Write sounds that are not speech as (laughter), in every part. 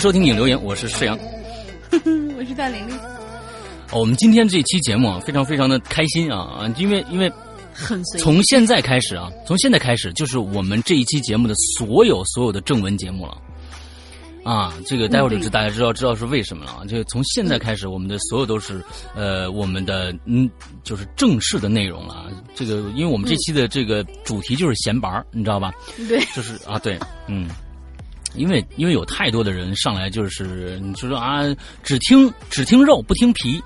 迎收听影留言，我是世阳，(laughs) 我是大玲玲。哦，我们今天这期节目啊，非常非常的开心啊啊，因为因为很随从现在开始啊，从现在开始就是我们这一期节目的所有所有的正文节目了。啊，这个待会儿就知大家知道知道是为什么了啊！就从现在开始，我们的所有都是呃我们的嗯就是正式的内容了。这个因为我们这期的这个主题就是闲白你知道吧？对，就是啊对，嗯，因为因为有太多的人上来就是你就说啊，只听只听肉不听皮。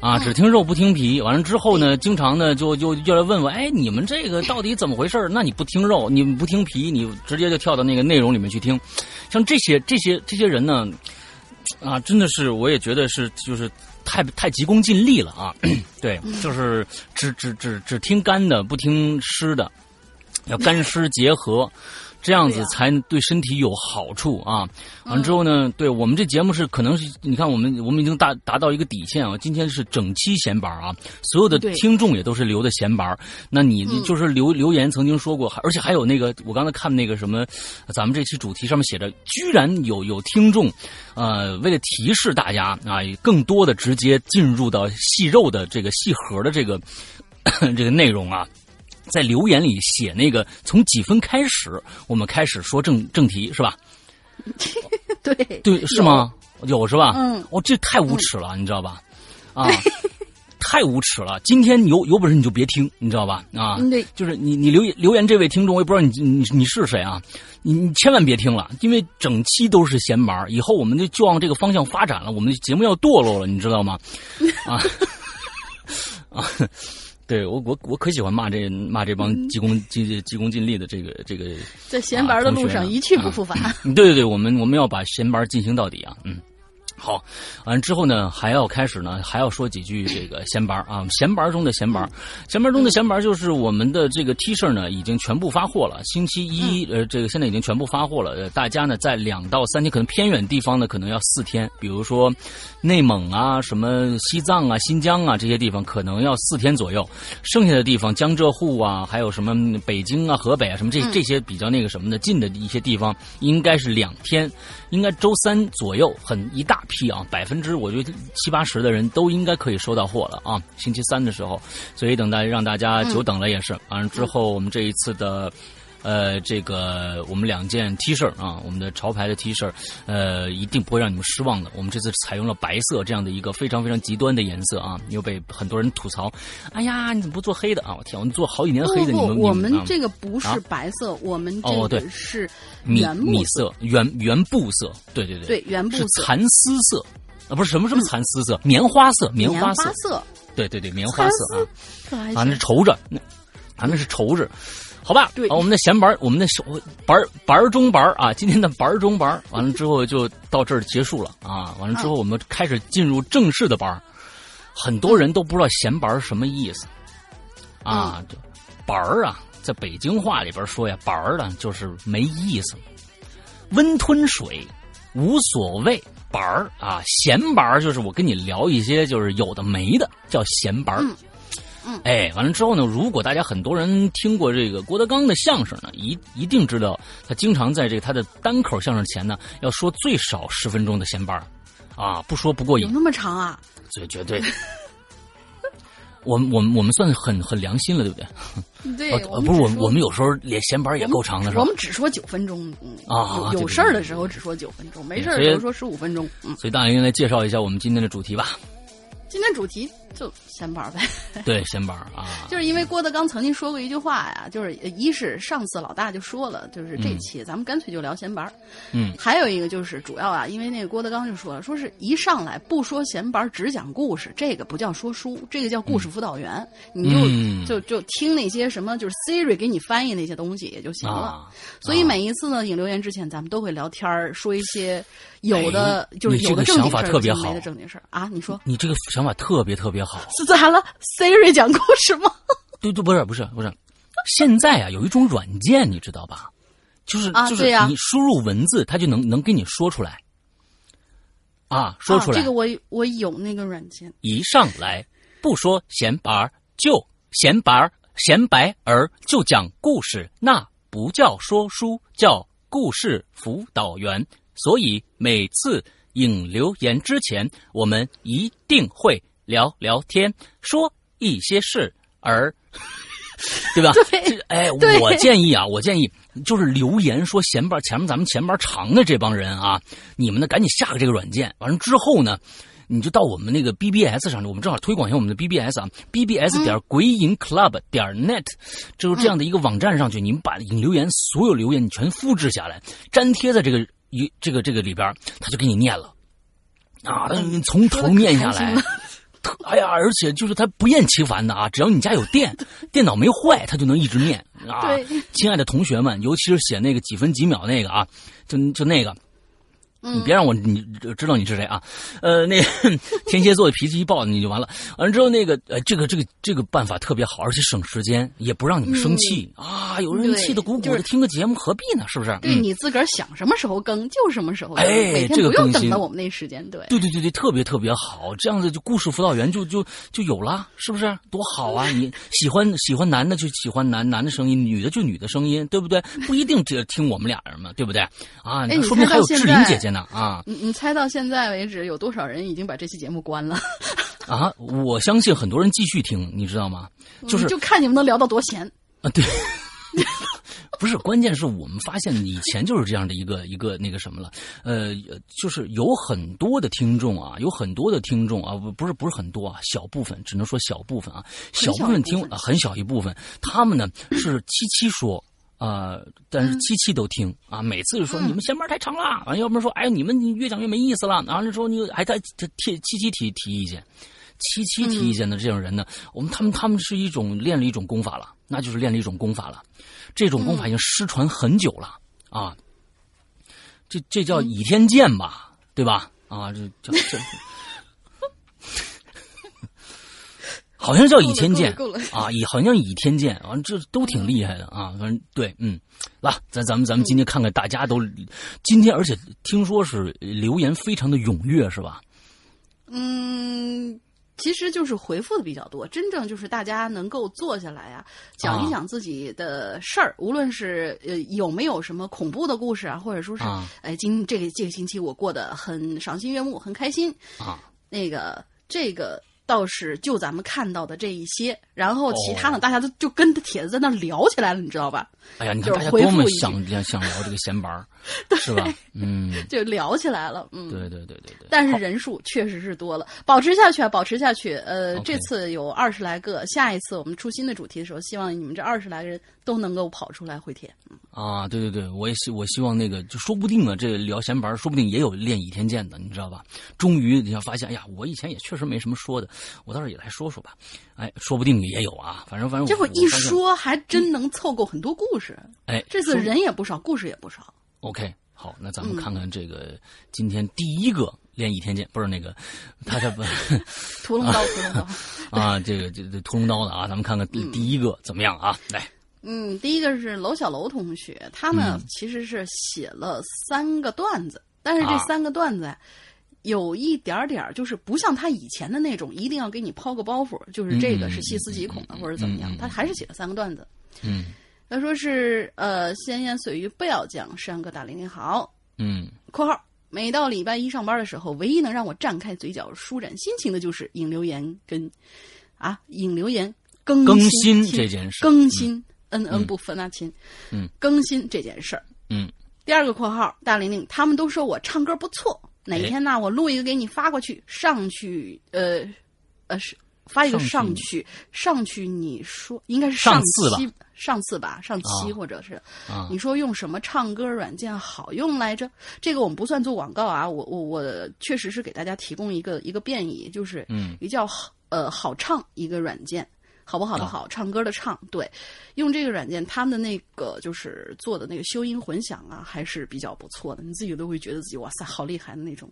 啊，只听肉不听皮，完了之后呢，经常呢就就就来问我，哎，你们这个到底怎么回事？那你不听肉，你不听皮，你直接就跳到那个内容里面去听，像这些这些这些人呢，啊，真的是我也觉得是就是太太急功近利了啊，(clears throat) 对，就是只只只只听干的，不听湿的，要干湿结合。这样子才对身体有好处啊！完了之后呢，对我们这节目是可能是你看我们我们已经达达到一个底线啊，今天是整期闲板啊，所有的听众也都是留的闲板。那你就是留留言曾经说过，而且还有那个我刚才看那个什么，咱们这期主题上面写着，居然有有听众，呃，为了提示大家啊，更多的直接进入到细肉的这个细核的这个 (coughs) 这个内容啊。在留言里写那个从几分开始，我们开始说正正题是吧？对对是吗？有是吧？嗯，哦，这太无耻了，你知道吧？啊，(laughs) 太无耻了！今天有有本事你就别听，你知道吧？啊，对，就是你你留言留言这位听众，我也不知道你你你是谁啊？你你千万别听了，因为整期都是闲玩以后我们就就往这个方向发展了，我们的节目要堕落了，你知道吗？啊 (laughs) 啊！对我我我可喜欢骂这骂这帮急功急急功近利的这个这个，在闲班的路上一去不复返。对对对，我们我们要把闲班进行到底啊！嗯，好，完之后呢，还要开始呢，还要说几句这个闲班啊，闲班中的闲班，闲班中的闲班就是我们的这个 T 恤呢，已经全部发货了。星期一呃，这个现在已经全部发货了。呃，大家呢在两到三天，可能偏远地方呢可能要四天，比如说。内蒙啊，什么西藏啊、新疆啊这些地方可能要四天左右，剩下的地方江浙沪啊，还有什么北京啊、河北啊，什么这这些比较那个什么的近的一些地方，应该是两天，应该周三左右，很一大批啊，百分之我觉得七八十的人都应该可以收到货了啊。星期三的时候，所以等待让大家久等了也是。完了之后，我们这一次的。呃，这个我们两件 T 恤啊，我们的潮牌的 T 恤，呃，一定不会让你们失望的。我们这次采用了白色这样的一个非常非常极端的颜色啊，又被很多人吐槽。哎呀，你怎么不做黑的啊？我天，我们做好几年黑的，你们我们这个不是白色，我们这个是米米色，原原布色。对对对，对原布色，蚕丝色啊，不是什么什么蚕丝色，棉花色，棉花色。对对对，棉花色啊，啊，那是绸子，啊，那是绸子。好吧，对啊我们的闲班，我们的手班儿班儿中班儿啊，今天的班儿中班儿完了 (laughs) 之后就到这儿结束了啊。完了之后，我们开始进入正式的班儿。很多人都不知道闲班儿什么意思啊，这班儿啊，在北京话里边说呀，班儿呢就是没意思，温吞水，无所谓。班儿啊，闲班儿就是我跟你聊一些就是有的没的，叫闲班儿。嗯嗯哎，完了之后呢，如果大家很多人听过这个郭德纲的相声呢，一一定知道他经常在这个他的单口相声前呢，要说最少十分钟的闲班儿啊，不说不过瘾，有那么长啊？这绝对 (laughs) 的。我们我们我们算很很良心了，对不对？(laughs) 对，呃不是我们我们有时候连闲班也够长的，是吧我？们只说九分钟，嗯啊有有事儿的时候只说九分钟，没事儿时候说十五分钟。嗯，所以大林来介绍一下我们今天的主题吧。今天主题就闲班儿呗，(laughs) 对，闲班儿啊，(laughs) 就是因为郭德纲曾经说过一句话呀，就是呃一是上次老大就说了，就是这期咱们干脆就聊闲班儿，嗯。还有一个就是主要啊，因为那个郭德纲就说了，说是一上来不说闲班儿，只讲故事，这个不叫说书，这个叫故事辅导员，你就、嗯就就听那些什么，就是 Siri 给你翻译那些东西也就行了。啊，所以每一次呢，引留言之前，咱们都会聊天儿，说一些有的、哎就是有的正经事儿，法特别没的正经事儿。啊。你说。你这个想法特别特别好。是咋了？Siri 讲故事吗？(laughs) 对对，不是不是不是，现在啊有一种软件，你知道吧？就是、就是你输入文字，它就能能给你说出来。啊，说出来，啊、这个我我有那个软件。一上来不说闲白儿，就闲白儿闲白儿就讲故事，那不叫说书，叫故事辅导员。所以每次引留言之前，我们一定会聊聊天，说一些事儿。(laughs) 对吧？对这哎，(laughs) 对我建议啊，我建议就是留言说闲班前面咱们前边长的这帮人啊，你们呢赶紧下个这个软件，完了之后呢，你就到我们那个 BBS 上，我们正好推广一下我们的 BBS 啊，BBS 点鬼影 Club 点 net，就是这样的一个网站上去，你们把引留言所有留言你全复制下来，粘贴在这个一这个这个里边，他就给你念了啊，他从头念下来。特哎呀，而且就是他不厌其烦的啊，只要你家有电，(laughs) 电脑没坏，他就能一直念啊。亲爱的同学们，尤其是写那个几分几秒那个啊，就就那个。嗯你别让我你知道你是谁啊？呃，(laughs) 那天蝎座的脾气一爆你就完了。完了之后，那个呃，这个这个这个办法特别好，而且省时间，也不让你们生气、啊。有人气得鼓鼓的，就是听个节目何必呢？是不是？对嗯你自个儿想什么时候更就什么时候更，哎这个更新不用等到我们那时间。对，对对对对，特别特别好，这样子就故事辅导员就就就有了，是不是？多好啊！你喜欢喜欢男的就喜欢男男的声音，女的就女的声音，对不对？不一定只听我们俩人嘛，对不对？啊，哎你说明还有志玲姐姐呢啊你你猜到现在为止有多少人已经把这期节目关了？(laughs) 啊！我相信很多人继续听，你知道吗？就是嗯就看你们能聊到多闲。啊，对，(laughs) 不是，关键是我们发现以前就是这样的一个一个那个什么了，呃，就是有很多的听众啊，有很多的听众啊，不不是不是很多啊，小部分，只能说小部分啊，小部分听很小一部分，他们呢是七七说。啊、但是七七都听啊，每次就说嗯。你们闲班太长了，完、要不然说哎你们越讲越没意思了，完了之后你还他他提七七提提意见，七七提意见的这种人呢，我们他们他们是一种练了一种功法了，那就是练了一种功法了，这种功法已经失传很久了、啊，这这叫倚天剑吧，对吧？啊，这叫这。好像叫倚天剑啊，倚好像倚天剑啊，这都挺厉害的啊。反正对，嗯，来，咱咱们咱们今天看看大家都今天，而且听说是留言非常的踊跃，是吧？嗯，其实就是回复的比较多，真正就是大家能够坐下来啊，讲一讲自己的事儿，无论是呃有没有什么恐怖的故事啊，或者说是啊哎今这个这个星期我过得很赏心悦目，很开心啊，那个这个。倒是就咱们看到的这一些，然后其他的哦大家都就跟着帖子在那聊起来了，你知道吧？哎呀，你看就是大家多么想想聊这个闲白儿，(laughs) 是吧？嗯，(laughs) 就聊起来了，嗯，对对对对对。但是人数确实是多了，保持下去啊，保持下去。呃这次有二十来个，下一次我们出新的主题的时候，希望你们这二十来个人都能够跑出来回帖。嗯啊，对对对，我也希我希望那个，就说不定啊，这聊闲白，说不定也有练倚天剑的，你知道吧？终于你要发现，哎呀，我以前也确实没什么说的，我倒是也来说说吧。哎，说不定也有啊，反正反正这会一说，还真能凑够很多故事。哎，这次人也不少，故事也不少。OK，好，那咱们看看这个今天第一个练倚天剑，不是那个他这不 (laughs) 屠龙刀，屠龙刀啊，这个这这屠龙刀的啊，咱们看看第第一个怎么样啊？来。嗯，第一个是娄小楼同学，他呢其实是写了三个段子，但是这三个段子有一点点就是不像他以前的那种，一定要给你抛个包袱，就是这个是细思极恐的或者怎么样，他还是写了三个段子。嗯，他说是呃，闲言碎语不要讲，山哥大林你好。嗯，括号每到礼拜一上班的时候，唯一能让我绽开嘴角、舒展心情的就是引留言跟啊引留言更更新这件事更新。嗯嗯，不分那亲，嗯，更新这件事儿，嗯，第二个括号大玲玲，他们都说我唱歌不错，哪天呢，我录一个给你发过去，上去，呃，呃是发一个上去，上去你说应该是上期，上次吧，上期或者是，你说用什么唱歌软件好用来着？这个我们不算做广告啊，我我我确实是给大家提供一个一个便宜，就是嗯，一叫好呃好唱一个软件。好不好的好，唱歌的唱，对，用这个软件，他们的那个就是做的那个修音混响啊，还是比较不错的，你自己都会觉得自己哇塞，好厉害的那种。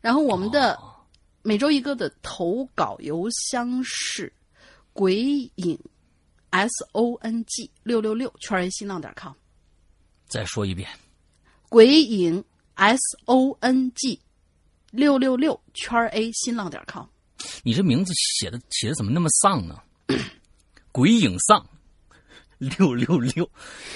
然后我们的每周一个的投稿邮箱是鬼影 s o n g 六六六圈 a 新浪点 com。再说一遍，鬼影 s o n g 六六六圈 a 新浪点 com。你这名字写的写的怎么那么丧呢？(clears throat) 鬼影丧六六六，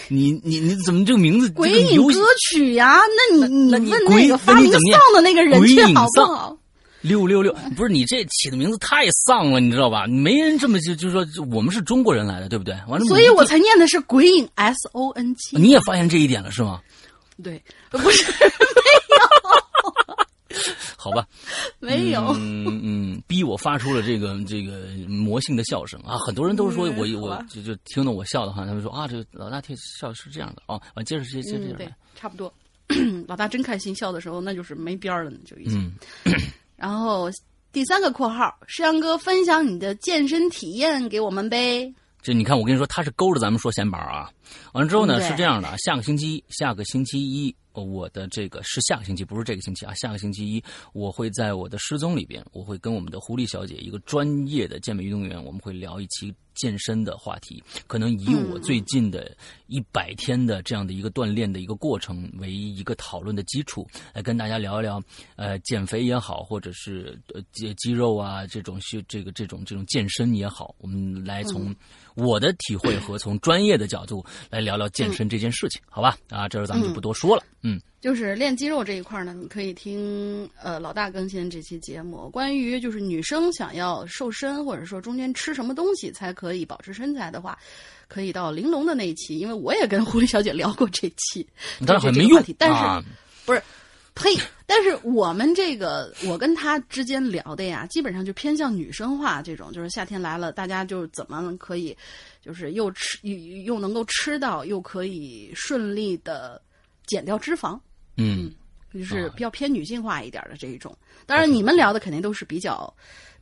你你你怎么这个名字？鬼影歌曲呀？那你你问那个发明丧的那个人去好不好？六六六，不是你这起的名字太丧了，你知道吧？没人这么就就说我们是中国人来的，对不对？完了，所以我才念的是鬼影 S O N G。你也发现这一点了是吗？对，不是 (laughs) 没有。(laughs) 好吧，没有，嗯嗯，逼我发出了这个这个魔性的笑声啊！很多人都说我我就就听到我笑的话，他们说啊，这个老大听笑是这样的啊，完接着接接着对，差不多。(clears throat) 老大真开心笑的时候，那就是没边儿了，就已经。(clears throat) 然后第三个括号，石阳哥分享你的健身体验给我们呗。这你看，我跟你说，他是勾着咱们说闲板啊。完了之后呢，是这样的，下个星期下个星期一。我的这个是下个星期，不是这个星期啊。下个星期一，我会在我的失踪里边，我会跟我们的狐狸小姐，一个专业的健美运动员，我们会聊一期健身的话题。可能以我最近的一百天的这样的一个锻炼的一个过程为一个讨论的基础，来跟大家聊一聊，呃，减肥也好，或者是呃肌肌肉啊这种是这个这种这种健身也好，我们来从我的体会和从专业的角度来聊聊健身这件事情，好吧？啊，这儿咱们就不多说了。嗯，就是练肌肉这一块呢，你可以听呃老大更新这期节目。关于就是女生想要瘦身，或者说中间吃什么东西才可以保持身材的话，可以到玲珑的那一期，因为我也跟狐狸小姐聊过这期，但是没用。但是不是，呸！但是我们这个我跟他之间聊的呀，基本上就偏向女生化这种，就是夏天来了，大家就怎么可以，就是又吃又又能够吃到，又可以顺利的。减掉脂肪，嗯，就是比较偏女性化一点的这一种。当然，你们聊的肯定都是比较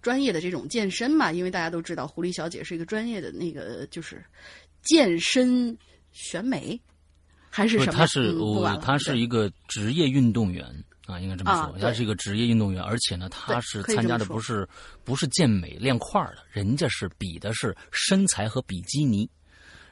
专业的这种健身嘛，因为大家都知道狐狸小姐是一个专业的那个就是健身选美还是什么？他是我，他是一个职业运动员啊，应该这么说，他是一个职业运动员，而且呢，他是参加的不是不是健美练块的，人家是比的是身材和比基尼。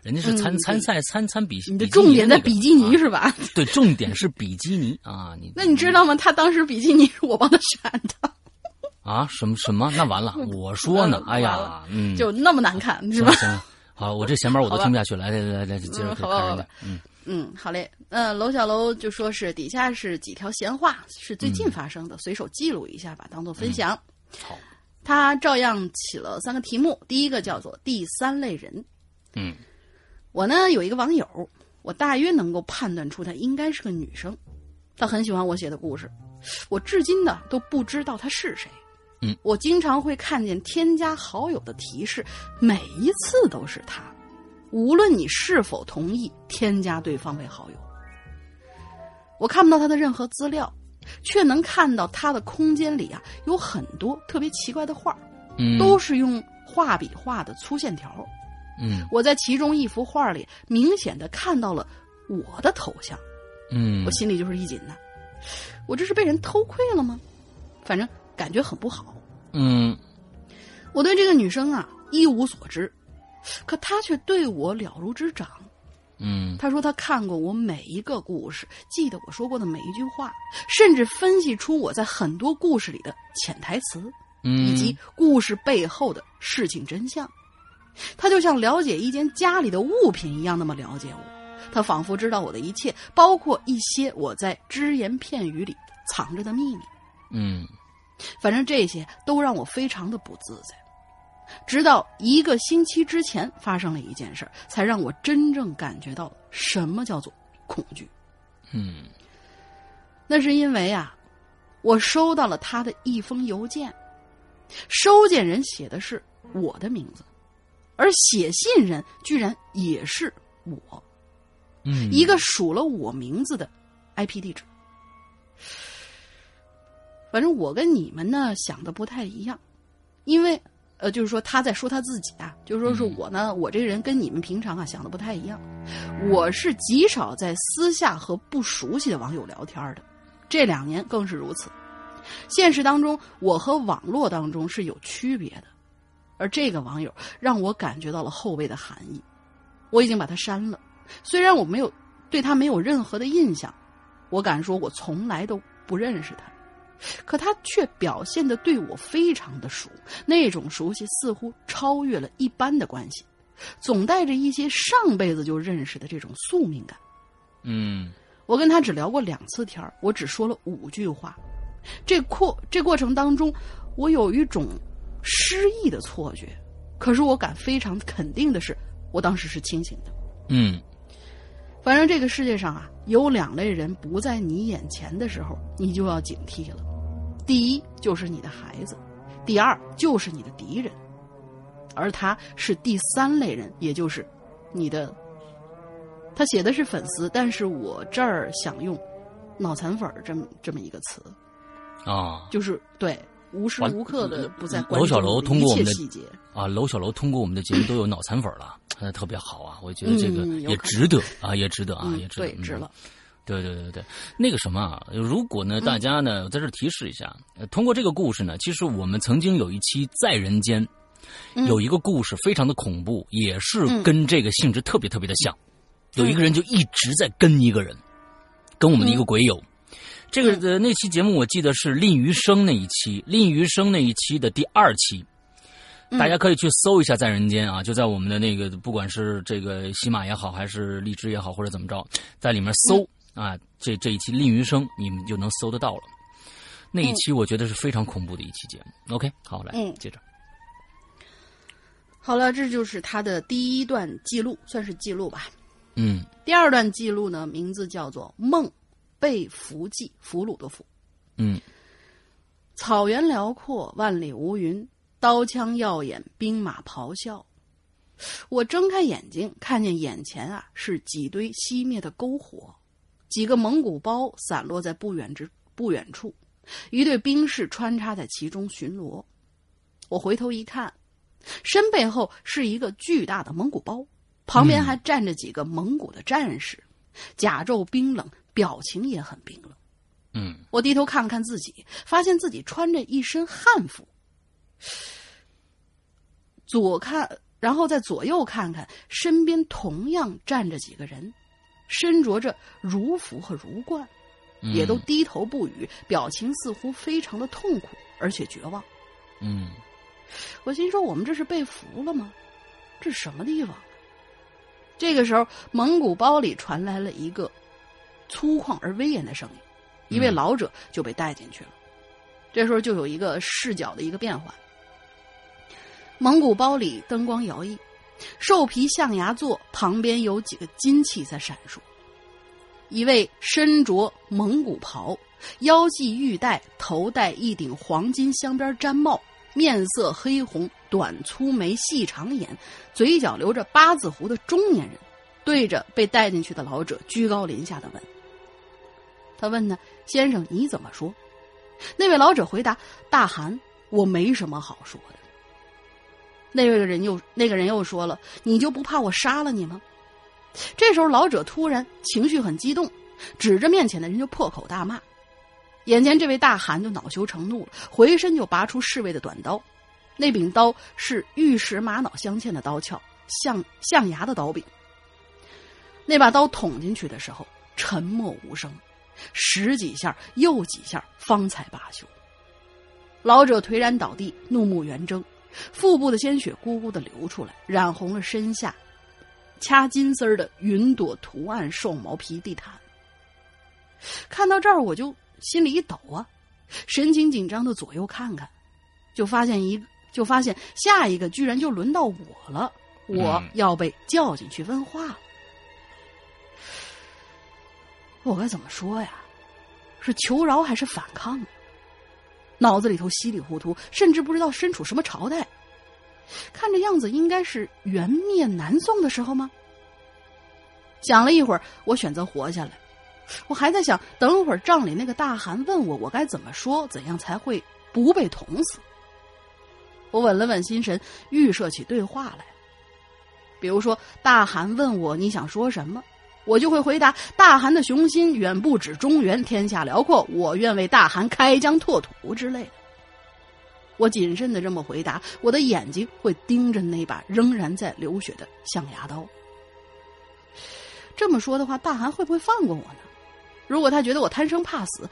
人家是参参赛参参比，你的重点在比基尼是吧？对，重点是比基尼啊！你 (laughs) 那你知道吗？他当时比基尼是我帮他选的。(laughs) 啊？什么什么？那完了！(laughs) 我说呢，哎呀，嗯，就那么难看是吧？行，好，我这闲班我都听不下去了。来来来来，接着开始吧。嗯嗯，好嘞。呃，楼小楼就说是底下是几条闲话，是最近发生的，随手记录一下吧，当做分享。好，他照样起了三个题目，第一个叫做第三类人。嗯。我呢有一个网友，我大约能够判断出她应该是个女生，她很喜欢我写的故事，我至今呢都不知道她是谁。嗯，我经常会看见添加好友的提示，每一次都是她。无论你是否同意添加对方为好友。我看不到他的任何资料，却能看到他的空间里啊有很多特别奇怪的画，嗯，都是用画笔画的粗线条。嗯我在其中一幅画里明显的看到了我的头像，嗯我心里就是一紧呐。我这是被人偷窥了吗？反正感觉很不好。嗯我对这个女生啊一无所知，可他却对我了如指掌。嗯他说他看过我每一个故事，记得我说过的每一句话，甚至分析出我在很多故事里的潜台词，嗯，以及故事背后的事情真相。他就像了解一间家里的物品一样那么了解我。他仿佛知道我的一切，包括一些我在只言片语里藏着的秘密。嗯反正这些都让我非常的不自在。直到一个星期之前发生了一件事儿，才让我真正感觉到什么叫做恐惧。嗯那是因为啊，我收到了他的一封邮件，收件人写的是我的名字，而写信人居然也是我，嗯，一个数了我名字的 IP 地址。反正我跟你们呢想的不太一样，因为呃，就是说他在说他自己啊，就是说是嗯我呢，我这个人跟你们平常啊想的不太一样，我是极少在私下和不熟悉的网友聊天的，这两年更是如此。现实当中，我和网络当中是有区别的，而这个网友让我感觉到了后背的寒意，我已经把他删了。虽然我没有对他没有任何的印象，我敢说我从来都不认识他，可他却表现的对我非常的熟，那种熟悉似乎超越了一般的关系，总带着一些上辈子就认识的这种宿命感。嗯我跟他只聊过两次天儿我只说了五句话。这过这过程当中，我有一种失忆的错觉，可是我敢非常肯定的是，我当时是清醒的。嗯反正这个世界上啊，有两类人不在你眼前的时候，你就要警惕了。第一就是你的孩子，第二就是你的敌人，而他是第三类人，也就是你的。他写的是粉丝，但是我这儿想用“脑残粉儿”这么这么一个词，啊就是对无时无刻的不在关楼小楼通过我们的切细节。啊，楼小楼通过我们的节目都有脑残粉了，(tsk) 那，特别好啊，我觉得这个也值得啊，也值得啊，嗯也，值得，对，值嗯了。对对对对，那个什么啊，如果呢，大家呢，在这儿提示一下，呃通过这个故事呢，其实我们曾经有一期在人间，嗯。有一个故事非常的恐怖，也是嗯。跟这个性质特别特别的像，有一个人就一直在跟一个人，跟我们的一个鬼友。这个呃那期节目我记得是吝余生那一期，吝余生那一期的第二期，大家可以去搜一下《在人间》啊，就在我们的那个，不管是这个喜马也好，还是荔枝也好，或者怎么着，在里面搜、啊，这这一期吝余生，你们就能搜得到了。那一期我觉得是非常恐怖的一期节目。OK，好，来、嗯接着。好了，这就是他的第一段记录，算是记录吧。嗯第二段记录呢，名字叫做《梦被俘记》，俘虏的俘。嗯草原辽阔，万里无云，刀枪耀眼，兵马咆哮。我睁开眼睛，看见眼前啊是几堆熄灭的篝火，几个蒙古包散落在不远之不远处，一队兵士穿插在其中巡逻。我回头一看，身背后是一个巨大的蒙古包，旁边还站着几个蒙古的战士，甲胄冰冷，表情也很冰冷。嗯我低头看了看自己，发现自己穿着一身汉服。左看，然后再左右看看，身边同样站着几个人，身着着儒服和儒冠，嗯，也都低头不语，表情似乎非常的痛苦而且绝望。嗯我心说：我们这是被俘了吗？这是什么地方？这个时候，蒙古包里传来了一个粗犷而威严的声音，一位嗯老者就被带进去了。这时候就有一个视角的一个变化，蒙古包里灯光摇曳，兽皮象牙座旁边有几个金器在闪烁。一位身着蒙古袍，腰系玉带，头戴一顶黄金镶边毡帽，面色黑红，短粗眉、细长眼、嘴角留着八字胡的中年人，对着被带进去的老者居高临下的问：“他问呢，先生你怎么说？”那位老者回答：“大汗，我没什么好说的。”那位人又那个人又说了：“你就不怕我杀了你吗？”这时候老者突然情绪很激动，指着面前的人就破口大骂。眼前这位大汗就恼羞成怒了，回身就拔出侍卫的短刀。那柄刀是玉石玛瑙镶嵌的刀鞘，象象牙的刀柄。那把刀捅进去的时候，沉默无声，十几下又几下，方才罢休。老者颓然倒地，怒目圆睁。腹部的鲜血咕咕的流出来，染红了身下掐金丝儿的云朵图案兽毛皮地毯。看到这儿，我就心里一抖啊，神情紧张的左右看看，就发现一就发现下一个居然就轮到我了，我要被叫进去问话了。我该怎么说呀？是求饶还是反抗？脑子里头稀里糊涂，甚至不知道身处什么朝代。看这样子，应该是元灭南宋的时候吗？想了一会儿，我选择活下来。我还在想，等会儿帐里那个大汗问我，我该怎么说，怎样才会不被捅死？我稳了稳心神，预设起对话来。比如说，大汗问我你想说什么？我就会回答：大汗的雄心远不止中原，天下辽阔，我愿为大汗开疆拓土之类的。我谨慎的这么回答，我的眼睛会盯着那把仍然在流血的象牙刀。这么说的话，大汗会不会放过我呢？如果他觉得我贪生怕死，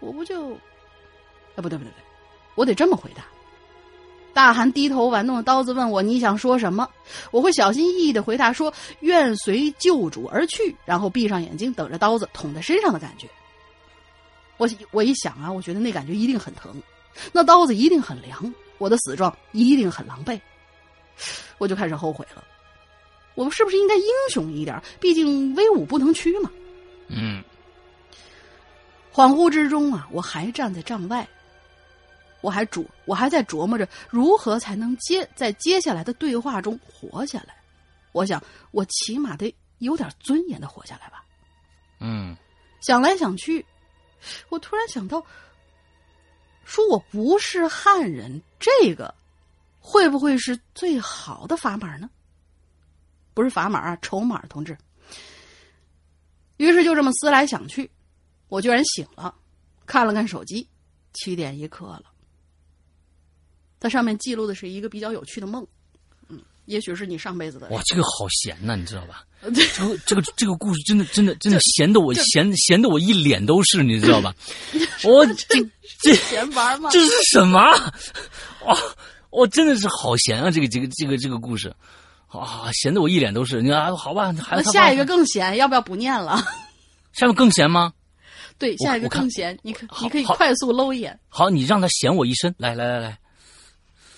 我不就……啊，不对不对不对，我得这么回答。大汗低头玩弄着刀子，问我：“你想说什么？”我会小心翼翼的回答说：“愿随救主而去。”然后闭上眼睛，等着刀子捅在身上的感觉。我我一想啊，我觉得那感觉一定很疼，那刀子一定很凉，我的死状一定很狼狈。我就开始后悔了，我们是不是应该英雄一点？毕竟威武不能屈嘛。嗯。恍惚之中啊，我还站在帐外。我还琢，我还在琢磨着如何才能接在接下来的对话中活下来。我想，我起码得有点尊严的活下来吧。嗯，想来想去，我突然想到，说我不是汉人，这个会不会是最好的砝码呢？不是砝码啊，筹码，同志。于是就这么思来想去，我居然醒了，看了看手机，七点一刻了。它上面记录的是一个比较有趣的梦，嗯，也许是你上辈子的。哇，这个好闲呐，你知道吧？(laughs) 这个这个这个故事真的真的真的闲的我闲闲的我一脸都是，你知道吧？(laughs) 我这这闲玩吗？这是什么？哇，我真的是好闲啊！这个这个这个这个故事，啊，闲的我一脸都是。你啊，好吧，还下一个更闲，要不要不念了？(laughs) 下面更闲吗？对，下一个更闲，你可你可以快速搂一眼。好，你让他闲我一身，来来来来。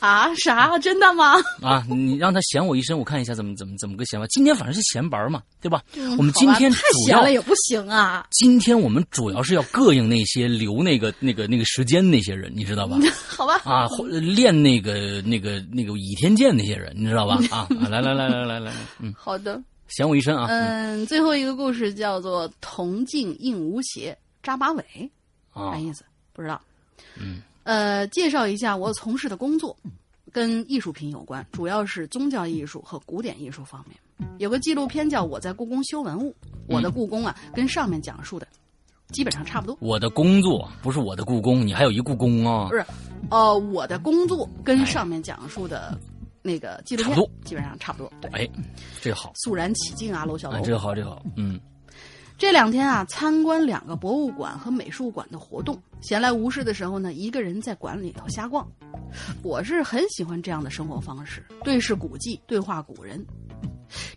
啊，啥？真的吗？(laughs) 啊，你让他嫌我一身，我看一下怎么怎么怎么个嫌法。今天反正是闲玩嘛，对吧？我们今天太闲了也不行啊。今天我们主要是要膈应那些留那个那个那个时间那些人，你知道吧？(laughs) 好吧。啊，练那个那个那个倚天剑那些人，你知道吧？啊，(laughs) 来来来来来来，嗯，好的。嫌我一身啊。嗯，最后一个故事叫做“铜镜映无邪，扎马尾”，啥意思？不知道。嗯。呃，介绍一下我从事的工作，跟艺术品有关，主要是宗教艺术和古典艺术方面。有个纪录片叫《我在故宫修文物》，我的故宫啊，跟上面讲述的基本上差不多。我的工作不是我的故宫，你还有一故宫啊？不是，呃，我的工作跟上面讲述的那个纪录片基本上差不多。对，哎，这个好，肃然起敬啊，楼小楼，这个好，这个好，嗯。这两天啊，参观两个博物馆和美术馆的活动，闲来无事的时候呢，一个人在馆里头瞎逛。我是很喜欢这样的生活方式，对视古迹，对话古人。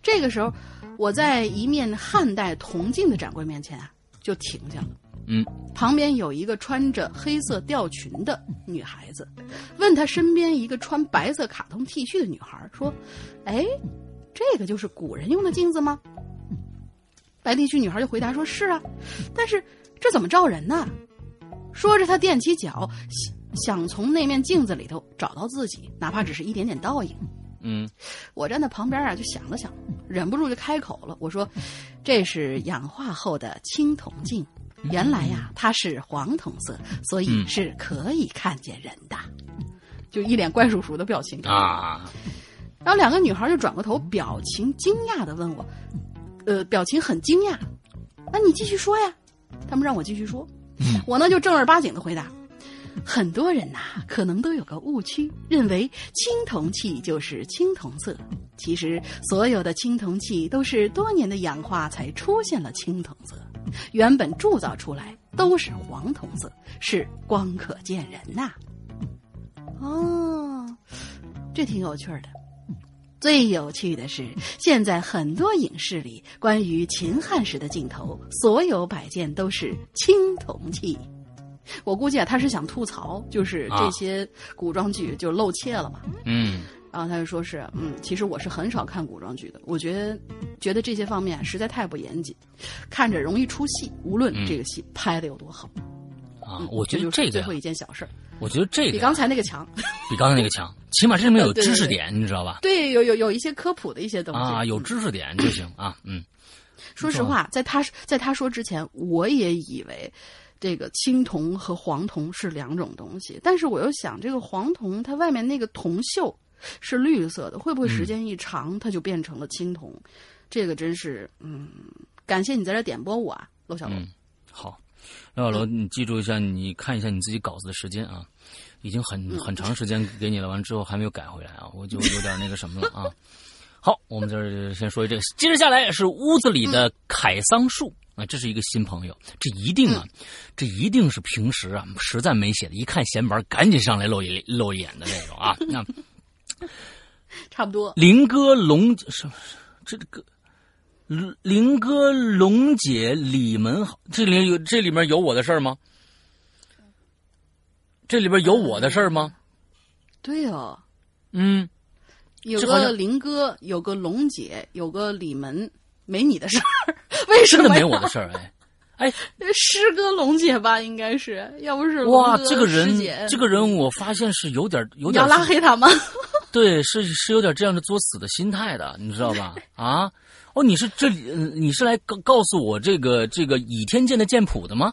这个时候，我在一面汉代铜镜的展柜面前啊，就停下了。嗯，旁边有一个穿着黑色吊裙的女孩子，问她身边一个穿白色卡通 T 恤的女孩说：“哎，这个就是古人用的镜子吗？”白 T 恤女孩就回答说：“是啊，但是这怎么照人呢？”说着，她踮起脚，想从那面镜子里头找到自己，哪怕只是一点点倒影。嗯 (laughs) 我站在旁边啊，就想了想，忍不住就开口了。我说：“这是氧化后的青铜镜，原来呀，它是黄铜色，所以嗯是可以看见人的。”就一脸怪叔叔的表情。啊，然后两个女孩就转过头，表情惊讶的问我：“呃，表情很惊讶，那你继续说呀？”他们让我继续说，我呢就正儿八经的回答。很多人呐、可能都有个误区，认为青铜器就是青铜色。其实，所有的青铜器都是多年的氧化才出现了青铜色，原本铸造出来都是黄铜色，是光可见人呐、哦，这挺有趣的。最有趣的是，现在很多影视里关于秦汉时的镜头，所有摆件都是青铜器。我估计啊，他是想吐槽，就是这些古装剧就露怯了嘛。嗯然后他就说是，嗯，其实我是很少看古装剧的，我觉得觉得这些方面实在太不严谨，看着容易出戏，无论这个戏拍的有多好。啊嗯，我觉得就是这个呀最后一件小事儿，我觉得这个比刚才那个强。比刚才那个强，起码这里面有知识点，你知道吧？对，有有有一些科普的一些东西。啊，有嗯知识点就行啊，嗯。说实话，在他在他说之前，我也以为这个青铜和黄铜是两种东西，但是我又想，这个黄铜它外面那个铜锈是绿色的，会不会时间一长，它就变成了青铜？这个真是，嗯，感谢你在这点拨我啊，娄小龙。嗯，好，刘小龙，你记住一下，你看一下你自己稿子的时间啊，已经很很长时间给你了，完之后还没有改回来啊，我就 (laughs) 有点那个什么了啊。好，我们这儿先说这个，接着下来是屋子里的凯桑树啊，这是一个新朋友，这一定啊，这一定是平时啊实在没写的，一看闲白赶紧上来露一露一眼的那种啊。(laughs) 那差不多。林哥龙什么这个林林哥龙姐李门好，这里有这里面有我的事儿吗？这里边有我的事儿吗？对哦，嗯，有个林哥，有个龙姐，有个李门，没你的事儿，(laughs) 为什么真的没我的事儿哎。哎，(laughs) 师哥龙姐吧，应该是，要不是哇，这个人，这个人，我发现是有点有点要拉黑他吗？(laughs) 对，是是有点这样的作死的心态的，你知道吧？啊，哦，你是这里，呃你是来告告诉我这个这个倚天剑的剑谱的吗？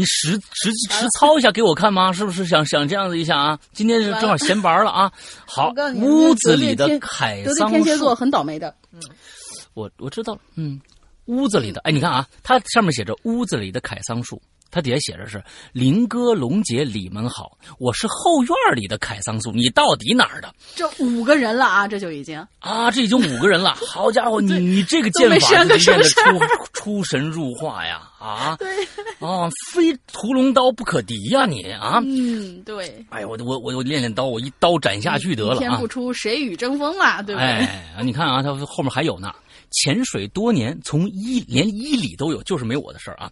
你实实实操一下给我看吗？是不是想想这样子一下啊？今天是正好闲玩了啊。(laughs) 好屋子里的凯桑树天蝎座，很倒霉的。我我知道了，嗯，屋子里的，哎，你看啊，它上面写着屋子里的凯桑树，它底下写着是林哥龙姐李门好，我是后院里的凯桑树，你到底哪儿的这五个人了啊，这就已经啊？这已经五个人了，好家伙，(laughs) 你你这个剑法练的出出神入化呀啊！(laughs) 对，啊，非屠龙刀不可敌呀你啊！嗯，对，哎呀，我我我我练练刀，我一刀斩下去得了啊天不！出谁与争锋啊，对不对？哎，你看啊，他后面还有呢。潜水多年，从伊连伊里都有，就是没我的事儿啊。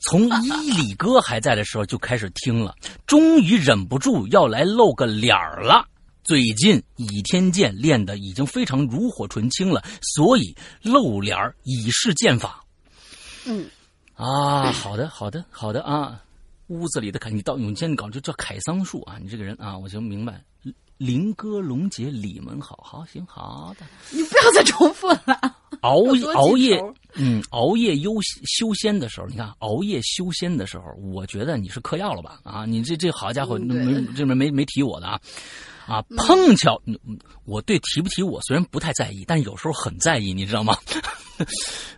从伊里哥还在的时候就开始听了，终于忍不住要来露个脸儿了。最近倚天剑练的已经非常炉火纯青了，所以露脸儿以示剑法。嗯，啊，好的，好的，好的啊。屋子里的凯，你到永健搞就叫凯桑树啊，你这个人啊，我就明白。林哥龙杰李门好，好行好的。你不要再重复了。(laughs) 熬熬夜，嗯，熬夜优修仙的时候，你看熬夜修仙的时候，我觉得你是嗑药了吧？啊，你这这好家伙，没这边没没提我的啊，啊，碰巧，嗯我对提不提我虽然不太在意，但有时候很在意，你知道吗？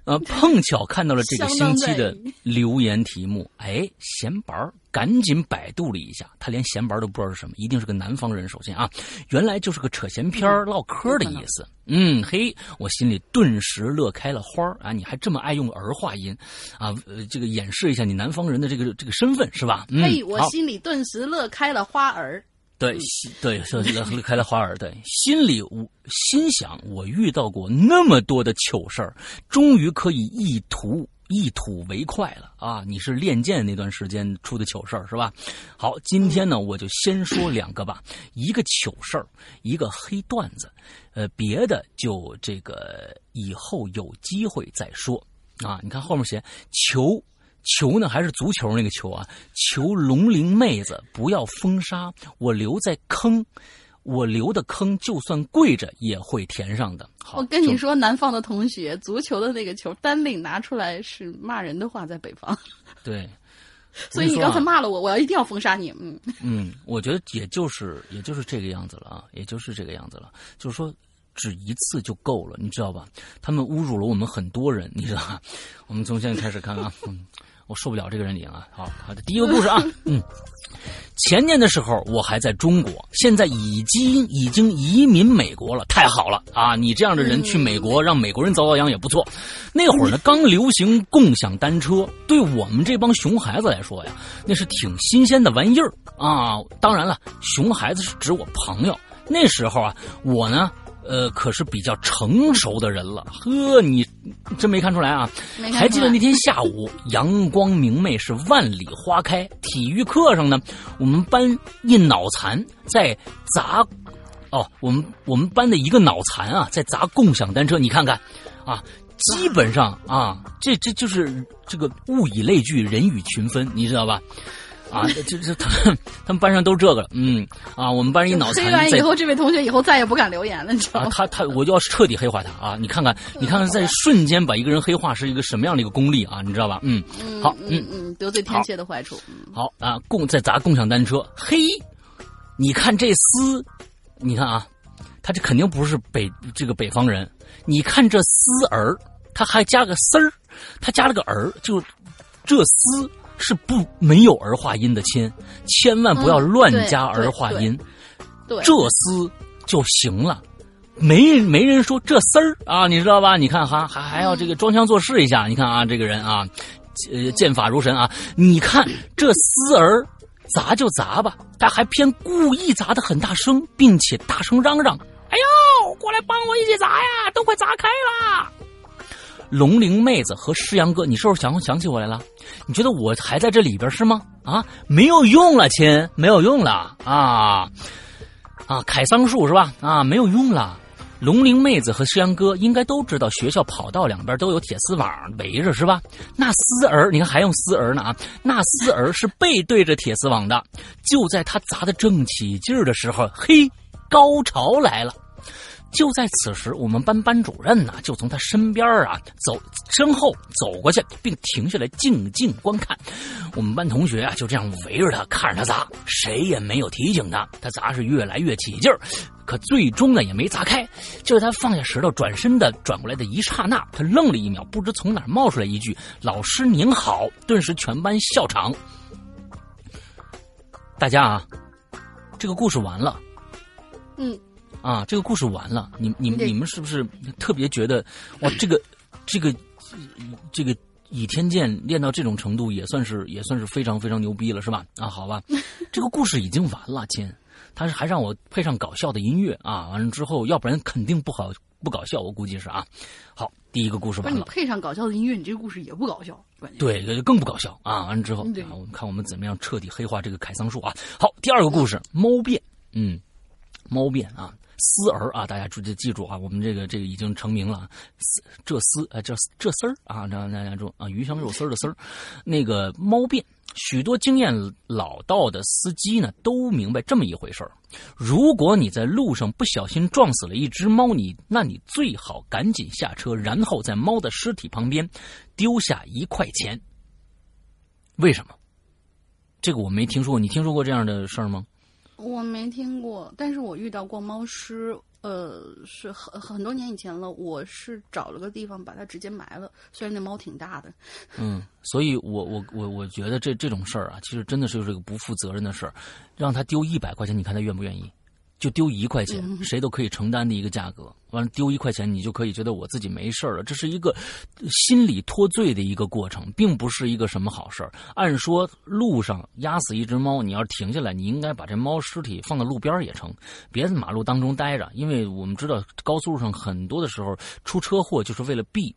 呃，(laughs) 碰巧看到了这个星期的留言题目，哎，闲白儿赶紧百度了一下，他连闲白儿都不知道是什么，一定是个南方人。首先啊，原来就是个扯闲篇儿、唠嗑的意思。嗯，嘿，我心里顿时乐开了花儿啊！你还这么爱用儿化音啊？呃，这个演示一下你南方人的这个这个身份是吧？嗯，嘿，我心里顿时乐开了花儿。对，心对，是乐乐开了花儿。对，心里我心想，我遇到过那么多的糗事儿，终于可以一吐一吐为快了啊！你是练剑那段时间出的糗事儿是吧？好，今天呢，我就先说两个吧，一个糗事儿，一个黑段子，呃，别的就这个以后有机会再说啊。你看后面写求求呢还是足球那个球啊？求龙鳞妹子不要封杀我，留在坑，我留的坑就算跪着也会填上的。好，我跟你说，南方的同学，足球的那个球单领拿出来是骂人的话，在北方。(laughs) 对，(laughs) 所以你刚才骂了我，我要一定要封杀你。(laughs) 嗯，嗯，我觉得也就是也就是这个样子了啊，也就是这个样子了。就是说，只一次就够了，你知道吧？他们侮辱了我们很多人，你知道吧？我们从现在开始看啊，嗯，我受不了这个人脸啊。好，好的，第一个故事啊，(laughs) 嗯。前年的时候，我还在中国，现在已经已经移民美国了，太好了啊！你这样的人去美国，让美国人遭遭殃也不错。那会儿呢，(laughs) 刚流行共享单车，对我们这帮熊孩子来说呀，那是挺新鲜的玩意儿啊。当然了，熊孩子是指我朋友。那时候啊，我呢，呃，可是比较成熟的人了。呵，你真没看出来啊？还记得那天下午，阳光明媚，是万里花开。体育课上呢，我们班一脑残在砸，哦，我们我们班的一个脑残啊，在砸共享单车。你看看，啊，基本上啊，这这就是这个物以类聚，人以群分，你知道吧？啊，这这他们他们班上都这个了，嗯啊，我们班一脑残黑完以后，这位同学以后再也不敢留言了，你知道啊，吗？他他，我就要彻底黑化他啊！你看看，你看看，在瞬间把一个人黑化是一个什么样的一个功力啊？你知道吧？嗯，好，嗯嗯，得罪天蝎的坏处。嗯好啊，共在砸共享单车，嘿，你看这丝，你看啊，他这肯定不是北这个北方人，你看这丝儿，他还加个丝儿，他加了个儿，就这丝是不没有儿化音的，亲，千万不要嗯乱加儿化对音。对，这丝就行了。没没人说这丝儿啊，你知道吧？你看哈，还还要这个装腔作势一下。你看啊，这个人啊，呃，剑法如神啊。你看这丝儿砸就砸吧，他还偏故意砸的很大声，并且大声嚷嚷：“哎呦，过来帮我一起砸呀，都快砸开啦！”龙鳞妹子和诗阳哥，你是不是想想起我来了？你觉得我还在这里边是吗？啊，没有用了，亲，没有用了啊！啊，凯桑树是吧？啊，没有用了。龙鳞妹子和诗阳哥应该都知道，学校跑道两边都有铁丝网围着，是吧？那丝儿，你看还用丝儿呢啊？那丝儿是背对着铁丝网的。就在他砸的正起劲儿的时候，嘿，高潮来了。就在此时，我们班班主任呢，就从他身边啊走身后走过去，并停下来静静观看。我们班同学啊就这样围着他看着他砸，谁也没有提醒他。他砸是越来越起劲儿，可最终呢也没砸开。就在他放下石头转身的转过来的一刹那，他愣了一秒，不知从哪冒出来一句“老师您好”，顿时全班笑场。大家啊，这个故事完了。嗯，啊，这个故事完了，你你们你们是不是特别觉得哇，这个这个这个倚天剑练到这种程度，也算是也算是非常非常牛逼了，是吧？啊，好吧，(laughs) 这个故事已经完了，亲，他是还让我配上搞笑的音乐啊，完了之后，要不然肯定不好不搞笑，我估计是啊。好，第一个故事不是你。配上搞笑的音乐，你这个故事也不搞笑。对，更不搞笑啊！完了之后，我们看我们怎么样彻底黑化这个凯桑树啊。好，第二个故事，猫变，嗯，猫变啊，丝儿啊，大家注记记住啊，我们这个这个已经成名了，这丝啊，这这丝儿啊，让大家注啊，鱼香肉丝的丝儿，那个猫变。许多经验老道的司机呢，都明白这么一回事儿。如果你在路上不小心撞死了一只猫，你那你最好赶紧下车，然后在猫的尸体旁边丢下一块钱。为什么？这个我没听说过，你听说过这样的事儿吗？我没听过，但是我遇到过猫尸，呃，是很很多年以前了。我是找了个地方把它直接埋了，虽然那猫挺大的。(laughs) 嗯，所以我我我我觉得这这种事儿啊，其实真的是个不负责任的事儿。让他丢一百块钱，你看他愿不愿意？就丢一块钱，谁都可以承担的一个价格。完了，丢一块钱，你就可以觉得我自己没事儿了。这是一个心理脱罪的一个过程，并不是一个什么好事儿。按说路上压死一只猫，你要是停下来，你应该把这猫尸体放到路边儿也成，别在马路当中待着。因为我们知道高速路上很多的时候出车祸，就是为了避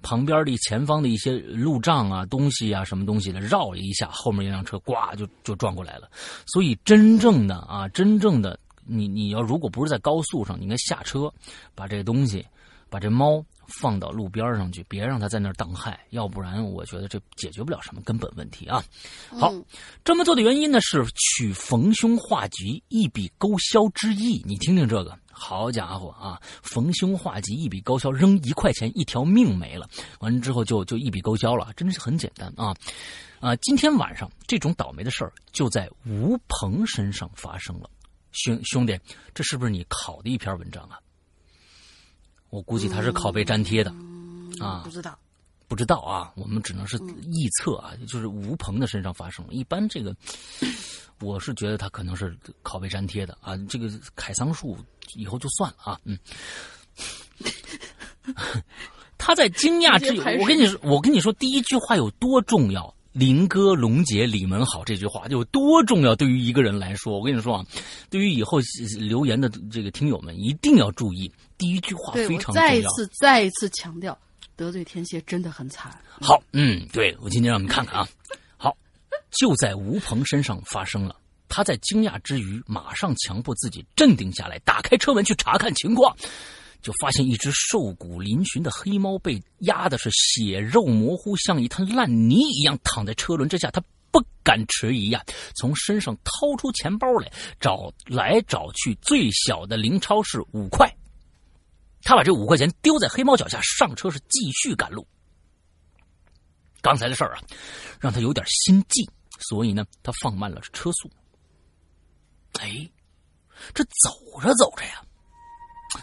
旁边的前方的一些路障啊、东西啊、什么东西的，绕了一下，后面一辆车呱就就撞过来了。所以真正的啊，真正的。你你要如果不是在高速上，你应该下车，把这东西，把这猫放到路边上去，别让它在那儿当害，要不然我觉得这解决不了什么根本问题啊。好，这么做的原因呢是取逢凶化吉，一笔勾销之意。你听听这个，好家伙啊！逢凶化吉，一笔勾销，扔一块钱，一条命没了。完了之后就就一笔勾销了，真的是很简单啊。啊，今天晚上这种倒霉的事儿就在吴鹏身上发生了。兄兄弟，这是不是你考的一篇文章啊？我估计他是拷贝粘贴的，啊，不知道，不知道啊，我们只能是臆测啊，就是吴鹏的身上发生了。一般这个，(sniffs) 我是觉得他可能是拷贝粘贴的啊。这个凯桑树以后就算了啊，嗯。(laughs) 他在惊讶之余，我跟你说，我跟你说，第一句话有多重要。林哥、龙姐、李文好，这句话有多重要？对于一个人来说，我跟你说啊，对于以后留言的这个听友们，一定要注意第一句话非常重要。再一次、再一次强调，得罪天蝎真的很惨。好，嗯，对我今天让你们看看啊。好，就在吴鹏身上发生了。他在惊讶之余，马上强迫自己镇定下来，打开车门去查看情况。就发现一只瘦骨嶙峋的黑猫被压的是血肉模糊，像一滩烂泥一样躺在车轮之下。他不敢迟疑呀，从身上掏出钱包来，找来找去，最小的零钞是五块。他把这五块钱丢在黑猫脚下，上车是继续赶路。刚才的事儿啊，让他有点心悸，所以呢，他放慢了车速。哎，这走着走着呀。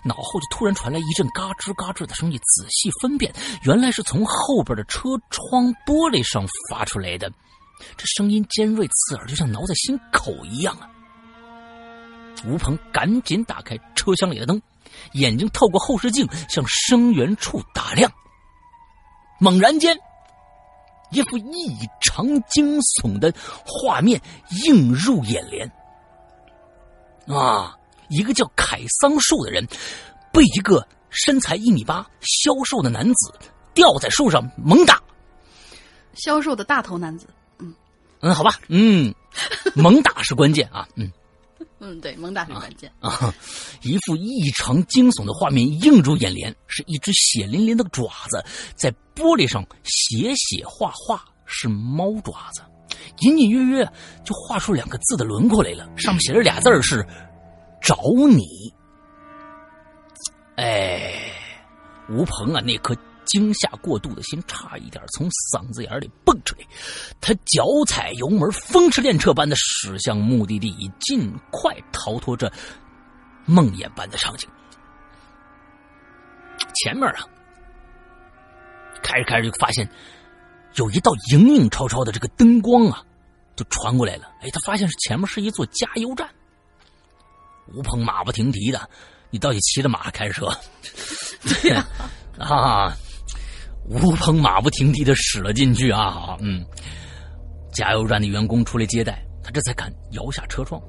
脑后就突然传来一阵嘎吱嘎吱的声音，仔细分辨，原来是从后边的车窗玻璃上发出来的。这声音尖锐刺耳，就像挠在心口一样啊！吴鹏赶紧打开车厢里的灯，眼睛透过后视镜向声源处打量。猛然间，一副异常惊悚的画面映入眼帘。啊！一个叫凯桑树的人，被一个身材一米八、消瘦的男子吊在树上猛打。消瘦的大头男子，嗯嗯，好吧，嗯，猛打是关键啊，嗯 (laughs) 嗯，对，猛打是关键啊。一副异常惊悚的画面映入眼帘，是一只血淋淋的爪子在玻璃上写写画画，是猫爪子，隐隐约约就画出两个字的轮廓来了，上面写着俩字是。找你，哎，吴鹏啊，那颗惊吓过度的心差一点从嗓子眼里蹦出来。他脚踩油门，风驰电掣般的驶向目的地，以尽快逃脱这梦魇般的场景。前面啊，开着开着就发现有一道影影绰绰的这个灯光啊，就传过来了。哎，他发现是前面是一座加油站。吴鹏马不停蹄的，你到底骑着马开车？(laughs) 对呀啊，吴鹏马不停蹄的驶了进去啊！嗯，加油站的员工出来接待他，这才敢摇下车窗。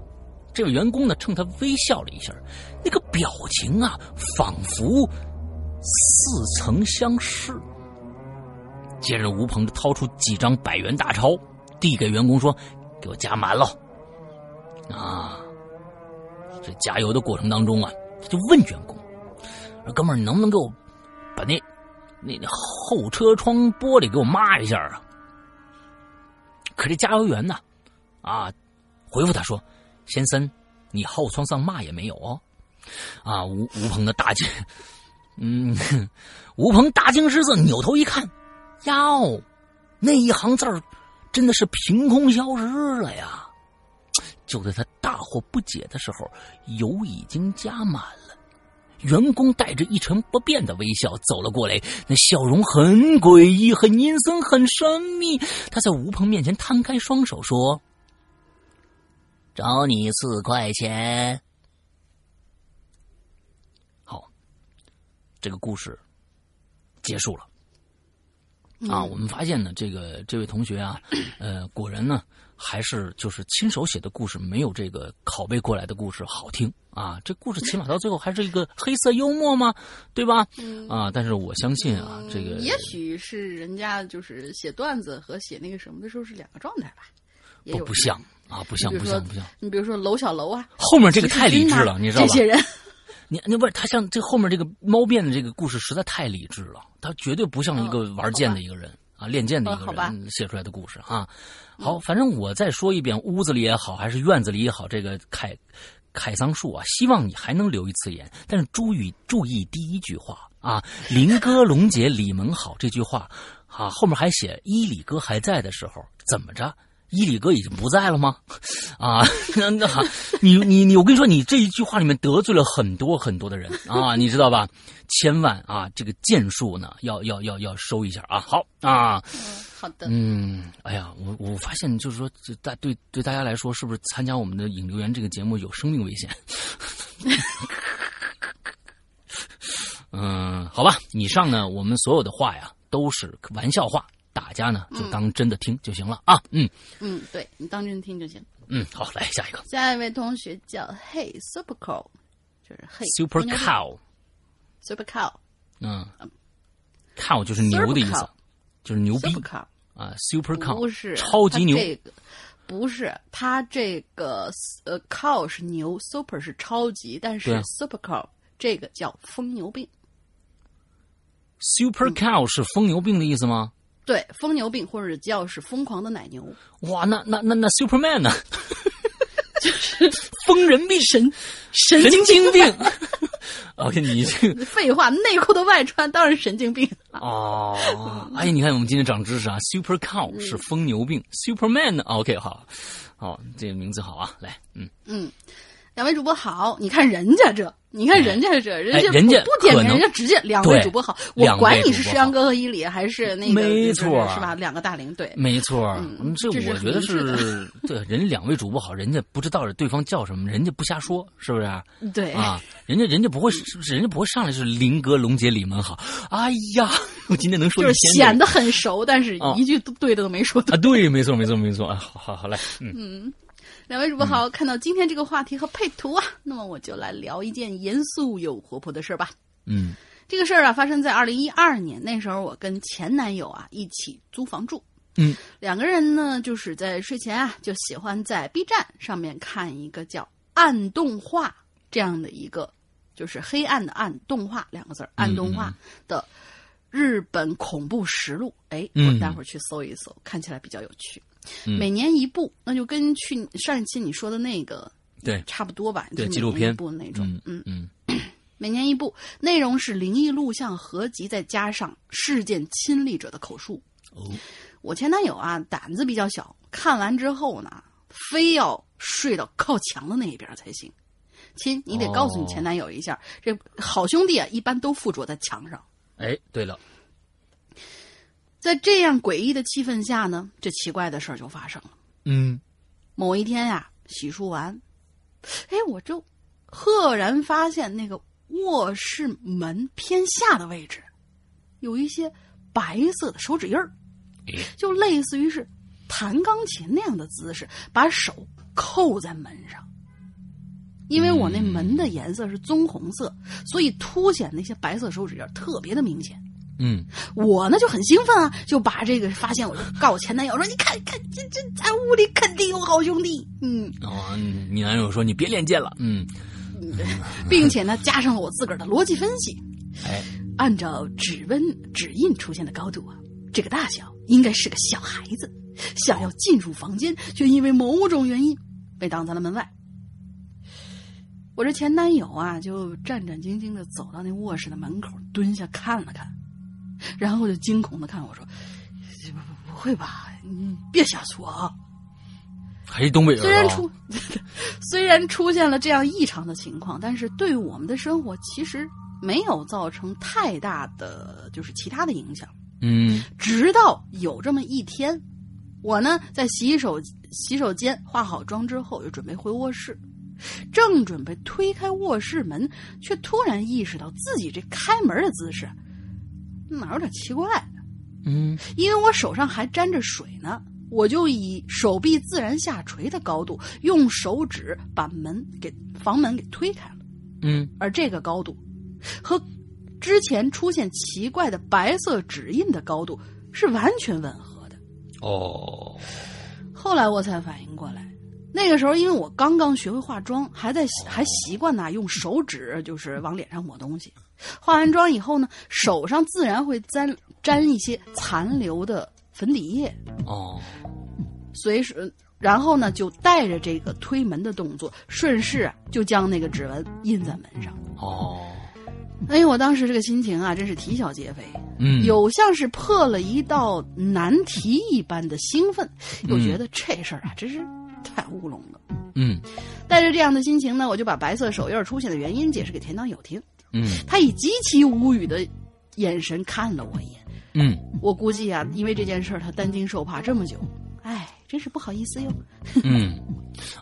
这位员工呢，冲他微笑了一下，那个表情啊，仿佛似曾相识。接着，吴鹏掏出几张百元大钞，递给员工说：“给我加满了。”啊。这加油的过程当中啊，他就问员工：“哥们儿，你能不能给我把那那那后车窗玻璃给我抹一下啊？”可这加油员呢，啊，回复他说：“先生，你后窗上嘛也没有哦。”啊，吴吴鹏的大惊，嗯，吴鹏大惊失色，扭头一看，哟，那一行字真的是凭空消失了呀！就在他大惑不解的时候，油已经加满了。员工带着一成不变的微笑走了过来，那笑容很诡异、很阴森、很神秘。他在吴鹏面前摊开双手说：“找你四块钱。”好，这个故事结束了。啊，我们发现呢，这个这位同学啊，呃，果然呢。还是就是亲手写的故事，没有这个拷贝过来的故事好听啊！这故事起码到最后还是一个黑色幽默嘛，对吧？啊！但是我相信啊，这个也许是人家就是写段子和写那个什么的时候是两个状态吧，不不像啊，不像不像不像。你比如说楼小楼啊，后面这个太理智了，你知道吧？这些人你那不是他像这后面这个猫变的这个故事实在太理智了，他绝对不像一个玩剑的一个人、啊，练剑的一个人写出来的故事啊。好，反正我再说一遍，屋子里也好，还是院子里也好，这个凯凯桑树啊，希望你还能留一次言，但是注意注意第一句话啊，林哥龙姐李萌好这句话啊，后面还写伊里哥还在的时候怎么着？伊里哥已经不在了吗？(laughs) 啊，那那你你你，我跟你说，你这一句话里面得罪了很多很多的人啊，你知道吧？千万啊，这个剑术呢，要要要要收一下啊。好啊，嗯，好的。嗯，哎呀，我我发现就是说，这大对对大家来说，是不是参加我们的引流员这个节目有生命危险？(laughs) 嗯，好吧，以上呢，我们所有的话呀，都是玩笑话。大家呢就当真的听就行了啊，嗯。嗯，对你当真听就行。嗯，好，来下一个。下一位同学叫 Hey Super Cow，就是 Hey Super Cow，Super Cow，嗯，Cow 就是牛的意思，就是牛逼。啊，Super Cow 不是超级牛，这个不是它这个呃 Cow 是牛，Super 是超级，但是 Super Cow 这个叫疯牛病。Super Cow 是疯牛病的意思吗？对，疯牛病或者叫是疯狂的奶牛。哇，那那那那 Superman 呢？(laughs) 就是 (laughs) 疯人病，神神经病。OK，你这个 (laughs) 废话，内裤的外穿当然神经病。哦，哎，你看我们今天长知识啊，Super Cow 是疯牛病，Superman 呢 OK，好，好，这个名字好啊，来，嗯嗯。两位主播好，你看人家这，你看人家这，人家人家不点名，人家直接两位主播好，我管你是石阳哥和伊里还是那个，没错，是吧？两个大龄对，没错，这我觉得是对，人家两位主播好，人家不知道对方叫什么，人家不瞎说，是不是？对啊，人家人家不会，是不是？人家不会上来是林哥、龙姐、李门好。哎呀，(laughs) 我今天能说就是显得很熟，但是一句对的都没说啊。对，没错，没错，没错啊。好好好，来，嗯。两位主播好，看到今天这个话题和配图啊，那么我就来聊一件严肃又活泼的事儿吧。嗯，这个事儿啊，发生在二零一二年，那时候我跟前男友啊一起租房住。嗯，两个人呢，就是在睡前啊，就喜欢在 B 站上面看一个叫“暗动画”这样的一个，就是黑暗的暗动画两个字儿，暗动画的日本恐怖实录。哎，我待会儿去搜一搜，看起来比较有趣。每年一部，那就跟去上一期你说的那个对差不多吧？对，纪录片部那种。嗯嗯，(clears throat) 每年一部，内容是灵异录像合集，再加上事件亲历者的口述。哦，我前男友啊，胆子比较小，看完之后呢，非要睡到靠墙的那一边才行。亲，你得告诉你前男友一下，这好兄弟啊，一般都附着在墙上。哎，对了。在这样诡异的气氛下呢，这奇怪的事儿就发生了。嗯，某一天呀，洗漱完，哎，我就赫然发现那个卧室门偏下的位置，有一些白色的手指印儿，就类似于是弹钢琴那样的姿势，把手扣在门上。因为我那门的颜色是棕红色，所以凸显那些白色手指印特别的明显。嗯，我呢就很兴奋啊，就把这个发现，我就告我前男友 (laughs) 说：“你看看，这这在屋里肯定有好兄弟。”嗯，哦，你男友说：“你别练剑了。”嗯，并且呢，加上了我自个儿的逻辑分析。哎，按照指纹指印出现的高度啊，这个大小应该是个小孩子，想要进入房间，却因为某种原因被挡在了门外。我这前男友啊，就战战兢兢的走到那卧室的门口，蹲下看了看。然后就惊恐的看我说：“不不会吧？你别瞎说啊！”还是东北人。虽然出 (laughs) 虽然出现了这样异常的情况，但是对我们的生活其实没有造成太大的就是其他的影响。嗯。直到有这么一天，我呢在洗手洗手间化好妆之后，又准备回卧室，正准备推开卧室门，却突然意识到自己这开门的姿势。哪有点奇怪？嗯，因为我手上还沾着水呢，我就以手臂自然下垂的高度，用手指把门给房门给推开了。嗯，而这个高度和之前出现奇怪的白色指印的高度是完全吻合的。哦，后来我才反应过来，那个时候，因为我刚刚学会化妆，还在还习惯呢用手指就是往脸上抹东西。化完妆以后呢，手上自然会沾沾一些残留的粉底液。哦，随时，然后呢，就带着这个推门的动作，顺势就将那个指纹印在门上。哦，哎呦，我当时这个心情啊，真是啼笑皆非。嗯，有像是破了一道难题一般的兴奋，又觉得这事儿啊，真是太乌龙了。嗯带着这样的心情呢，我就把白色手印出现的原因解释给田当友听。嗯他以极其无语的眼神看了我一眼。嗯，我估计啊，因为这件事儿，他担惊受怕这么久，哎，真是不好意思哟。嗯，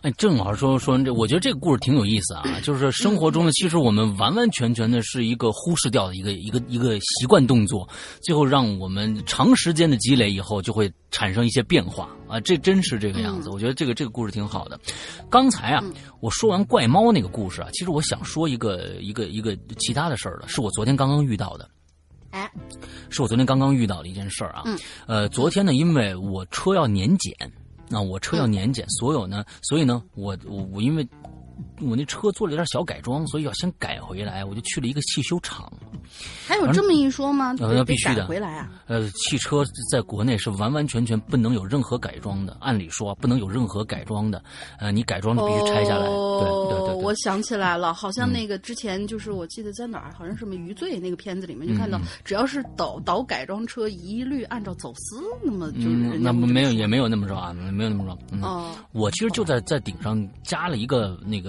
哎，正好说说这，我觉得这个故事挺有意思啊。就是生活中呢，其实我们完完全全的是一个忽视掉的一个一个一个习惯动作，最后让我们长时间的积累以后，就会产生一些变化啊。这真是这个样子。我觉得这个这个故事挺好的。刚才啊，我说完怪猫那个故事啊，其实我想说一个一个一个其他的事儿了，是我昨天刚刚遇到的。哎，是我昨天刚刚遇到的一件事儿啊。嗯，呃，昨天呢，因为我车要年检，那、我车要年检，所有呢，所以呢，我我我因为我那车做了点小改装，所以要先改回来，我就去了一个汽修厂。还有这么一说吗？呃必须的得回来啊。呃，汽车在国内是完完全全不能有任何改装的，按理说不能有任何改装的。呃，你改装的必须拆下来。哦、对对对对。我想起来了，好像那个之前就是我记得在哪儿，好像是什么《余罪》那个片子里面就看到，嗯只要是倒倒改装车，一律按照走私，那么就是那没有也没有那么说啊，没有那么说。嗯，哦，我其实就在在顶上加了一个那个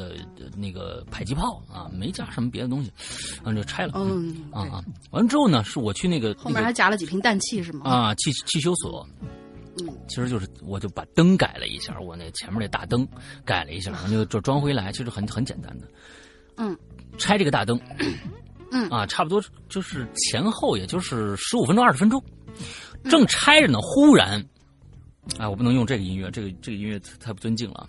那个迫击炮啊，没加什么别的东西，然后就拆了。嗯，对啊啊！完了之后呢，是我去那个后面还加了几瓶氮气是吗？啊汽汽修所，嗯，其实就是我就把灯改了一下，我那前面那大灯改了一下，然后就就装回来，其实很很简单的。嗯，拆这个大灯，嗯啊，差不多就是前后也就是十五分钟二十分钟，正拆着呢，忽然，哎，我不能用这个音乐，这个这个音乐太不尊敬了啊！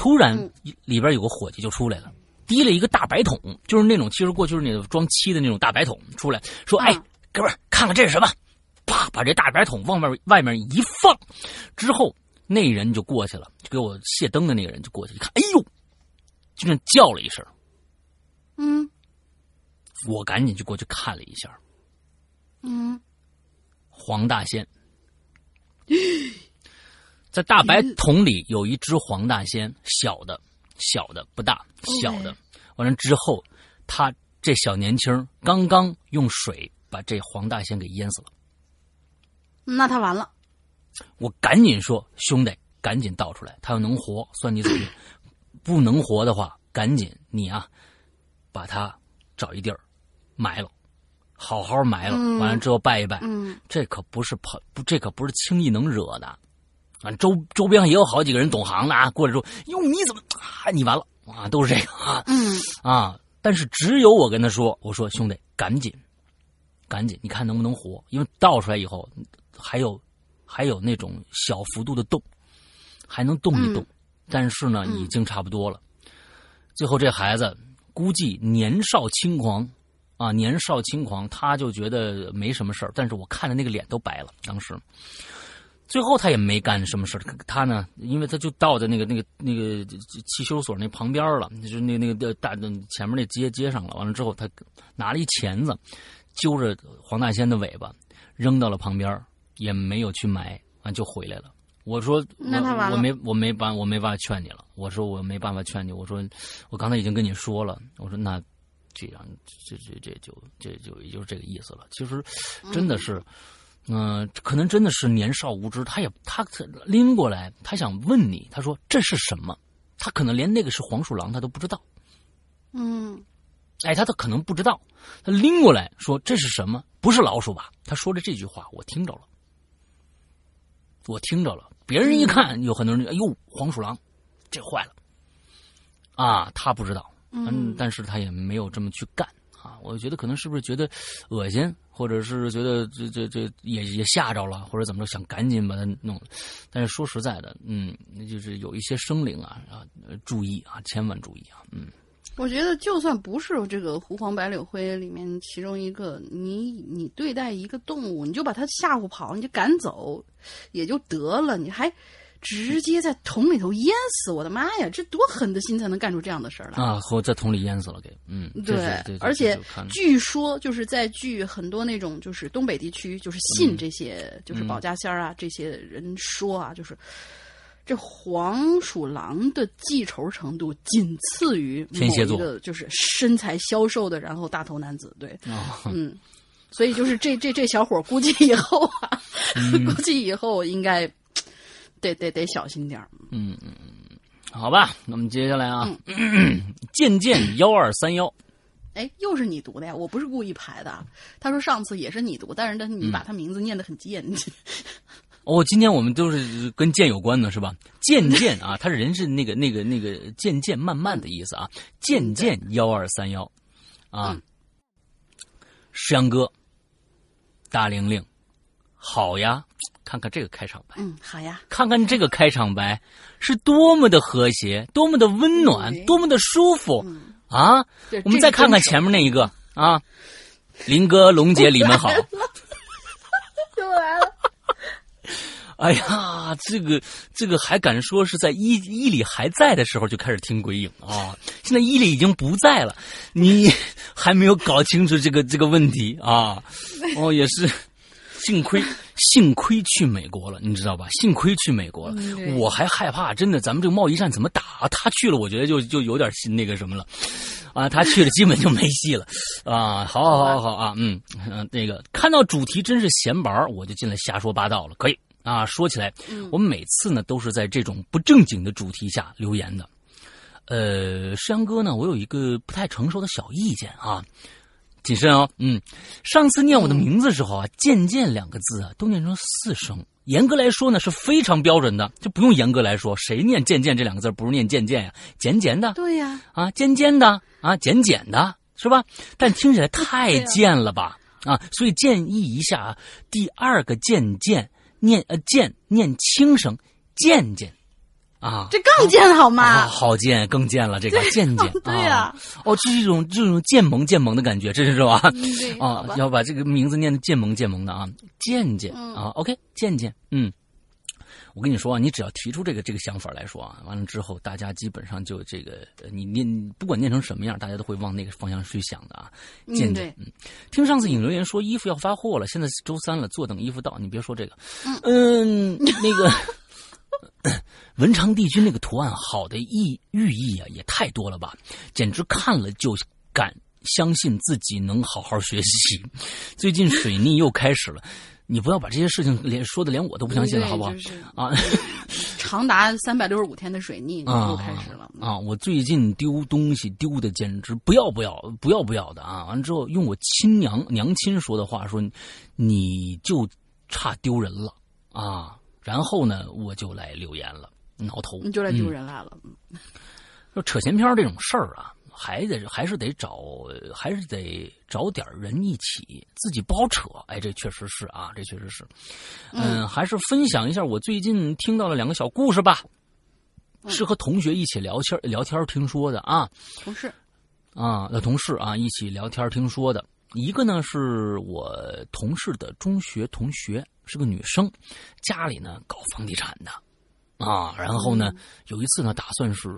突然嗯。里边有个伙计就出来了。提了一个大白桶，就是那种其实过去是那种装漆的那种大白桶，出来说：“哎，啊哥们儿，看看这是什么？”啪，把这大白桶往外外面一放，之后那人就过去了，就给我卸灯的那个人就过去一看，哎呦，就那叫了一声，嗯。我赶紧就过去看了一下，嗯，黄大仙，(laughs) 在大白桶里有一只黄大仙，小的，小的不大，小的。完了之后，他这小年轻刚刚用水把这黄大仙给淹死了。那他完了。我赶紧说：“兄弟，赶紧倒出来！他要能活，算你走运；不能活的话，赶紧你啊，把他找一地儿埋了，好好埋了。嗯完了之后拜一拜，嗯这可不是跑，不，这可不是轻易能惹的。啊，周周边也有好几个人懂行的啊，过来说：‘哟，你怎么啊？你完了啊！’都是这个啊嗯啊！但是只有我跟他说：‘我说兄弟，赶紧，赶紧，你看能不能活？因为倒出来以后，还有还有那种小幅度的动，还能动一动，但是呢，嗯已经差不多了。最后这孩子估计年少轻狂啊，年少轻狂，他就觉得没什么事儿，但是我看着那个脸都白了，当时。最后他也没干什么事儿他呢，因为他就倒在那个那个那个汽修所那旁边了，就是那那个大前面那街街上了。完了之后，他拿了一钳子，揪着黄大仙的尾巴扔到了旁边，也没有去埋，完就回来了。我说，那他完了我我没我没办我没办法劝你了。我说我没办法劝你。我说我刚才已经跟你说了。我说那这样这这这就这就也就是这个意思了。其实真的是。嗯、可能真的是年少无知，他也他拎过来，他想问你，他说这是什么？他可能连那个是黄鼠狼他都不知道，嗯哎，他他可能不知道，他拎过来说这是什么？不是老鼠吧？他说的这句话我听着了，我听着了。别人一看，有很多人，哎呦，黄鼠狼，这坏了，啊，他不知道，嗯，但是他也没有这么去干啊。我觉得可能是不是觉得恶心，或者是觉得这这这也也吓着了，或者怎么着，想赶紧把它弄。但是说实在的，嗯，那就是有一些生灵啊啊，注意啊，千万注意啊，嗯。我觉得就算不是这个狐黄白柳灰里面其中一个，你你对待一个动物，你就把它吓唬跑，你就赶走，也就得了，你还直接在桶里头淹死！我的妈呀，这多狠的心才能干出这样的事儿来啊！和在桶里淹死了，给嗯，对，而且据说就是在据很多那种就是东北地区就是信这些就是保家仙儿啊这些人说啊，就是这黄鼠狼的记仇程度仅次于某一个就是身材消瘦的然后大头男子，对，嗯，所以就是这这这小伙估计以后啊，(laughs) 估计以后应该。得得得小心点儿。嗯嗯嗯，好吧，那么接下来啊，渐渐幺二三幺，哎，又是你读的呀？我不是故意排的。他说上次也是你读，但是他你把他名字念得很贱。(laughs) 哦，今天我们都是跟剑有关的，是吧？渐渐啊，他人是那个那个那个渐渐慢慢的意思啊。渐渐幺二三幺，啊，石阳哥，大玲玲，好呀。看看这个开场白，嗯，好呀。看看这个开场白，是多么的和谐，多么的温暖，多么的舒服啊！我们再看看前面那一个啊，林哥、龙姐，你们好，(laughs) 又来了。(laughs) 哎呀，这个这个还敢说是在伊伊里还在的时候就开始听鬼影啊？现在伊里已经不在了，你还没有搞清楚这个这个问题啊？哦，也是。幸亏，幸亏去美国了，你知道吧？幸亏去美国了，我还害怕，真的，咱们这个贸易战怎么打？他去了，我觉得就就有点那个什么了，啊，他去了，基本就没戏了，啊，好，好，好，好啊，嗯，嗯，那个看到主题真是闲玩我就进来瞎说八道了，可以啊。说起来，我们每次呢都是在这种不正经的主题下留言的，呃，山哥呢，我有一个不太成熟的小意见啊。谨慎哦，嗯，上次念我的名字的时候啊，“渐渐”两个字啊，都念成四声。严格来说呢，是非常标准的，就不用严格来说，谁念“渐渐”这两个字不是念“渐渐”呀？简简的，对呀，啊，尖尖的，啊，简简的，是吧？但听起来太贱了吧？啊，所以建议一下啊，第二个“渐渐”念呃“渐”念轻声，“渐渐”。啊，这更贱好吗？好贱，更贱了，这个 (laughs) 贱贱。(laughs) 对呀，哦，这是一种这种贱萌贱萌的感觉，这是是吧？啊，(laughs) 要把这个名字念的贱萌贱萌的啊，贱贱啊，OK，贱贱，嗯，我跟你说啊，你只要提出这个这个想法来说啊，完了之后，大家基本上就这个，你念不管念成什么样，大家都会往那个方向去想的啊。贱贱，嗯，听上次引留言说衣服要发货了，现在周三了，坐等衣服到。你别说这个，嗯，那个。(laughs) 文昌帝君那个图案好的意寓意啊，也太多了吧！简直看了就敢相信自己能好好学习。(laughs) 最近水逆又开始了，你不要把这些事情连说的连我都不相信了，好不好？啊，(laughs) 长达三百六十五天的水逆又开始了啊！我最近丢东西丢的简直不要不要不要不要的啊！完了之后用我亲娘娘亲说的话说，你就差丢人了啊！然后呢，我就来留言了。挠头，你就来丢人来了。说扯闲篇这种事儿啊，还得还是得找，还是得找点人一起，自己不好扯。哎，这确实是啊，这确实是。嗯，还是分享一下我最近听到了两个小故事吧。是和同学一起聊天聊天听说的啊。同事啊，那同事啊，一起聊天听说的。一个呢是我同事的中学同学，是个女生，家里呢搞房地产的。啊，然后呢，有一次呢，打算是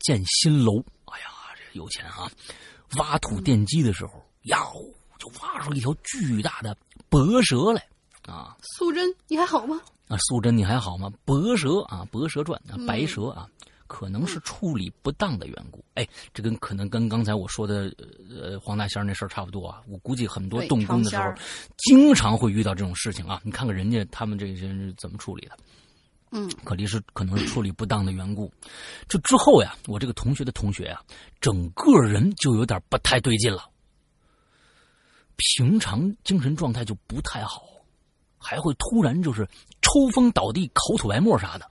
建新楼。哎呀，这有钱啊！挖土奠基的时候，呀，就挖出一条巨大的白蛇来。啊，素贞，你还好吗？啊，素贞，你还好吗？白蛇啊，白蛇传啊，白蛇啊，可能是处理不当的缘故。哎，这跟可能跟刚才我说的呃黄大仙那事儿差不多啊。我估计很多动工的时候，经常会遇到这种事情啊。你看看人家他们这些人怎么处理的。嗯，可能是可能是处理不当的缘故，这之后呀，我这个同学的同学呀，整个人就有点不太对劲了。平常精神状态就不太好，还会突然就是抽风倒地、口吐白沫啥的。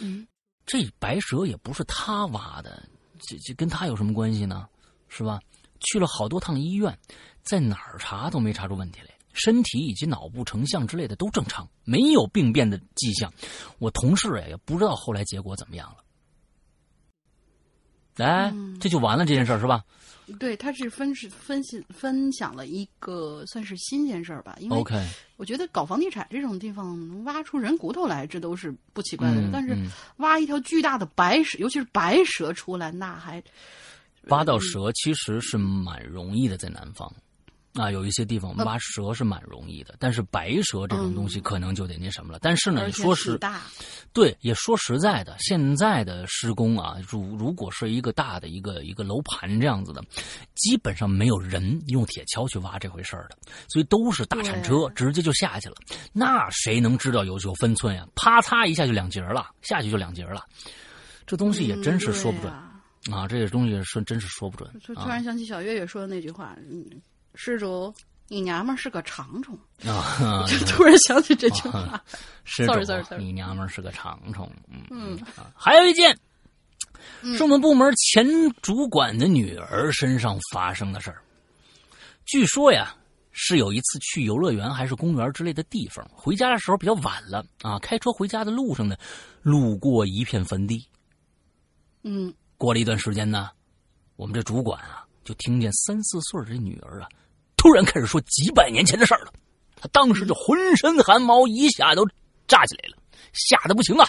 嗯，这白蛇也不是他挖的，这这跟他有什么关系呢？是吧？去了好多趟医院，在哪儿查都没查出问题来。身体以及脑部成像之类的都正常，没有病变的迹象。我同事呀也不知道后来结果怎么样了。哎，这就完了这件事儿是吧？对，他是分是分析分享了一个算是新鲜事儿吧，因为我觉得搞房地产这种地方能挖出人骨头来，这都是不奇怪的。嗯但是嗯挖一条巨大的白蛇，尤其是白蛇出来，那还挖到蛇其实是蛮容易的，在南方。啊，有一些地方挖蛇是蛮容易的，但是白蛇这种东西可能就得那什么了。但是呢，说实对，也说实在的，现在的施工啊，如如果是一个大的一个一个楼盘这样子的，基本上没有人用铁锹去挖这回事儿的，所以都是大铲车直接就下去了。那谁能知道有有分寸呀？啪嚓一下就两截了，下去就两截了。这东西也真是说不准、嗯啊啊，这些东西是真是说不准就突啊然想起小月月说的那句话：“嗯，施主，你娘们儿是个长虫。啊！(laughs) 就突然想起这句话。(laughs) 啊施 Sorry, 主 sorry, sorry 你娘们儿是个长虫。嗯嗯啊还有一件，嗯是我们部门前主管的女儿身上发生的事儿。据说呀，是有一次去游乐园还是公园之类的地方，回家的时候比较晚了啊，开车回家的路上呢，路过一片坟地。嗯过了一段时间呢，我们这主管啊，就听见三四岁这女儿啊，突然开始说几百年前的事儿了。他当时就浑身汗毛一下都炸起来了，吓得不行啊！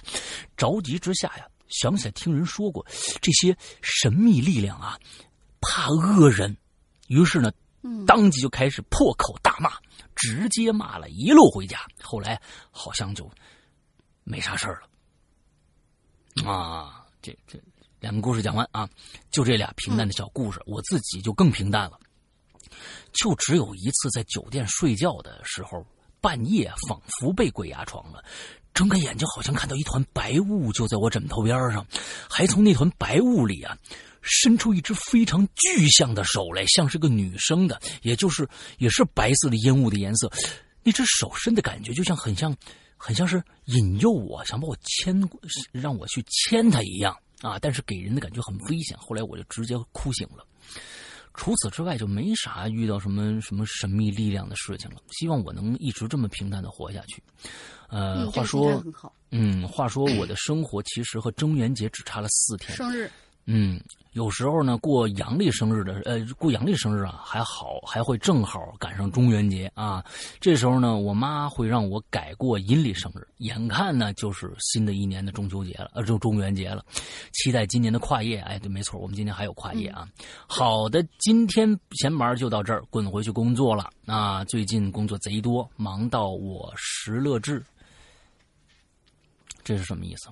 着急之下呀，想起来听人说过这些神秘力量啊，怕恶人，于是呢，嗯，当即就开始破口大骂，直接骂了一路回家。后来好像就没啥事儿了。啊，这这两个故事讲完啊，就这俩平淡的小故事，我自己就更平淡了。就只有一次在酒店睡觉的时候，半夜仿佛被鬼压床了，睁开眼睛好像看到一团白雾就在我枕头边上，还从那团白雾里啊伸出一只非常具象的手来，像是个女生的，也就是也是白色的烟雾的颜色。那只手伸的感觉就像很像，很像是引诱我，想把我牵，让我去牵它一样啊！但是给人的感觉很危险。后来我就直接哭醒了。除此之外，就没啥遇到什么什么神秘力量的事情了。希望我能一直这么平淡的活下去。呃，嗯话说。嗯，话说我的生活其实和中元节只差了四天。生日，嗯，有时候呢，过阳历生日的，呃，过阳历生日啊，还好，还会正好赶上中元节啊。这时候呢，我妈会让我改过阴历生日。眼看呢，就是新的一年的中秋节了，呃，就中元节了。期待今年的跨夜。哎，对，没错，我们今年还有跨夜啊。好的，今天闲玩就到这儿，滚回去工作了啊。最近工作贼多，忙到我时乐志。这是什么意思？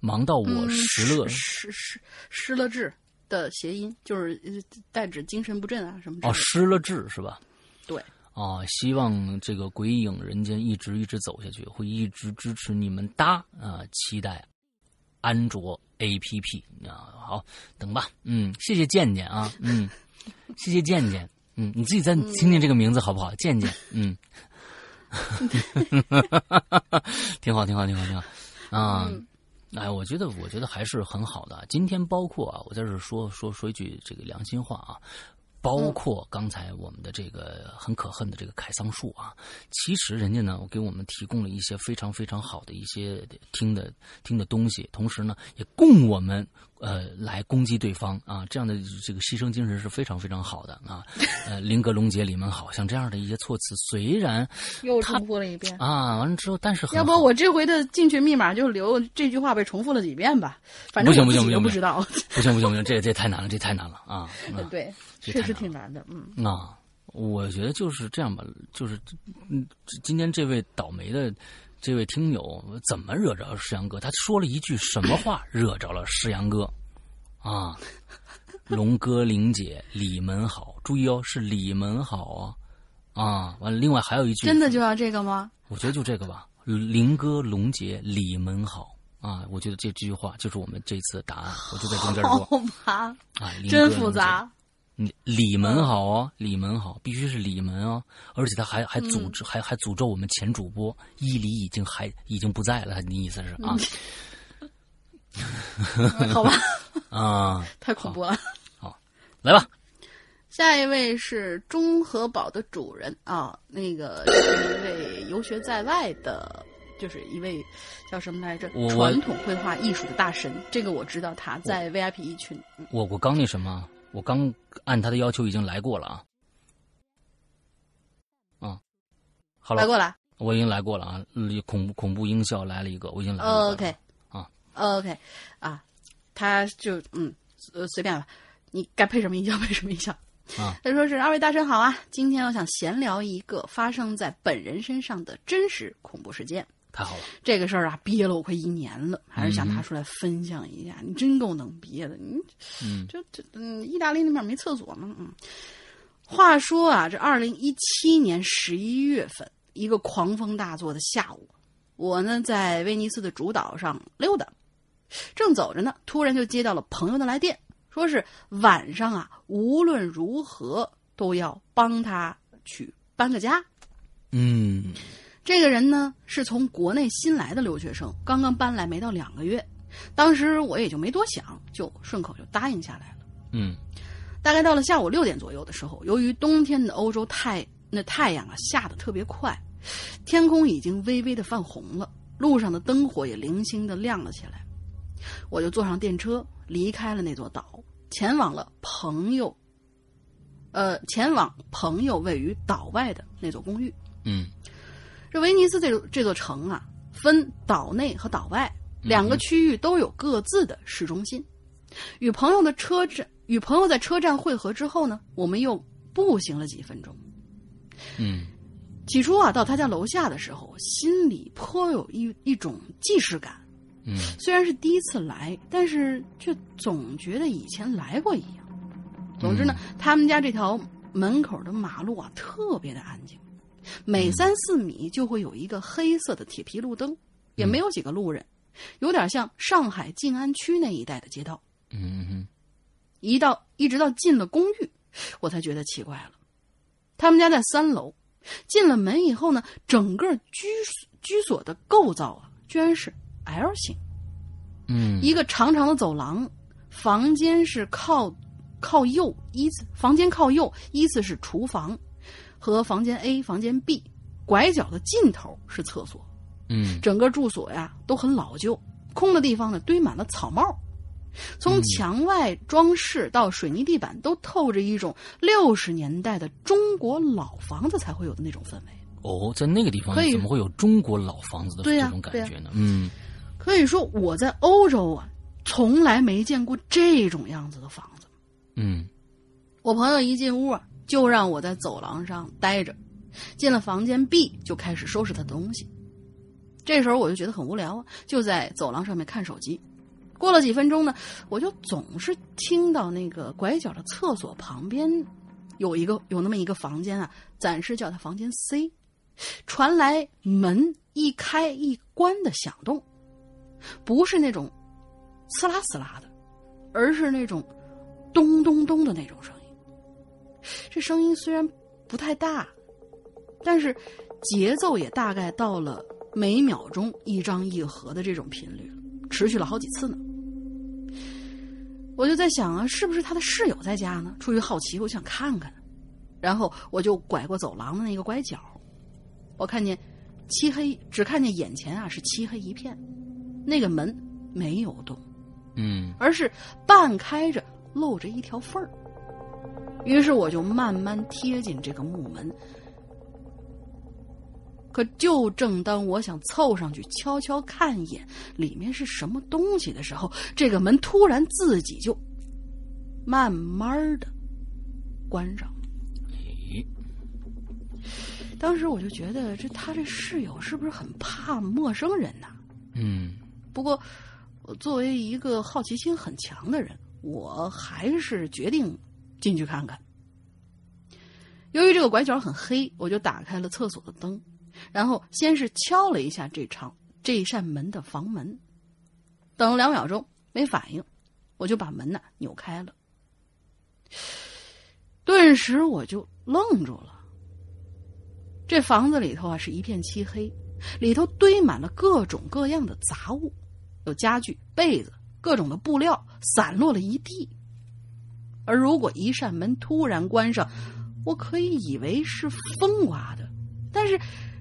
忙到我嗯时乐、失失失了智的谐音，就是呃代指精神不振啊什么哦，失了智是吧？对，啊，希望这个鬼影人间一直一直走下去，会一直支持你们搭啊！期待安卓 APP 啊，好等吧，嗯，谢谢健健啊，嗯，谢谢健健，嗯，你自己再听听这个名字好不好？健健，嗯，(laughs) 挺好，挺好，挺好，挺好啊。嗯哎，我觉得，我觉得还是很好的。今天包括啊，我在这说说说一句这个良心话啊，包括刚才我们的这个很可恨的这个凯桑树啊，其实人家呢，给我们提供了一些非常非常好的一些听的听的东西，同时呢，也供我们呃来攻击对方啊，这样的这个牺牲精神是非常非常好的啊。(laughs) 呃，林格龙杰里们好像这样的一些措辞，虽然 (laughs) 又重复了一遍。啊完了之后，但是很要不我这回的进群密码就留这句话被重复了几遍吧，反正不行不行不行都不知道。不行不行不行，这这太难了，这太难了啊！(laughs) 啊对，这确实挺难的。嗯，啊，我觉得就是这样吧，就是嗯，今天这位倒霉的这位听友怎么惹着石阳哥？他说了一句什么话惹着了石阳哥？啊，(laughs) 龙哥、玲姐，李门好，注意哦，是李门好啊！啊，完了，另外还有一句，真的就要这个吗？我觉得就这个吧，林哥、龙姐、李门好啊！我觉得这这句话就是我们这次的答案，我就在中间好说吧，啊，真复杂。李李门好哦，李门好，必须是李门哦，而且他还还诅咒，还还诅咒我们前主播伊犁已经还已经不在了，你意思是啊、嗯。(laughs) 好吧，(laughs) 啊，(laughs) 太恐怖了。好来吧，下一位是中和宝的主人啊，那个是一位游学在外的就是一位叫什么来着？传统绘画艺术的大神，这个我知道他在 VIP 一群。嗯。我我刚那什么，我刚按他的要求已经来过了啊。啊，好了，来过了我已经来过了啊，嗯恐怖恐怖音效来了一个，我已经来过了。，OK 啊，OK 啊，他就嗯呃随便吧，你该配什么音效配什么音效。啊，他说是二位大神好啊，今天我想闲聊一个发生在本人身上的真实恐怖事件。太好了，这个事儿啊，憋了我快一年了，还是想嗯拿出来分享一下。你真够能憋的，你嗯这这嗯，意大利那边没厕所吗？嗯。话说啊，这二零一七年十一月份，一个狂风大作的下午，我呢在威尼斯的主岛上溜达，正走着呢，突然就接到了朋友的来电，说是晚上啊，无论如何都要帮他去搬个家。嗯这个人呢是从国内新来的留学生，刚刚搬来没到两个月。当时我也就没多想，就顺口就答应下来了。嗯大概到了下午六点左右的时候，由于冬天的欧洲太那太阳啊下的特别快，天空已经微微的泛红了，路上的灯火也零星的亮了起来。我就坐上电车，离开了那座岛，前往了朋友，呃，前往朋友位于岛外的那座公寓。嗯这威尼斯这这座城啊，分岛内和岛外两个区域，都有各自的市中心。与朋友的车站与朋友在车站汇合之后呢，我们又步行了几分钟。嗯起初啊，到他家楼下的时候，心里颇有一一种既视感。嗯虽然是第一次来，但是却总觉得以前来过一样。总之呢，他们家这条门口的马路啊，特别的安静，每三四米就会有一个黑色的铁皮路灯，也没有几个路人，有点像上海静安区那一带的街道。嗯嗯一到一直到进了公寓，我才觉得奇怪了。他们家在三楼，进了门以后呢，整个居居所的构造啊，居然是 L 型。嗯一个长长的走廊，房间是靠靠右，依次房间靠右，依次是厨房和房间 A、房间 B，拐角的尽头是厕所。嗯整个住所呀都很老旧，空的地方呢堆满了草帽，从墙外装饰到水泥地板都透着一种六十年代的中国老房子才会有的那种氛围。哦，在那个地方怎么会有中国老房子的这种感觉呢？嗯可以说我在欧洲啊，从来没见过这种样子的房子。嗯我朋友一进屋啊，就让我在走廊上待着。进了房间 B 就开始收拾他的东西。这时候我就觉得很无聊啊，就在走廊上面看手机。过了几分钟呢，我就总是听到那个拐角的厕所旁边有一个有那么一个房间啊，暂时叫它房间 C，传来门一开一关的响动，不是那种刺啦刺啦的，而是那种咚咚咚的那种声。这声音虽然不太大，但是节奏也大概到了每秒钟一张一合的这种频率了，持续了好几次呢。我就在想啊，是不是他的室友在家呢？出于好奇，我想看看。然后我就拐过走廊的那个拐角，我看见漆黑，只看见眼前啊是漆黑一片，那个门没有动。嗯而是半开着，露着一条缝儿。于是我就慢慢贴近这个木门。可就正当我想凑上去悄悄看一眼里面是什么东西的时候，这个门突然自己就慢慢的关上了。诶当时我就觉得，这他这室友是不是很怕陌生人呐、嗯不过，我作为一个好奇心很强的人，我还是决定进去看看。由于这个拐角很黑，我就打开了厕所的灯，然后先是敲了一下这场这扇门的房门，等了两秒钟没反应，我就把门呢扭开了。顿时我就愣住了。这房子里头啊是一片漆黑，里头堆满了各种各样的杂物，有家具、被子、各种的布料散落了一地。而如果一扇门突然关上，我可以以为是风刮的，但是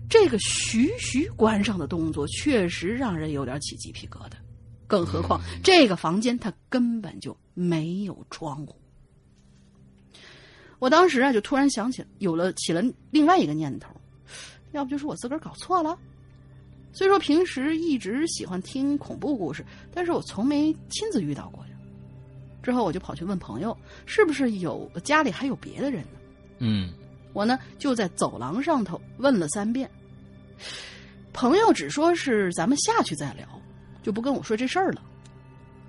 这个徐徐关上的动作，确实让人有点起鸡皮疙瘩。更何况这个房间它根本就没有窗户。我当时啊，就突然想起有了起了另外一个念头，要不就是我自个儿搞错了。虽说平时一直喜欢听恐怖故事，但是我从没亲自遇到过。之后我就跑去问朋友，是不是有家里还有别的人呢？嗯我呢就在走廊上头问了三遍，朋友只说是咱们下去再聊，就不跟我说这事儿了。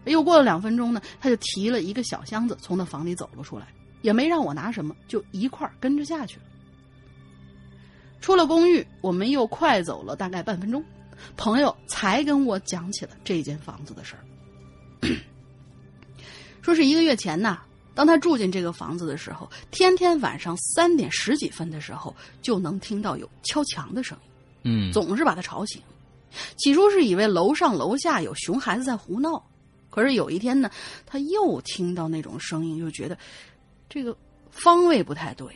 又过了两分钟呢，他就提了一个小箱子从那房里走了出来，也没让我拿什么，就一块儿跟着下去了。出了公寓，我们又快走了大概半分钟，朋友才跟我讲起了这间房子的事儿。说是一个月前呐，当他住进这个房子的时候，天天晚上三点十几分的时候，就能听到有敲墙的声音，嗯总是把他吵醒。起初是以为楼上楼下有熊孩子在胡闹，可是有一天呢，他又听到那种声音，就觉得这个方位不太对，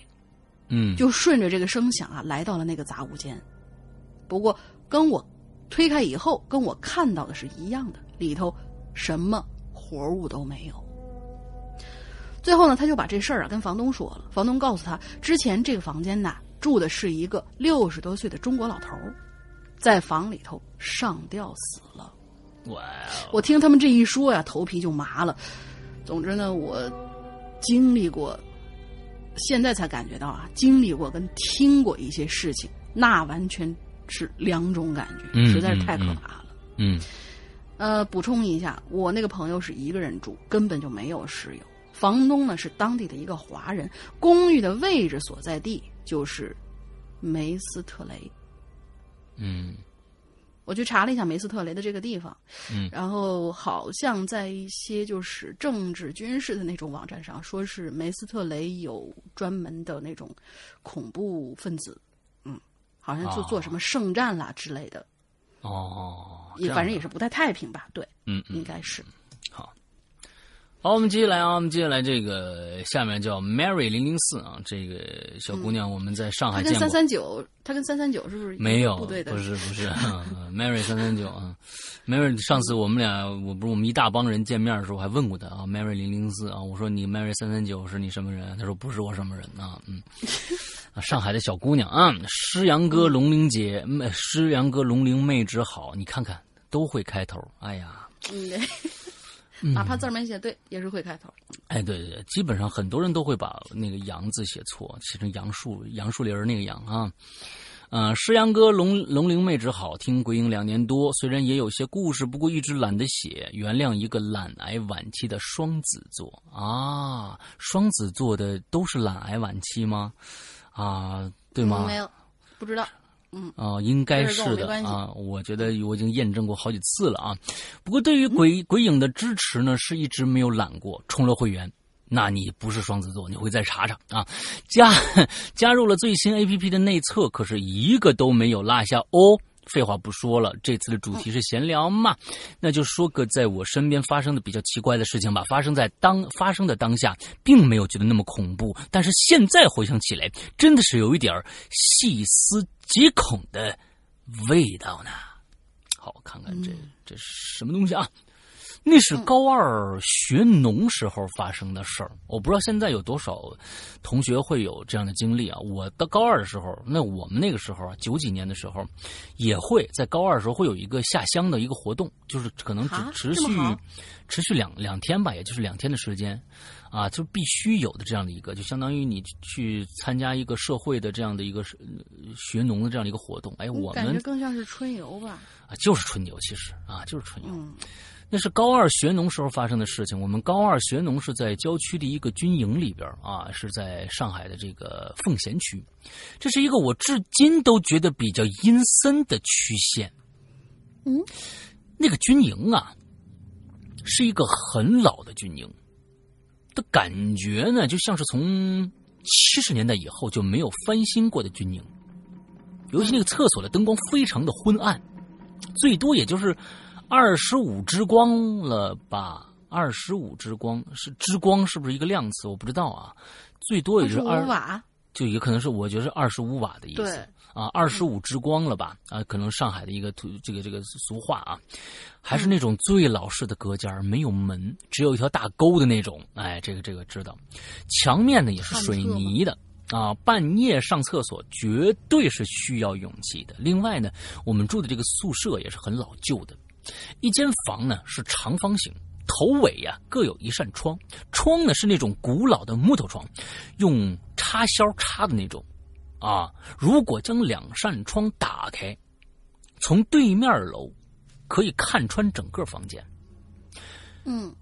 嗯，就顺着这个声响啊，来到了那个杂物间。不过跟我推开以后，跟我看到的是一样的，里头什么活物都没有。最后呢，他就把这事儿啊跟房东说了。房东告诉他，之前这个房间呐住的是一个六十多岁的中国老头儿，在房里头上吊死了。哇哦，我听他们这一说呀，头皮就麻了。总之呢，我经历过，现在才感觉到啊，经历过跟听过一些事情，那完全是两种感觉，嗯实在是太可怕了。嗯呃，补充一下，我那个朋友是一个人住，根本就没有室友。房东呢是当地的一个华人，公寓的位置所在地就是梅斯特雷。嗯。我去查了一下梅斯特雷的这个地方，嗯。然后好像在一些就是政治军事的那种网站上，说是梅斯特雷有专门的那种恐怖分子，嗯，好像做哦做什么圣战啦之类的，哦，也反正也是不太太平吧，对，嗯嗯。应该是。好，我们接下来啊，我们接下来这个下面叫 Mary 零零四啊，这个小姑娘我们在上海见过，三九，她跟三三九是不是没有？不是不是，(laughs) Mary 三三九啊，Mary 上次我们俩我不是我们一大帮人见面的时候，还问过她啊，Mary 零零四啊，我说你 Mary 三三九是你什么人？她说不是我什么人啊，嗯，啊，上海的小姑娘啊，诗阳哥龙玲姐，妹诗阳哥龙玲妹纸好，你看看都会开头，哎呀。哪怕字儿没写对，也是会开头。哎，对对对，基本上很多人都会把那个“杨”字写错，写成杨树杨树林儿那个“杨”啊。呃，诗阳哥龙龙灵妹纸好听，鬼影两年多，虽然也有些故事，不过一直懒得写。原谅一个懒癌晚期的双子座啊，双子座的都是懒癌晚期吗？啊，对吗？嗯没有，不知道。啊、应该是的啊，我觉得我已经验证过好几次了啊。不过对于鬼鬼影的支持呢，是一直没有懒过。充了会员，那你不是双子座，你会再查查啊。加加入了最新 A P P 的内测，可是一个都没有落下哦。废话不说了，这次的主题是闲聊嘛，那就说个在我身边发生的比较奇怪的事情吧。发生在当发生的当下，并没有觉得那么恐怖，但是现在回想起来，真的是有一点儿细思极恐的味道呢。好，我看看这这是什么东西啊？那是高二学农时候发生的事儿，我不知道现在有多少同学会有这样的经历啊。我到高二的时候，那我们那个时候啊，九几年的时候，也会在高二的时候会有一个下乡的一个活动，就是可能只啊持续持续两两天吧，也就是两天的时间，啊，就必须有的这样的一个，就相当于你去参加一个社会的这样的一个呃学农的这样的一个活动。哎，我们感觉更像是春游吧。啊就是春游，其实啊就是春游。嗯那是高二学农时候发生的事情。我们高二学农是在郊区的一个军营里边啊，是在上海的这个奉贤区。这是一个我至今都觉得比较阴森的区县。嗯，那个军营啊，是一个很老的军营，的感觉呢，就像是从七十年代以后就没有翻新过的军营。尤其那个厕所的灯光非常的昏暗，最多也就是。二十五之光了吧？二十五之光是之光是不是一个量词？我不知道啊。最多也是25二瓦，就也可能是我觉得是二十五瓦的意思。对啊，二十五之光了吧？啊，可能上海的一个土这个这个俗话啊，还是那种最老式的隔间，没有门，只有一条大沟的那种。哎，这个这个知道。墙面呢也是水泥的啊，半夜上厕所绝对是需要勇气的。另外呢，我们住的这个宿舍也是很老旧的，一间房呢是长方形。头尾呀各有一扇窗，窗呢是那种古老的木头窗，用插销插的那种。啊，如果将两扇窗打开，从对面楼可以看穿整个房间。嗯，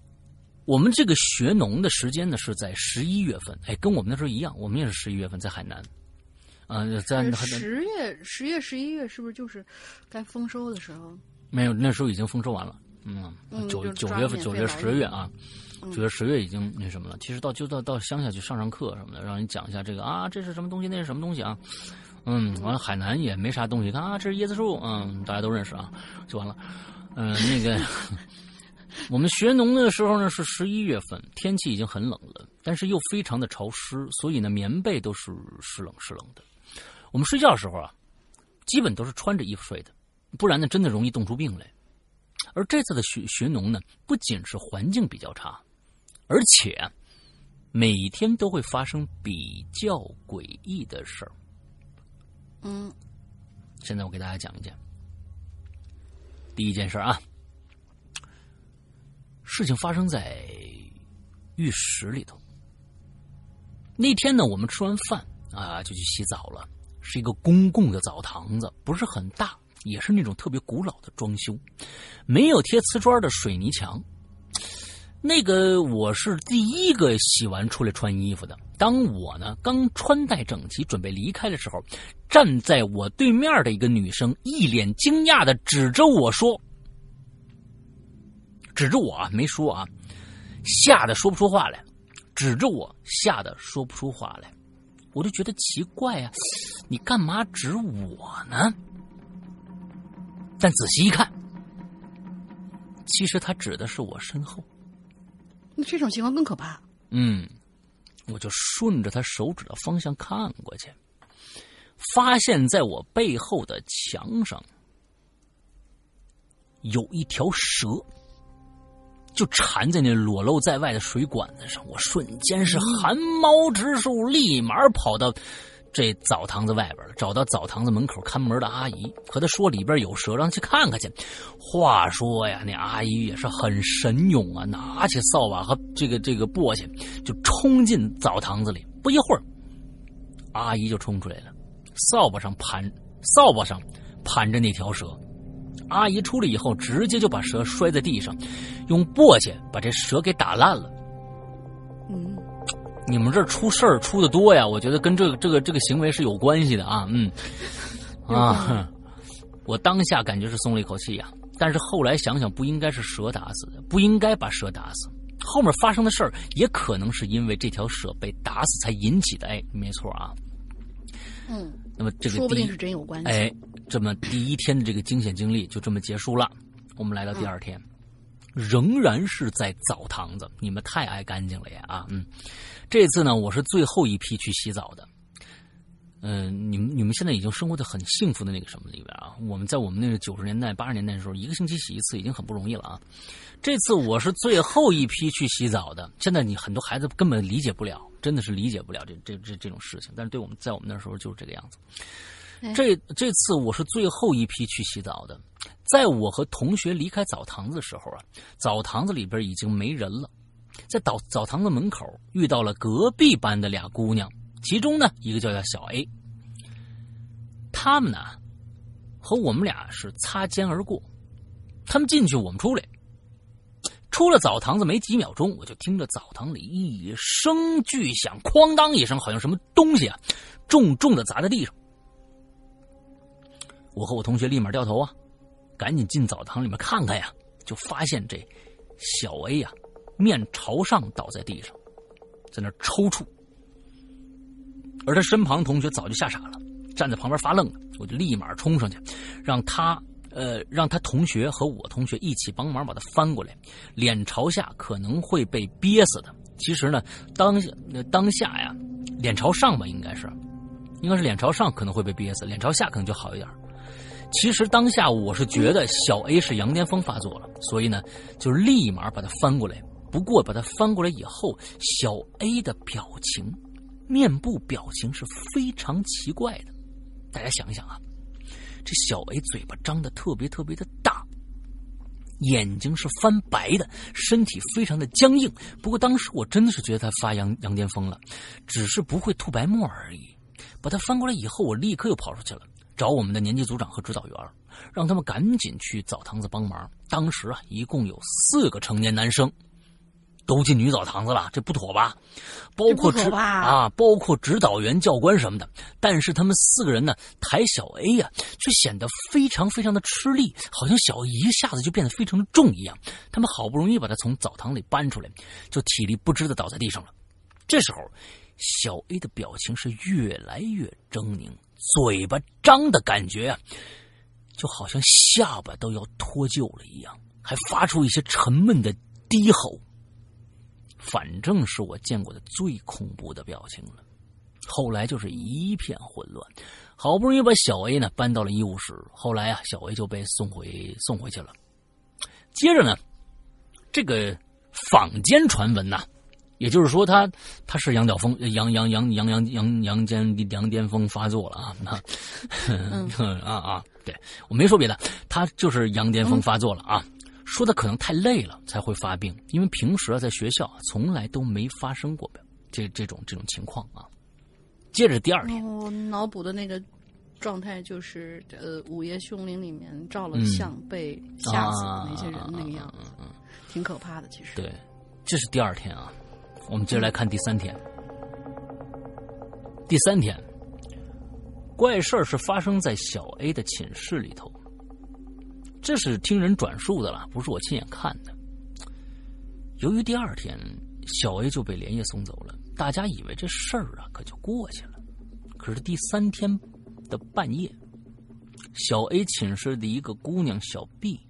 我们这个学农的时间呢是在十一月份，哎，跟我们那时候一样，我们也是十一月份在海南。啊，在十月、十月、十一月是不是就是该丰收的时候？没有，那时候已经丰收完了。嗯，九九月份、九月、十月啊。九月十月已经那什么了，其实到就到到乡下去上上课什么的，让人讲一下这个啊，这是什么东西，那是什么东西啊？嗯，完了海南也没啥东西，看啊，这是椰子树，嗯，大家都认识啊，就完了。嗯，那个 (laughs) 我们学农的时候呢是十一月份，天气已经很冷了，但是又非常的潮湿，所以呢棉被都是湿冷湿冷的。我们睡觉的时候啊，基本都是穿着衣服睡的，不然呢真的容易冻出病来。而这次的学学农呢，不仅是环境比较差。而且每天都会发生比较诡异的事儿。嗯，现在我给大家讲一件。第一件事啊，事情发生在浴室里头。那天呢，我们吃完饭啊，就去洗澡了。是一个公共的澡堂子，不是很大，也是那种特别古老的装修，没有贴瓷砖的水泥墙。那个我是第一个洗完出来穿衣服的。当我呢刚穿戴整齐准备离开的时候，站在我对面的一个女生一脸惊讶的指着我说：“指着我啊，没说啊，吓得说不出话来，指着我吓得说不出话来。”我就觉得奇怪啊，你干嘛指我呢？但仔细一看，其实他指的是我身后。那这种情况更可怕。嗯，我就顺着他手指的方向看过去，发现在我背后的墙上有一条蛇，就缠在那裸露在外的水管子上。我瞬间是汗毛直竖，立马跑到。这澡堂子外边了，找到澡堂子门口看门的阿姨，和她说里边有蛇，让她去看看去。话说呀，那阿姨也是很神勇啊，拿起扫把和这个这个簸箕，就冲进澡堂子里。不一会儿，阿姨就冲出来了，扫把上盘扫把上盘着那条蛇。阿姨出来以后，直接就把蛇摔在地上，用簸箕把这蛇给打烂了。嗯。你们这出事儿出的多呀？我觉得跟这个这个这个行为是有关系的啊，嗯，啊，(laughs) 我当下感觉是松了一口气呀。但是后来想想，不应该是蛇打死的，不应该把蛇打死。后面发生的事儿也可能是因为这条蛇被打死才引起的。哎，没错啊。嗯，那么这个说不定是真有关系。哎，这么第一天的这个惊险经历就这么结束了。我们来到第二天，仍然是在澡堂子。你们太爱干净了呀啊，嗯。这次呢，我是最后一批去洗澡的。嗯，你们你们现在已经生活在很幸福的那个什么里边啊？我们在我们那个九十年代、八十年代的时候，一个星期洗一次已经很不容易了啊。这次我是最后一批去洗澡的。现在你很多孩子根本理解不了，真的是理解不了这这这这种事情。但是对我们在我们那时候就是这个样子。这这次我是最后一批去洗澡的。在我和同学离开澡堂子的时候啊，澡堂子里边已经没人了。在澡澡堂子门口遇到了隔壁班的俩姑娘，其中呢一个叫叫小 A。他们呢和我们俩是擦肩而过，他们进去我们出来，出了澡堂子没几秒钟，我就听着澡堂里一声巨响，哐当一声，好像什么东西啊重重的砸在地上。我和我同学立马掉头啊，赶紧进澡堂里面看看呀，就发现这小 A 呀。面朝上倒在地上，在那抽搐，而他身旁同学早就吓傻了，站在旁边发愣。我就立马冲上去，让他呃让他同学和我同学一起帮忙把他翻过来，脸朝下可能会被憋死的。其实呢，当下当下呀，脸朝上吧，应该是，应该是脸朝上可能会被憋死，脸朝下可能就好一点。其实当下我是觉得小 A 是羊癫疯发作了，所以呢，就立马把他翻过来。不过把它翻过来以后，小 A 的表情，面部表情是非常奇怪的。大家想一想啊，这小 A 嘴巴张的特别特别的大。眼睛是翻白的，身体非常的僵硬。不过当时我真的是觉得他发羊羊癫疯了，只是不会吐白沫而已。把他翻过来以后，我立刻又跑出去了，找我们的年级组长和指导员，让他们赶紧去澡堂子帮忙。当时啊，一共有四个成年男生。都进女澡堂子了，这不妥吧？包括指啊，包括指导员、教官什么的。但是他们四个人呢，抬小 A 呀，却显得非常非常的吃力，好像小 A 一下子就变得非常的重一样。他们好不容易把他从澡堂里搬出来，就体力不支的倒在地上了。这时候，小 A 的表情是越来越狰狞，嘴巴张的感觉啊，就好像下巴都要脱臼了一样，还发出一些沉闷的低吼。反正是我见过的最恐怖的表情了。后来就是一片混乱，好不容易把小 A 呢搬到了医务室。后来啊，小 A 就被送回送回去了。接着呢，这个坊间传闻呐，也就是说他他是羊角风羊羊羊羊羊羊羊癫羊癫疯发作了啊 (laughs) 啊 (laughs) 啊！对我没说别的，他就是羊癫疯发作了啊。说他可能太累了才会发病，因为平时啊在学校从来都没发生过这这种这种情况啊。接着第二天，我脑补的那个状态就是呃《午夜凶铃》里面照了相被吓死的那些人那个样子，挺可怕的。其实对，这是第二天啊。我们接着来看第三天。第三天，怪事儿是发生在小 A 的寝室里头。这是听人转述的了，不是我亲眼看的。由于第二天小 A 就被连夜送走了，大家以为这事儿啊可就过去了。可是第三天的半夜，小 A 寝室的一个姑娘小 B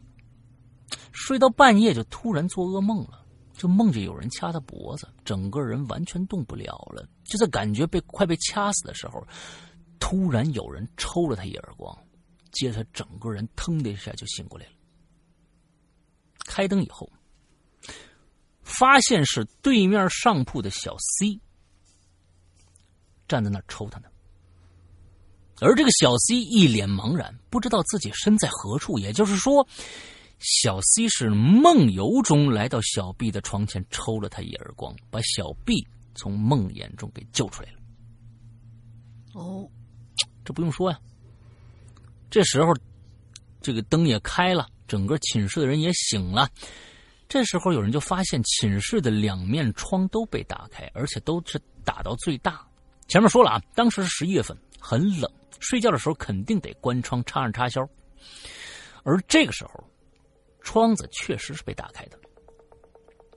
睡到半夜就突然做噩梦了，就梦见有人掐她脖子，整个人完全动不了了。就在感觉被快被掐死的时候，突然有人抽了她一耳光。接着，他整个人腾的一下就醒过来了。开灯以后，发现是对面上铺的小 C 站在那儿抽他呢。而这个小 C 一脸茫然，不知道自己身在何处。也就是说，小 C 是梦游中来到小 B 的床前，抽了他一耳光，把小 B 从梦魇中给救出来了。哦，这不用说呀。这时候，这个灯也开了，整个寝室的人也醒了。这时候，有人就发现寝室的两面窗都被打开，而且都是打到最大。前面说了啊，当时是十一月份，很冷，睡觉的时候肯定得关窗，插上插销。而这个时候，窗子确实是被打开的，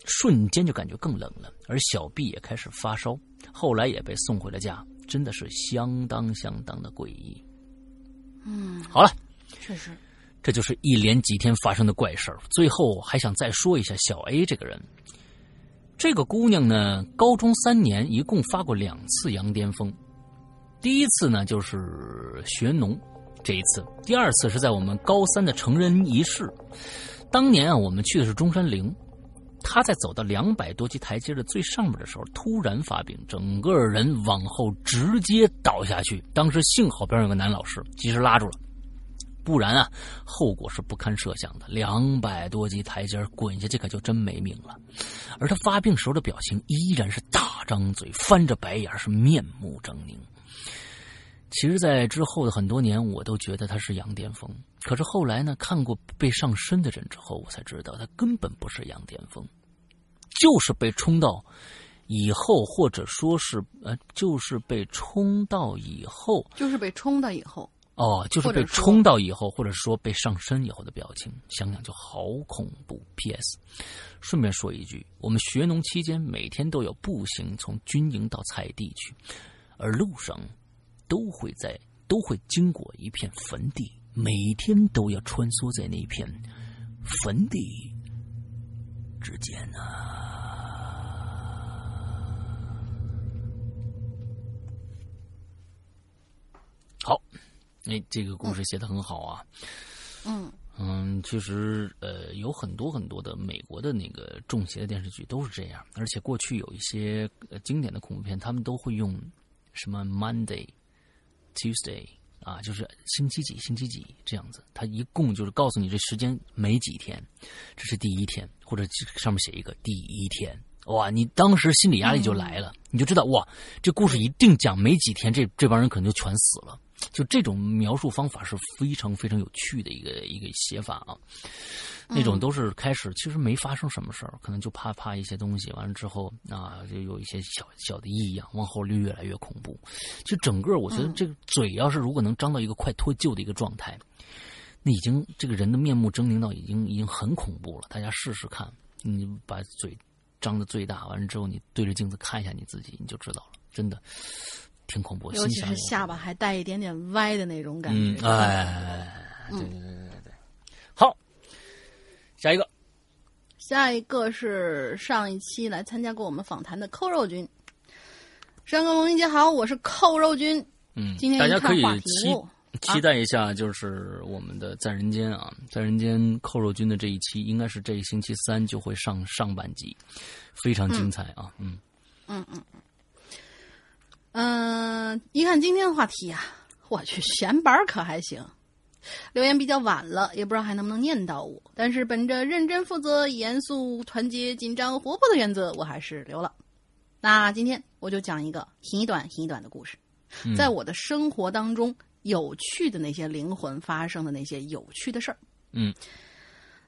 瞬间就感觉更冷了。而小 B 也开始发烧，后来也被送回了家，真的是相当相当的诡异。嗯，好了，确实，这就是一连几天发生的怪事儿。最后还想再说一下小 A 这个人，这个姑娘呢，高中三年一共发过两次羊癫疯，第一次呢就是学农，这一次，第二次是在我们高三的成人仪式，当年啊我们去的是中山陵。他在走到两百多级台阶的最上面的时候，突然发病，整个人往后直接倒下去。当时幸好边上有个男老师。及时拉住了，不然啊，后果是不堪设想的。两百多级台阶滚下去，可就真没命了。而他发病时候的。表情依然是大张嘴、翻着白眼，是面目狰狞。其实，在之后的很多年，我都觉得他是羊癫疯。可是后来呢，看过被上身的人之后，我才知道他根本不是羊癫疯，就是被冲到以后，或者说是呃，就是被冲到以后，就是被冲到以后。哦，就是被冲到以后，或者说被上身以后的表情，想想就好恐怖。P.S. 顺便说一句，我们学农期间每天都有步行从军营到菜地去，而路上。都会在都会经过一片坟地，每天都要穿梭在那片坟地之间呢、好，哎，这个故事写的很好啊。嗯。嗯，其实呃，有很多很多的美国的那个中邪的电视剧都是这样，而且过去有一些、呃、经典的恐怖片，他们都会用什么 Monday Tuesday 啊，就是星期几、星期几这样子，它一共就是告诉你这时间没几天，这是第一天，或者上面写一个第一天。哇，你当时心理压力就来了，你就知道哇，这故事一定讲没几天，这这帮人可能就全死了。就这种描述方法是非常非常有趣的一个一个写法啊。那种都是开始其实没发生什么事儿，可能就怕怕一些东西，完了之后啊，就有一些小小的异样，往后就越来越恐怖。就整个我觉得这个嘴要是如果能张到一个快脱臼的一个状态，那已经这个人的面目狰狞到已经已经很恐怖了。大家试试看，你把嘴张的最大，完了之后你对着镜子看一下你自己，你就知道了，真的挺恐怖。尤其是下巴还带一点点歪的那种感觉。嗯，哎，对对对对对，好。下一个，下一个是上一期来参加过我们访谈的扣肉君。山哥龙英姐好，我是扣肉君。嗯，今天大家可以期期待一下，就是我们的在人间啊，在人间扣肉君的这一期，应该是这一星期三就会上上半集，非常精彩啊。嗯嗯嗯嗯，一看今天的话题呀，我去闲板可还行。留言比较晚了，也不知道还能不能念到我。但是本着认真负责、严肃、团结、紧张、活泼的原则，我还是留了。那今天我就讲一个很短很短的故事，在我的生活当中有趣的那些灵魂发生的那些有趣的事儿。嗯，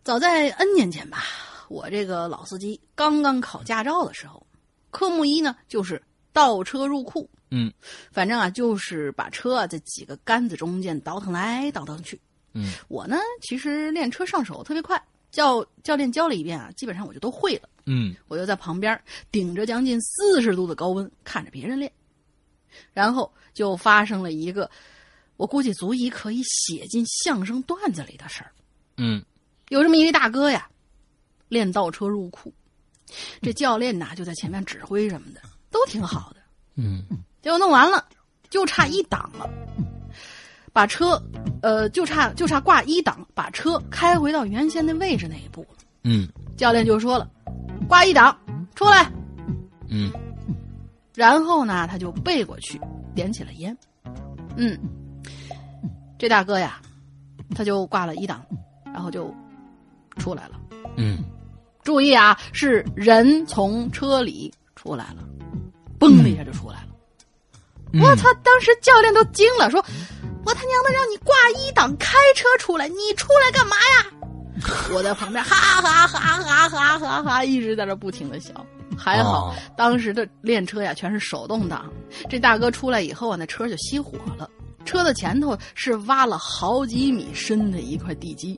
早在 N 年前吧，我这个老司机刚刚考驾照的时候，科目一呢就是倒车入库。嗯，反正啊，就是把车啊在几个杆子中间倒腾来倒腾去。嗯，我呢其实练车上手特别快，教教练教了一遍啊，基本上我就都会了。嗯，我就在旁边顶着将近四十度的高温看着别人练，然后就发生了一个我估计足以可以写进相声段子里的事儿。嗯，有这么一位大哥呀，练倒车入库，这教练呐就在前面指挥什么的，都挺好的。嗯。结果弄完了，就差一档了，把车，呃，就差就差挂一档，把车开回到原先的位置那一步了。嗯，教练就说了：“挂一档，出来。”嗯，然后呢，他就背过去，点起了烟。嗯，这大哥呀，他就挂了一档，然后就出来了。嗯，注意啊，是人从车里出来了，嘣的一下就出来了。我操！当时教练都惊了，说：“我他娘的让你挂一档开车出来，你出来干嘛呀？”我在旁边哈哈哈哈哈哈哈一直在这不停的笑。还好当时的练车呀全是手动挡，这大哥出来以后啊，那车就熄火了。车的前头是挖了好几米深的一块地基，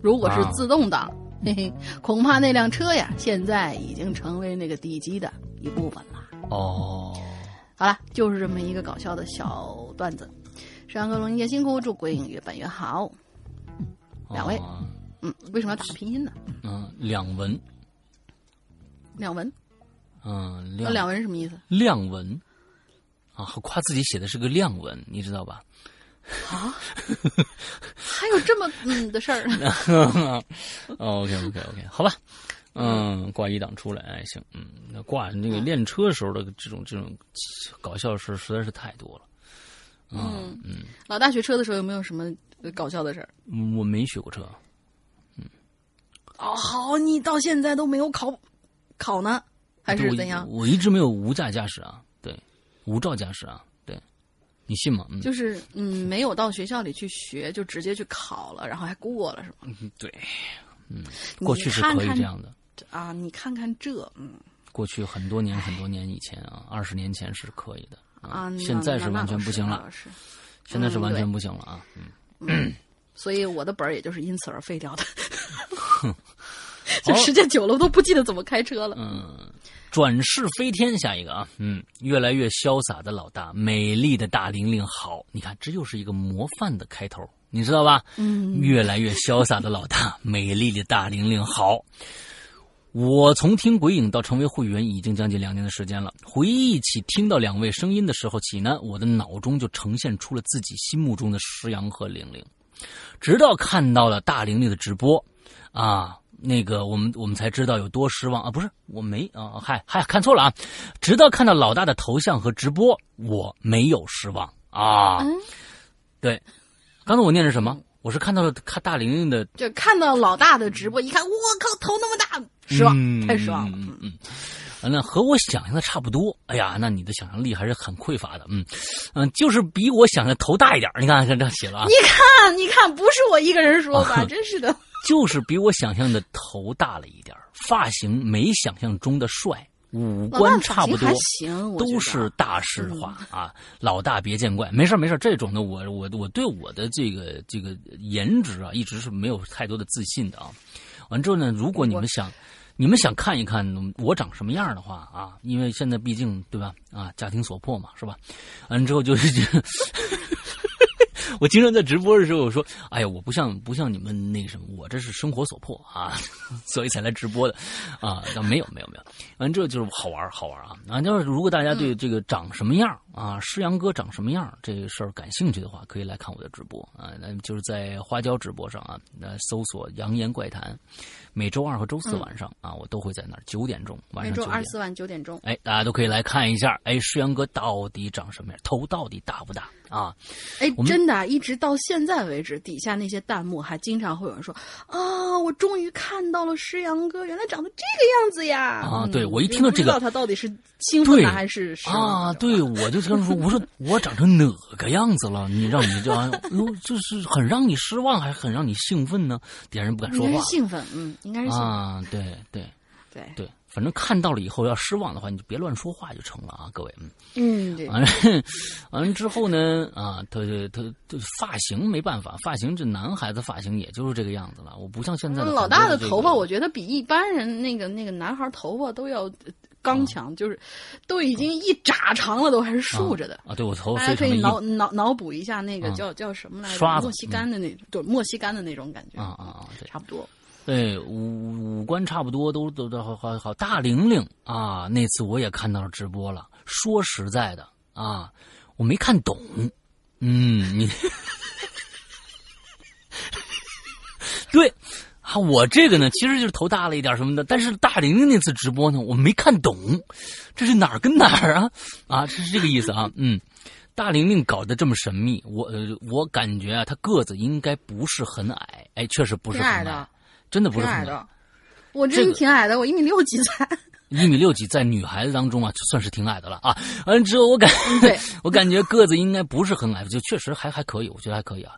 如果是自动挡，嘿嘿，恐怕那辆车呀现在已经成为那个地基的一部分了。哦。好了，就是这么一个搞笑的小段子。山哥龙也辛苦，祝鬼影越办越好。两位，嗯，为什么要打拼音呢？嗯，两文。两文。嗯，两两文是什么意思？亮文。啊，夸自己写的是个亮文，你知道吧？啊？(laughs) 还有这么嗯的事儿？OK OK OK，好吧。嗯，挂一档出来，哎，行，嗯，那挂那个练车时候的这种这种搞笑事实在是太多了。嗯嗯，老大学车的时候有没有什么搞笑的事儿？我没学过车。嗯，哦，好，你到现在都没有考考呢，还是怎样？我一直没有无驾驾驶啊，对，无照驾驶啊，对，你信吗？嗯、就是嗯，没有到学校里去学，就直接去考了，然后还过了，是吗？嗯，对，嗯，过去是可以这样的。啊，你看看这，嗯，过去很多年很多年以前啊，二十年前是可以的啊，现在是完全不行了，是，现在是完全不行了啊，嗯，(clears throat) 所以我的本儿也就是因此而废掉的，这 (laughs) 时间久了我都不记得怎么开车了，嗯，转世飞天，下一个啊，嗯，越来越潇洒的老大，美丽的大玲玲好，你看这又是一个模范的开头，你知道吧？嗯，越来越潇洒的老大，美丽的大玲玲好。我从听鬼影到成为会员已经将近两年的时间了。回忆起听到两位声音的时候起呢，我的脑中就呈现出了自己心目中的石阳和玲玲。直到看到了大玲玲的直播，啊，那个我们我们才知道有多失望啊！不是，我没啊，嗨嗨，看错了啊！直到看到老大的头像和直播，我没有失望啊。对，刚才我念的什么？我是看到了看大玲玲的，就看到老大的直播，一看，我靠，头那么大，失望，太失望了。嗯嗯，那和我想象的差不多。哎呀，那你的想象力还是很匮乏的。嗯嗯，就是比我想象头大一点。你看，看这写了啊。你看，你看，不是我一个人说吧？真是的，就是比我想象的头大了一点，发型没想象中的帅。五官差不多，都是大实话啊！老大别见怪，没事没事。这种的，我我我对我的这个这个颜值啊，一直是没有太多的自信的啊。完之后呢，如果你们想，你们想看一看我长什么样的话啊，因为现在毕竟对吧啊，家庭所迫嘛，是吧？完之后就是。(laughs) (laughs) 我经常在直播的时候我说：“哎呀，我不像不像你们那个什么，我这是生活所迫啊，(laughs) 所以才来直播的啊。”那没有没有没有，完这就是好玩好玩啊！啊，就是如果大家对这个长什么样啊，诗阳哥长什么样这个事儿感兴趣的话，可以来看我的直播啊。那就是在花椒直播上啊，那搜索“扬言怪谈”，每周二和周四晚上啊，我都会在那儿九点钟晚上九点。每周二四晚九点钟，哎，大家都可以来看一下，哎，诗阳哥到底长什么样，头到底大不大？啊，哎，真的，一直到现在为止，底下那些弹幕还经常会有人说：“啊，我终于看到了诗阳哥，原来长得这个样子呀！”啊，对我一听到这个，不知道他到底是兴奋还是啊？对，我就跟他说：“我说 (laughs) 我长成哪个样子了？你让你这样，就是很让你失望，还是很让你兴奋呢？”别人不敢说话。兴奋，嗯，应该是啊，对对对对。反正看到了以后要失望的话，你就别乱说话就成了啊，各位。嗯，嗯。完了，完了之后呢，啊，他他他发型没办法，发型这男孩子发型也就是这个样子了。我不像现在老大的头发，我觉得比一般人那个那个男孩头发都要刚强，就是都已经一拃长了，都还是竖着的啊。对我头发大家可以脑脑脑补一下那个叫叫什么来着？墨西干的那种，对，墨西干的那种感觉啊啊啊，对，差不多。对五五官差不多，都都都好好好。大玲玲啊，那次我也看到了直播了。说实在的啊，我没看懂。嗯，你 (laughs) 对啊，我这个呢，其实就是头大了一点什么的。但是大玲玲那次直播呢，我没看懂，这是哪儿跟哪儿啊？啊，是这个意思啊。嗯，大玲玲搞得这么神秘，我呃，我感觉啊，她个子应该不是很矮。哎，确实不是很矮。真的不是矮的，我真挺矮的，我一米六几才。(laughs) 一米六几在女孩子当中啊，就算是挺矮的了啊。完了之后，我感 (laughs) 我感觉个子应该不是很矮，就确实还还可以，我觉得还可以啊。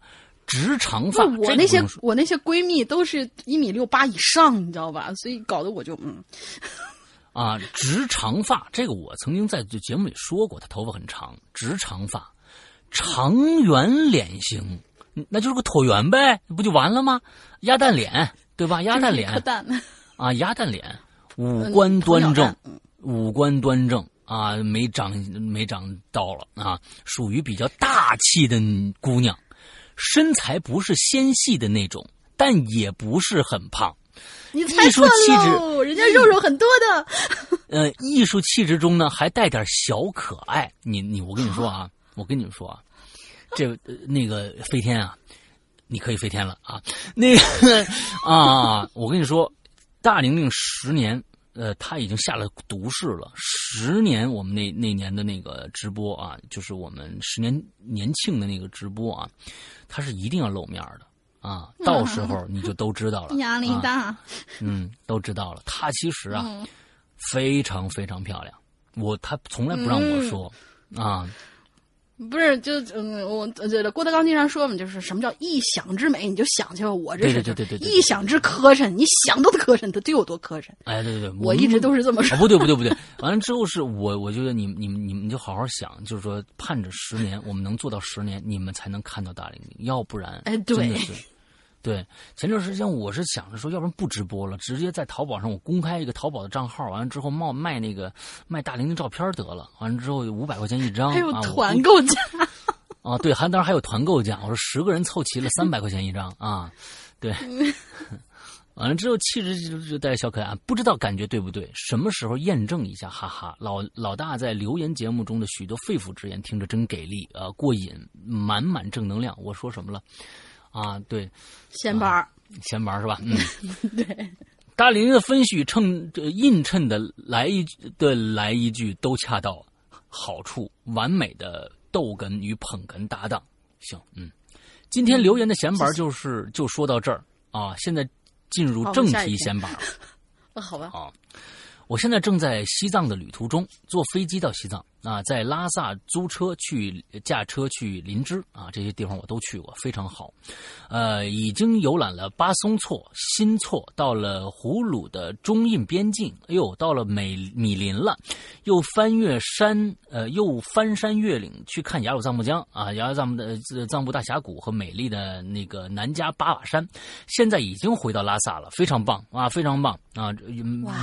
直长发，我那些我那些闺蜜都是一米六八以上，你知道吧？所以搞得我就嗯。啊，直长发，这个我曾经在节目里说过，她头发很长，直长发，长圆脸型，那就是个椭圆呗，不就完了吗？鸭蛋脸。对吧？鸭蛋脸啊，鸭蛋脸，五官端正，五官端正啊，没长没长到了啊，属于比较大气的姑娘，身材不是纤细的那种，但也不是很胖。你猜错了，人家肉肉很多的。呃，艺术气质中呢，还带点小可爱。你你，我跟你说啊，我跟你们说啊，这那个飞天啊。你可以飞天了啊！那个 (laughs) 啊，我跟你说，大玲玲十年，呃，她已经下了毒誓了。十年，我们那那年的那个直播啊，就是我们十年年庆的那个直播啊，她是一定要露面的啊。到时候你就都知道了。(laughs) 压力大。嗯，都知道了。她其实啊，非常非常漂亮。我她从来不让我说啊。不是，就嗯，我觉得郭德纲经常说嘛，就是什么叫一想之美，你就想去吧。我这是对对对对，一想之磕碜，你想都磕碜，他就有多磕碜。哎，对对对，我一直都是这么说。不对不对不对，完了之后是我，我觉得你你们你们就好好想，就是说盼着十年，我们能做到十年，你们才能看到大玲玲，要不然，哎，真的是。对，前段时间我是想着说，要不然不直播了，直接在淘宝上我公开一个淘宝的账号，完了之后冒卖那个卖大玲玲照片得了，完了之后五百块钱一张，还有团购价。(laughs) 啊，对，还当然还有团购价，我说十个人凑齐了三百块钱一张啊，对，(laughs) 完了之后，气质就就带小可爱，不知道感觉对不对？什么时候验证一下？哈哈，老老大在留言节目中的许多肺腑之言，听着真给力啊，过瘾，满满正能量。我说什么了？啊，对，闲板儿，闲板儿是吧？嗯，(laughs) 对，大林的分许衬映衬的来一的来一句都恰到好处，完美的逗哏与捧哏搭档。行，嗯，今天留言的闲板儿就是就说到这儿啊，现在进入正题闲板儿。啊，(laughs) 好吧，啊，我现在正在西藏的旅途中，坐飞机到西藏啊，在拉萨租车去驾车去林芝啊，这些地方我都去过，非常好。呃，已经游览了巴松措、新措，到了胡鲁的中印边境，哎呦，到了美米林了，又翻越山，呃，又翻山越岭去看雅鲁藏布江啊，雅鲁藏布的呃藏布大峡谷和美丽的那个南迦巴瓦山。现在已经回到拉萨了，非常棒啊，非常棒啊！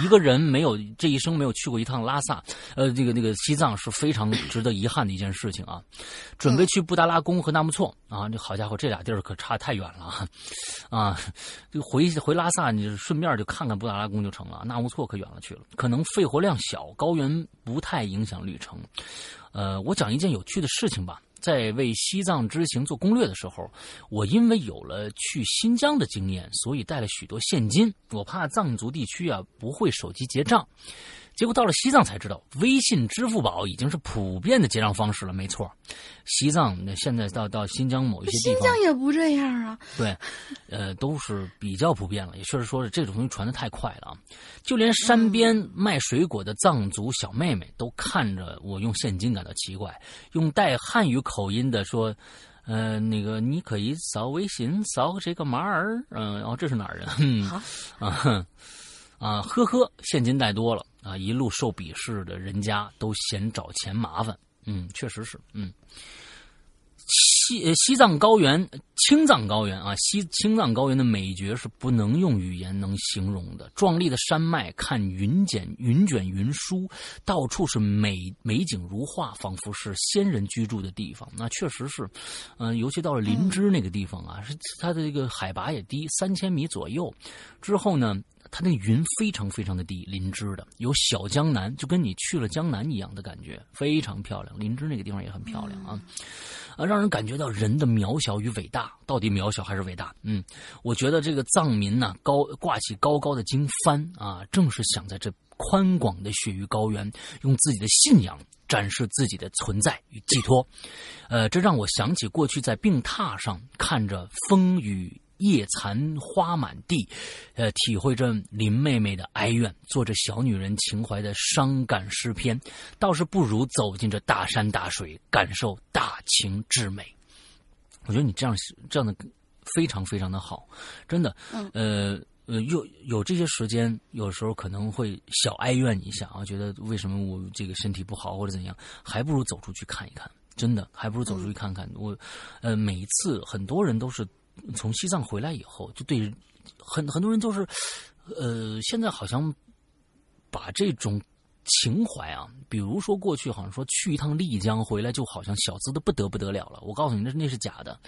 一个人没有这一生没有去过一趟拉萨，呃，这个那个西藏是非常值得遗憾的一件事情啊。准备去布达拉宫和纳木错啊，这好家伙，这俩地儿可差太远了啊！啊，就回回拉萨，你顺便就看看布达拉宫就成了，纳木错可远了去了。可能肺活量小，高原不太影响旅程。呃，我讲一件有趣的事情吧。在为西藏之行做攻略的时候，我因为有了去新疆的经验，所以带了许多现金。我怕藏族地区啊不会手机结账，结果到了西藏才知道，微信、支付宝已经是普遍的结账方式了。没错，西藏那现在到到新疆某一些地新方，疆也不这样啊。对，呃，都是比较普遍了。也确实说是这种东西传的太快了啊，就连山边卖水果的藏族小妹妹都看着我用现金感到奇怪，用带汉语口音的说。呃，那个你可以扫微信扫这个码儿，嗯、哦，这是哪儿人？嗯好啊哼啊，呵呵，现金带多了啊，一路受鄙视的人家都嫌找钱麻烦，嗯，确实是，嗯。西呃西藏高原、青藏高原啊，西青藏高原的美绝是不能用语言能形容的。壮丽的山脉，看云卷云卷云舒，到处是美美景如画，仿佛是仙人居住的地方。那确实是，嗯、尤其到了林芝那个地方啊，是它的这个海拔也低，三千米左右。之后呢，它那云非常非常的低，林芝的有小江南，就跟你去了江南一样的感觉，非常漂亮。林芝那个地方也很漂亮啊。啊，让人感觉到人的渺小与伟大，到底渺小还是伟大？嗯，我觉得这个藏民呢，高挂起高高的经幡啊，正是想在这宽广的雪域高原，用自己的信仰展示自己的存在与寄托。呃，这让我想起过去在病榻上看着风雨。叶残花满地，呃，体会着林妹妹的哀怨，做着小女人情怀的伤感诗篇，倒是不如走进这大山大水，感受大情至美。我觉得你这样这样的非常非常的好，真的，嗯呃呃，有有这些时间，有时候可能会小哀怨一下啊，觉得为什么我这个身体不好或者怎样，还不如走出去看一看，真的，还不如走出去看看。我，呃，每一次很多人都是从西藏回来以后，就对很很多人都是，呃，现在好像把这种情怀啊，比如说过去好像说去一趟丽江回来就好像小资的不得不得了了。我告诉你，那那是假的。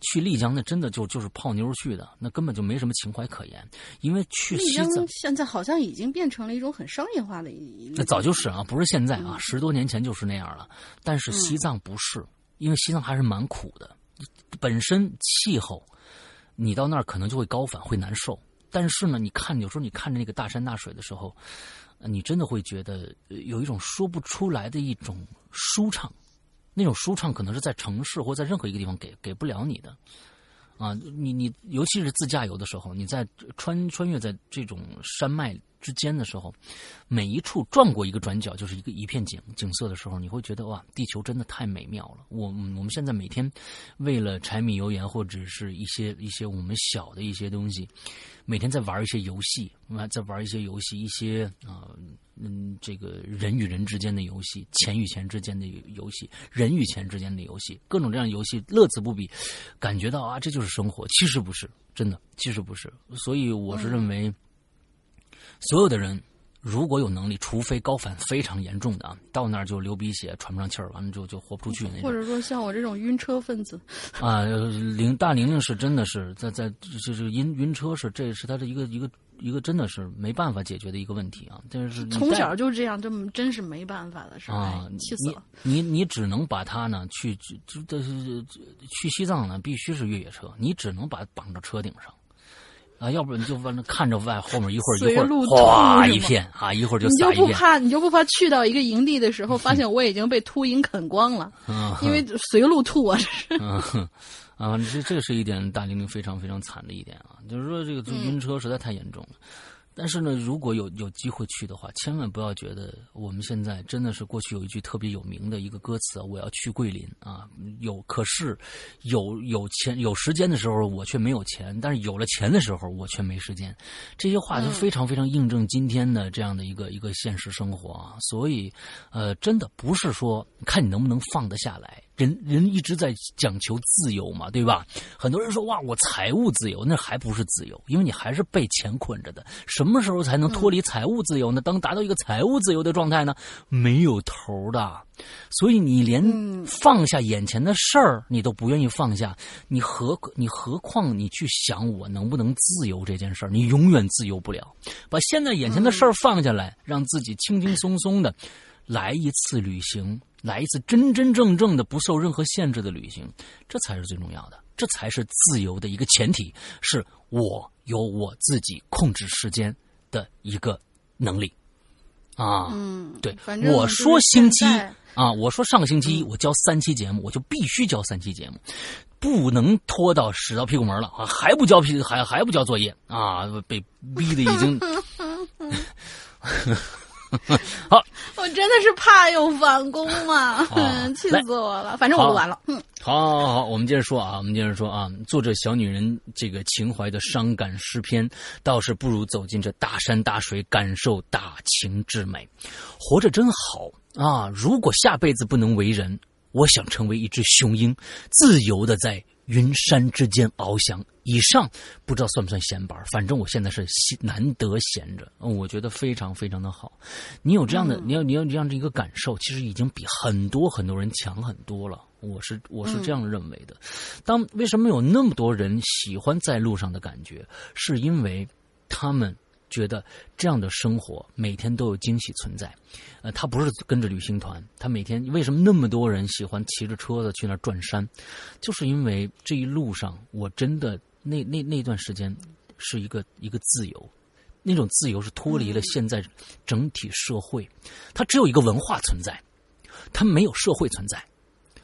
去丽江那真的就就是泡妞去的，那根本就没什么情怀可言。因为去丽江西藏，现在好像已经变成了一种很商业化的一，那早就是啊，不是现在啊，嗯十多年前就是那样了。但是西藏不是，因为西藏还是蛮苦的，本身气候，你到那儿可能就会高反，会难受。但是呢，你看有时候你看着那个大山大水的时候，你真的会觉得有一种说不出来的一种舒畅，那种舒畅可能是在城市或在任何一个地方给给不了你的。啊，你你尤其是自驾游的时候，你在穿穿越在这种山脉之间的时候，每一处转过一个转角就是一个一片景景色的时候，你会觉得哇，地球真的太美妙了。我我们现在每天为了柴米油盐或者是一些一些我们小的一些东西，每天在玩一些游戏，啊，在玩一些游戏，一些啊嗯这个人与人之间的游戏，钱与钱之间的游戏，人与钱之间的游戏，各种这样的游戏乐此不疲，感觉到啊这就是生活。其实不是，真的，其实不是。所以我是认为。所有的人，如果有能力，除非高反非常严重的啊，到那儿就流鼻血、喘不上气儿，完了就就活不出去那种。或者说像我这种晕车分子，啊，玲大玲玲是真的是在在就是晕晕车是这是他的一个一个一个真的是没办法解决的一个问题啊，但是从小就这样，这么真是没办法的事儿，啊哎，气死了。你你你只能把他呢去去就这是去西藏呢，必须是越野车，你只能把它绑到车顶上。啊，要不然你就完了，看着外后面一会儿一会儿哗一片啊，一会儿就你就不怕，你就不怕去到一个营地的时候，发现我已经被秃鹰啃光了，(laughs) 嗯，因为随路吐啊，这是。啊，这这是一点大玲玲非常非常惨的一点啊，就是说这个嗯晕车实在太严重了。但是呢，如果有有机会去的话，千万不要觉得我们现在真的是过去有一句特别有名的一个歌词啊，我要去桂林啊，有可是有有钱有时间的时候我却没有钱，但是有了钱的时候我却没时间，这些话就非常非常印证今天的这样的一个一个现实生活啊。所以，呃，真的不是说看你能不能放得下来，人人一直在讲求自由嘛，对吧？很多人说哇，我财务自由，那还不是自由，因为你还是被钱捆着的。什么时候才能脱离财务自由呢？当达到一个财务自由的状态呢？没有头的。所以你连嗯放下眼前的事儿，你都不愿意放下，你何你何况你去想我能不能自由这件事儿？你永远自由不了。把现在眼前的事儿放下来，让自己轻轻松松的来一次旅行，来一次真真正正的不受任何限制的旅行，这才是最重要的，这才是自由的一个前提，是我有我自己控制时间的一个能力啊。嗯，对我说星期啊，我说上个星期一我交三期节目，我就必须交三期节目，不能拖到屎到屁股门了啊！还不交屁还还不交作业啊？被逼的已经 (laughs) (laughs) (laughs) 我真的是怕有反攻嘛，啊气死我了。反正我好录完了，嗯，好，好，好，我们接着说啊，我们接着说啊，作者小女人这个情怀的伤感诗篇，倒是不如走进这大山大水，感受大情之美。活着真好啊！如果下辈子不能为人，我想成为一只雄鹰，自由的在云山之间翱翔。以上不知道算不算闲板儿，反正我现在是闲难得闲着，嗯我觉得非常非常的好。你有这样的，你要你要这样的一个感受，其实已经比很多很多人强很多了。我是我是这样认为的。当为什么有那么多人喜欢在路上的感觉，是因为他们觉得这样的生活每天都有惊喜存在。呃，他不是跟着旅行团，他每天为什么那么多人喜欢骑着车子去那儿转山，就是因为这一路上我真的那那那段时间是一个一个自由。那种自由是脱离了现在整体社会，它只有一个文化存在，它没有社会存在。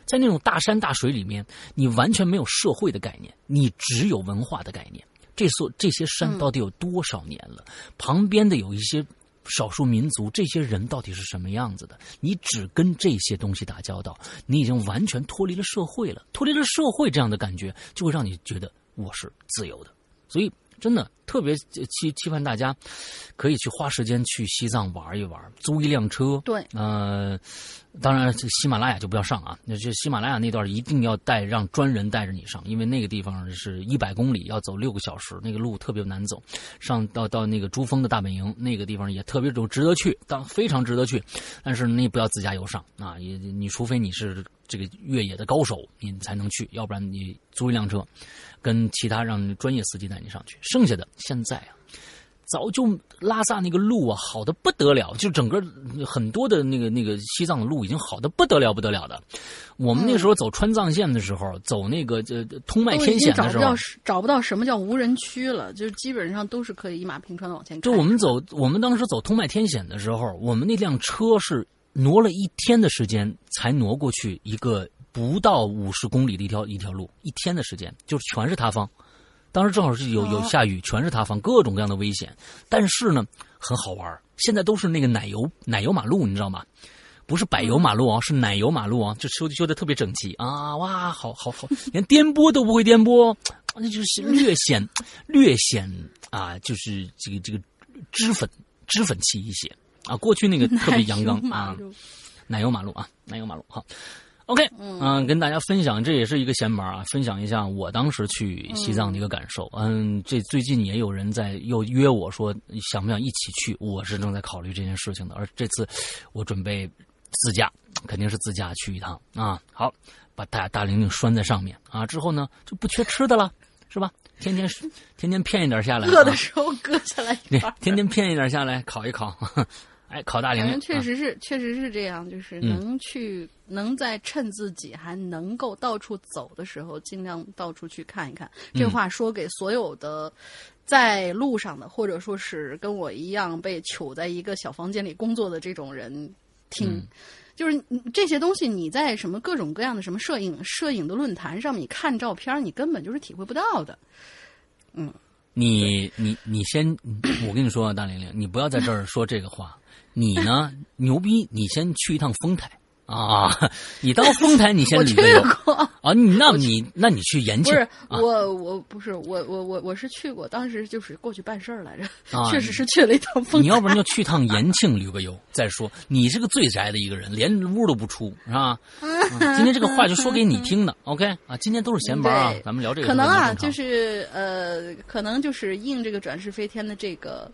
在那种大山大水里面，你完全没有社会的概念，你只有文化的概念。这所这些山到底有多少年了？旁边的有一些少数民族，这些人到底是什么样子的？你只跟这些东西打交道，你已经完全脱离了社会了。脱离了社会，这样的感觉就会让你觉得我是自由的。所以，真的特别期期盼大家可以去花时间去西藏玩一玩，租一辆车。对，呃，当然这喜马拉雅就不要上啊，那就喜马拉雅那段一定要带让专人带着你上，因为那个地方是一百公里，要走六个小时，那个路特别难走。上到到那个珠峰的大本营，那个地方也特别值值得去，当非常值得去。但是你不要自驾游上啊，也你除非你是这个越野的高手，你才能去，要不然你租一辆车，跟其他让专业司机带你上去。剩下的现在啊。早就拉萨那个路啊，好的不得了，就整个很多的那个那个西藏的路已经好的不得了不得了的。我们那时候走川藏线的时候，走那个这通麦天险的时候找不到，找不到什么叫无人区了，就是基本上都是可以一马平川的往前开。就我们走，我们当时走通麦天险的时候，我们那辆车是挪了一天的时间才挪过去一个不到五十公里的一条一条路，一天的时间，就是全是塌方。当时正好是有有下雨，全是塌方，各种各样的危险。但是呢，很好玩现在都是那个奶油奶油马路，你知道吗？不是柏油马路啊，是奶油马路啊，就修修的特别整齐啊！哇，好好好，连颠簸都不会颠簸，那就是 (laughs) 略显略显啊，就是这个这个脂粉脂粉气一些啊。过去那个 (laughs) 特别阳刚啊，奶油马路啊，奶油马路好。OK，嗯、跟大家分享，这也是一个闲玩啊，分享一下我当时去西藏的一个感受。嗯，这最近也有人在又约我说想不想一起去，我是正在考虑这件事情的。而这次我准备自驾，肯定是自驾去一趟啊。好，把大大玲玲拴在上面啊，之后呢就不缺吃的了，是吧？天天天天骗一点下来，饿的时候割下来天天骗一点下来，烤一烤，(laughs) 哎，考大玲玲反正，确啊实是，确实是这样，就是嗯能去，能在趁自己还能够到处走的时候，尽量到处去看一看。这嗯话说给所有的在路上的，或者说是跟我一样被囚在一个小房间里工作的这种人听。嗯就是这些东西，你在什么各种各样的什么摄影、摄影的论坛上面，你看照片，你根本就是体会不到的。嗯你你你先，我跟你说啊，大玲玲，你不要在这儿说这个话。你呢，(laughs) 牛逼，你先去一趟丰台啊！你到丰台，你先 (laughs) 去旅个游，啊！你那你那你去延庆不是啊我，我不是我，我我我是去过，当时就是过去办事儿来着，啊 (laughs) 确实是去了一趟丰台。你要不然就去趟延庆旅个游。再说，你是个最宅的一个人，连屋都不出，是吧？啊今天这个话就说给你听的，OK 啊？今天都是闲玩啊，咱们聊这个可能啊，就是呃，可能就是应这个转世飞天的这个。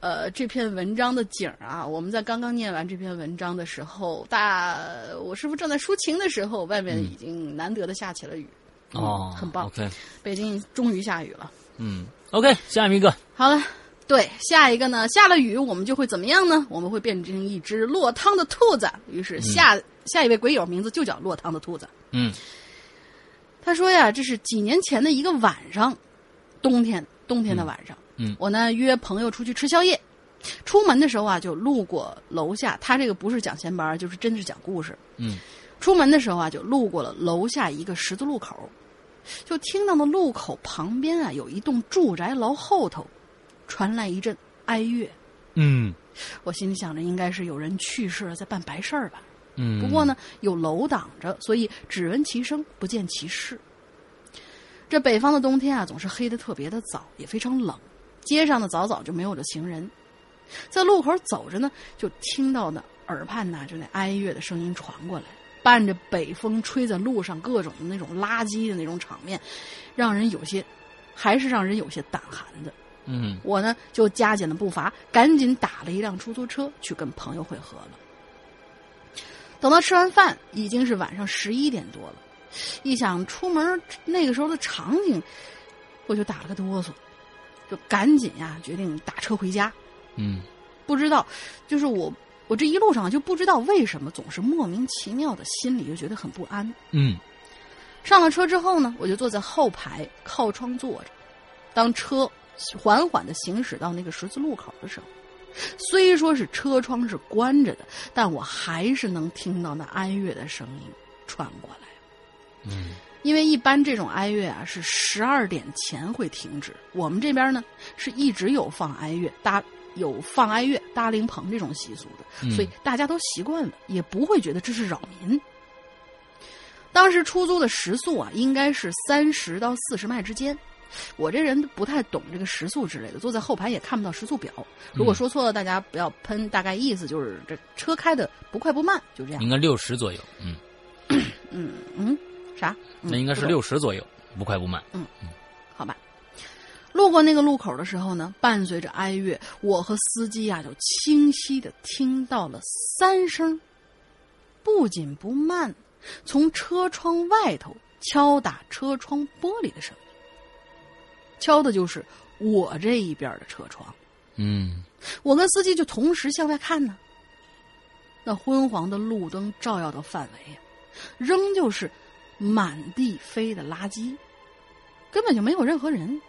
呃，这篇文章的景儿啊，我们在刚刚念完这篇文章的时候，大我师傅正在抒情的时候，外面已经难得的下起了雨，嗯哦，很棒 OK，北京终于下雨了。嗯，OK，下面一个，好了，对，下一个呢，下了雨我们就会怎么样呢？我们会变成一只落汤的兔子。于是下、下一位鬼友名字就叫落汤的兔子。嗯他说呀，这是几年前的一个晚上，冬天冬天的晚上，嗯我呢约朋友出去吃宵夜，出门的时候啊就路过楼下，他这个不是讲闲班，就是真的是讲故事。嗯出门的时候啊就路过了楼下一个十字路口，就听到那路口旁边啊有一栋住宅楼后头传来一阵哀乐。嗯我心里想着，应该是有人去世了，在办白事儿吧。嗯，不过呢，有楼挡着，所以只闻其声，不见其事。这北方的冬天啊，总是黑的特别的早，也非常冷。街上呢，早早就没有了行人。在路口走着呢，就听到那耳畔呐，就那哀乐的声音传过来，伴着北风吹在路上，各种的那种垃圾的那种场面，让人有些，还是让人有些胆寒的。嗯我呢就加紧了步伐，赶紧打了一辆出租车去跟朋友会合了。等到吃完饭，已经是晚上十一点多了。一想出门那个时候的场景，我就打了个哆嗦，就赶紧呀决定打车回家。嗯不知道，就是我我这一路上就不知道为什么总是莫名其妙的心里就觉得很不安。嗯上了车之后呢，我就坐在后排靠窗坐着。当车缓缓的行驶到那个十字路口的时候，虽说是车窗是关着的，但我还是能听到那哀乐的声音传过来。嗯因为一般这种哀乐啊是十二点前会停止，我们这边呢是一直有放哀乐搭有放哀乐搭灵棚这种习俗的，嗯所以大家都习惯了，也不会觉得这是扰民。当时出租的时速啊，应该是三十到四十迈之间。我这人不太懂这个时速之类的，坐在后排也看不到时速表。如果说错了，大家不要喷。大概意思就是这车开的不快不慢，就这样。应该六十左右，嗯，嗯嗯，啥？嗯那应该是六十左右，不快不慢。嗯嗯好吧。路过那个路口的时候呢，伴随着哀乐，我和司机啊就清晰的听到了三声不紧不慢从车窗外头敲打车窗玻璃的声音，敲的就是我这一边的车窗。嗯我跟司机就同时向外看呢，那昏黄的路灯照耀的范围呀，仍旧是满地飞的垃圾，根本就没有任何人。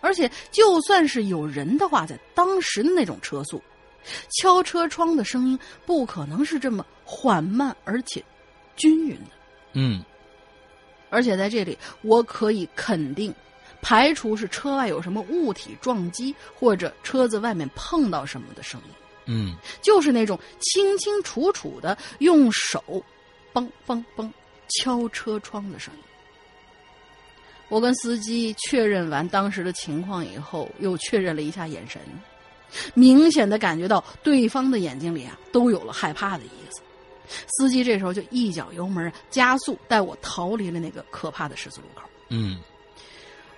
而且，就算是有人的话，在当时的那种车速，敲车窗的声音不可能是这么缓慢而且均匀的。嗯而且在这里，我可以肯定，排除是车外有什么物体撞击，或者车子外面碰到什么的声音。嗯就是那种清清楚楚的用手梆梆梆敲车窗的声音。我跟司机确认完当时的情况以后，又确认了一下眼神，明显的感觉到对方的眼睛里啊都有了害怕的意思。司机这时候就一脚油门加速，带我逃离了那个可怕的十字路口。嗯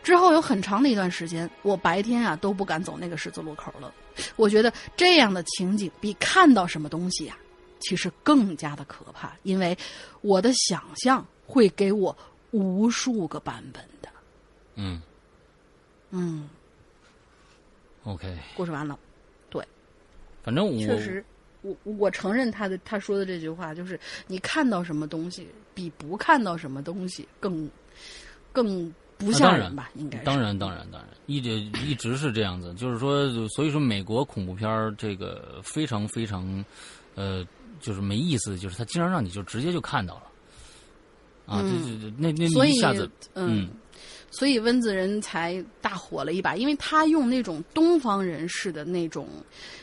之后有很长的一段时间，我白天啊都不敢走那个十字路口了。我觉得这样的情景比看到什么东西呀、其实更加的可怕，因为我的想象会给我无数个版本的。嗯嗯，，OK，故事完了。对反正我确实，我我承认他的他说的这句话，就是你看到什么东西，比不看到什么东西更更不啊当然吓人吧？应该是。当然，当然，当然，一直一直是这样子。就是说，所以说美国恐怖片儿这个非常非常，呃，就是没意思，就是他经常让你就直接就看到了，啊，对对对那那所以一下子，嗯嗯所以温子仁才大火了一把，因为他用那种东方人士的那种，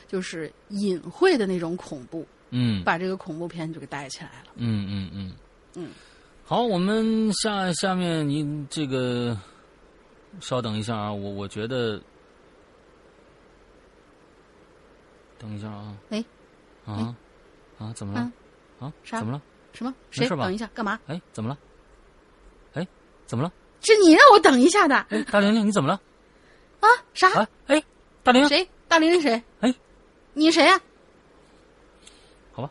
就是隐晦的那种恐怖，嗯。把这个恐怖片就给带起来了。嗯嗯嗯。嗯，好，我们下下面您这个稍等一下啊，我我觉得，等一下啊，哎。啊啊，怎么了？啊，啥怎么了？什么？谁？等一下，干嘛？哎，怎么了？哎，怎么了？是你让我等一下的哎，大玲玲，你怎么了？啊？啥？啊，哎，大玲玲，谁？大玲玲谁？哎，你谁呀、好吧，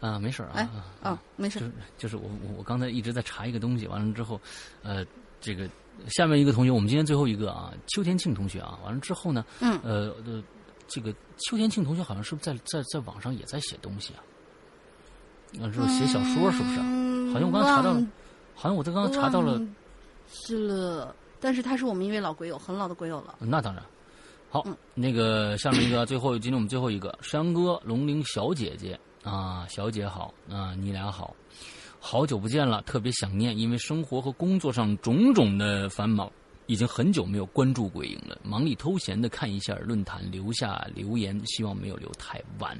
啊，没事儿啊。哎啊哦，没事就。是就是我我我刚才一直在查一个东西，完了之后，呃，这个下面一个同学，我们今天最后一个啊，邱天庆同学啊，完了之后呢，嗯呃呃，这个邱天庆同学好像是不是在在在网上也在写东西啊？啊，这写小说是不是好像我刚刚查到了，好像我在刚刚查到了，是了，但是他是我们一位老鬼友，很老的鬼友了。那当然。好，嗯那个下面一个，最后今天我们最后一个，山哥龙玲小姐姐啊，小姐好啊，你俩好，好久不见了，特别想念，因为生活和工作上种种的繁忙，已经很久没有关注鬼影了，忙里偷闲的看一下论坛，留下留言，希望没有留太晚。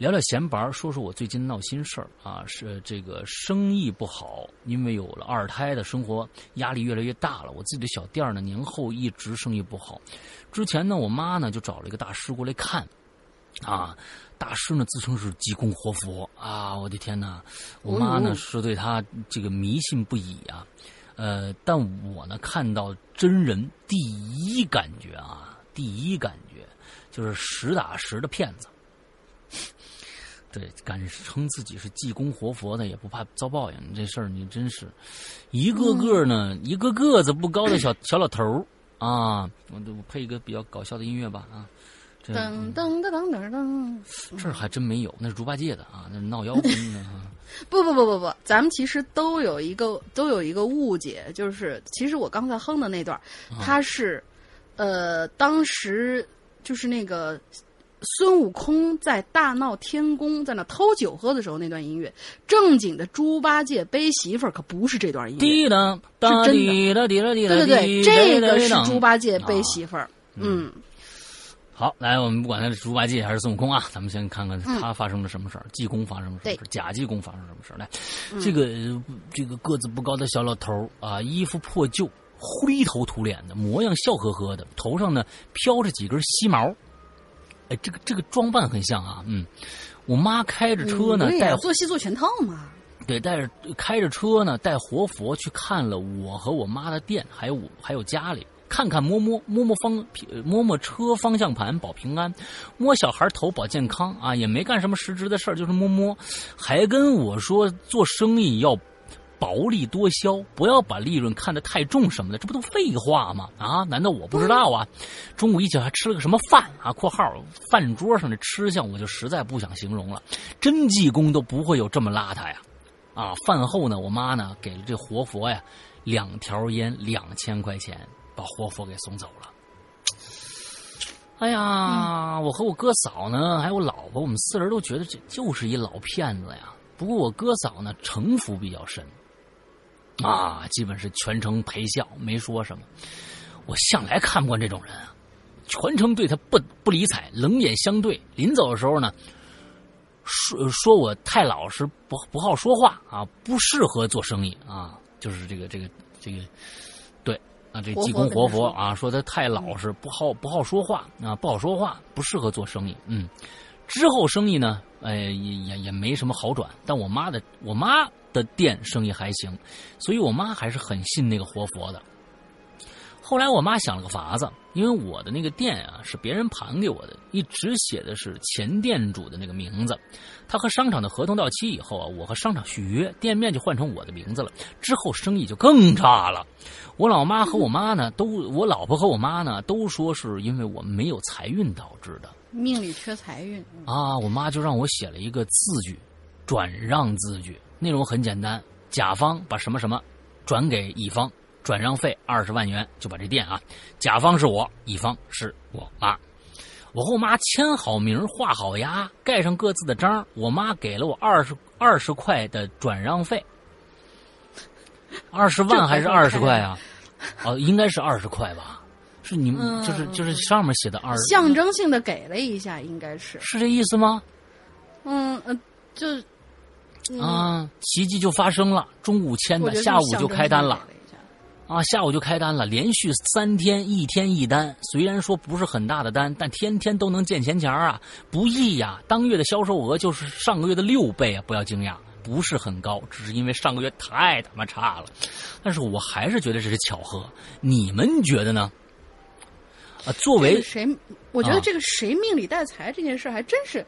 聊聊闲白儿，说说我最近闹心事儿啊，是这个生意不好，因为有了二胎的生活压力越来越大了。我自己的小店呢，年后一直生意不好。之前呢，我妈呢就找了一个大师过来看，啊，大师呢自称是济公活佛啊，我的天哪！我妈呢是对他这个迷信不已啊，呃，但我呢看到真人，第一感觉啊，第一感觉就是实打实的骗子。对，敢称自己是济公活佛的，也不怕遭报应。这事儿你真是，一个个呢，一个个子不高的小小老头儿啊！我我配一个比较搞笑的音乐吧啊！这噔噔噔噔噔噔。这儿还真没有，那是猪八戒的啊，那是闹妖精的啊。(laughs) 不不不不不，咱们其实都有一个都有一个误解，就是其实我刚才哼的那段，它是，呃，当时就是那个孙悟空在大闹天宫，在那偷酒喝的时候那段音乐，正经的猪八戒背媳妇儿可不是这段音乐。滴答哒是真的滴答滴答滴答对对对，这个是猪八戒背媳妇儿。嗯，好，来，我们不管他是猪八戒还是孙悟空啊，咱们先看看他发生了什么事儿，济公发生了什么事儿，假济公发生了什么事儿。来，这个呃这个个子不高的小老头儿啊，衣服破旧，灰头土脸的，模样笑呵呵的，头上呢飘着几根细毛。哎，这个这个装扮很像啊，嗯，我妈开着车呢，带做戏做全套嘛。对，带着开着车呢，带活佛去看了我和我妈的店，还有我还有家里，看看摸摸摸摸方摸摸车方向盘保平安，摸小孩头保健康啊，也没干什么实质的事儿，就是摸摸，还跟我说做生意要。薄利多销，不要把利润看得太重什么的，这不都废话吗？啊，难道我不知道啊？中午一起还吃了个什么饭啊？（括号饭桌上的吃相，我就实在不想形容了。真济公都不会有这么邋遢呀！啊，饭后呢，我妈呢给了这活佛呀两条烟，两千块钱，把活佛给送走了。哎呀，我和我哥嫂呢，还有我老婆，我们四人都觉得这就是一老骗子呀。不过我哥嫂呢，城府比较深，啊，基本是全程陪笑，没说什么。我向来看不惯这种人啊，全程对他不不理睬，冷眼相对。临走的时候呢，说说我太老实，不不好说话啊，不适合做生意啊，就是这个这个这个，对啊，这济公活佛啊，说他太老实，不好不好说话啊，不好说话，不适合做生意。嗯，之后生意呢，哎，也也也没什么好转。但我妈的我妈的店生意还行，所以我妈还是很信那个活佛的。后来我妈想了个法子，因为我的那个店啊是别人盘给我的，一直写的是前店主的那个名字。他和商场的合同到期以后啊，我和商场续约，店面就换成我的名字了。之后生意就更差了。我老妈和我妈呢，都我老婆和我妈呢都说是因为我们没有财运导致的。命里缺财运啊！我妈就让我写了一个字据，转让字据，内容很简单：甲方把什么什么转给乙方。转让费二十万元，就把这店啊，甲方是我，乙方是我妈。我和我妈签好名，画好押，盖上各自的章。我妈给了我二十二十块的转让费，二十万还是二十块啊？哦，应该是二十块吧？是你们就是就是上面写的二，象征性的给了一下，应该是是这意思吗？嗯嗯，就啊，奇迹就发生了，中午签的，下午就开单了。啊，下午就开单了，连续三天，一天一单。虽然说不是很大的单，但天天都能见钱钱啊，不易呀。当月的销售额就是上个月的六倍啊！不要惊讶，不是很高，只是因为上个月太他妈差了。但是我还是觉得这是巧合，你们觉得呢？啊，作为谁？我觉得这个谁命里带财这件事还真是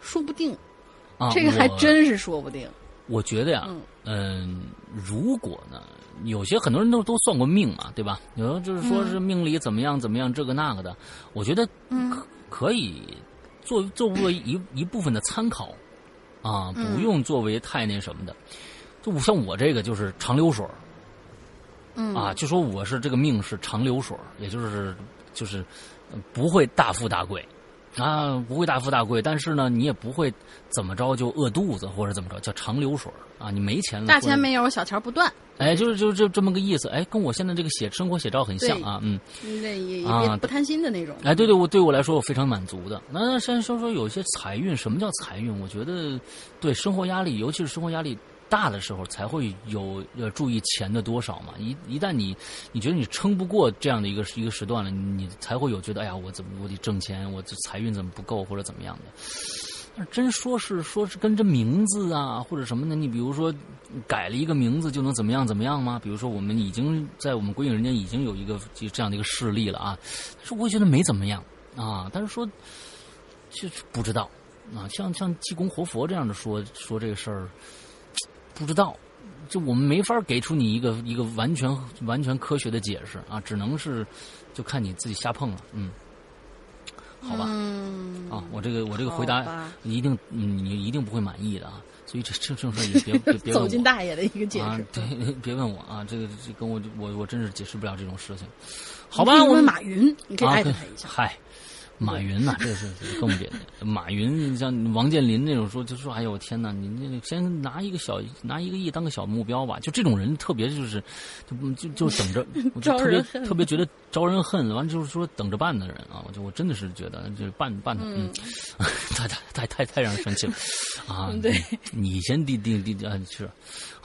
说不定，啊，这个还真是说不定。我觉得呀，嗯，如果呢？有些很多人都都算过命嘛，对吧？有的就是说是命里怎么样怎么样，这个那个的。我觉得可可以作作为一一部分的参考啊，不用作为太那什么的。就像我这个就是长流水啊，就说我是这个命是长流水也就是就是不会大富大贵啊，不会大富大贵，但是呢，你也不会怎么着就饿肚子或者怎么着，叫长流水啊，你没钱了，大钱没有，小钱不断。哎，就是就是这这么个意思，哎，跟我现在这个写生活写照很像啊，嗯，那也也不贪心的那种。哎，对对，我对我来说我非常满足的。那先说说有些财运，什么叫财运？我觉得对生活压力，尤其是生活压力大的时候，才会有要注意钱的多少嘛。一一旦你你觉得你撑不过这样的一个一个时段了，你才会有觉得哎呀，我怎么我得挣钱，我这财运怎么不够或者怎么样的。真说是说是跟这名字啊或者什么的，你比如说改了一个名字就能怎么样怎么样吗？比如说我们已经在我们鬼影人间已经有一个这样的一个事例了啊，但是我觉得没怎么样啊，但是说就是不知道啊，像像济公活佛这样的说说这个事儿，不知道，就我们没法给出你一个一个完全完全科学的解释啊，只能是就看你自己瞎碰了，嗯。好吧，啊，我这个我这个回答你一定你一定不会满意的啊，所以这这这事也别 (laughs) 别别走进大爷的一个解释，对，(laughs) 别问我啊，这个这跟我我我真是解释不了这种事情，好吧，我问马云，你可以艾特他一下，嗨。马云呐，这是更别的。马云像王健林那种说，就说：“哎呦，我天哪，你那先拿一个小拿一个亿当个小目标吧。”就这种人特别就是，就就就等着，(laughs) 我就特别特别觉得招人恨。完就是说等着办的人啊，我就我真的是觉得就是办办的，嗯，(laughs) 太太太太太让人生气了啊！对，你先定定定啊是。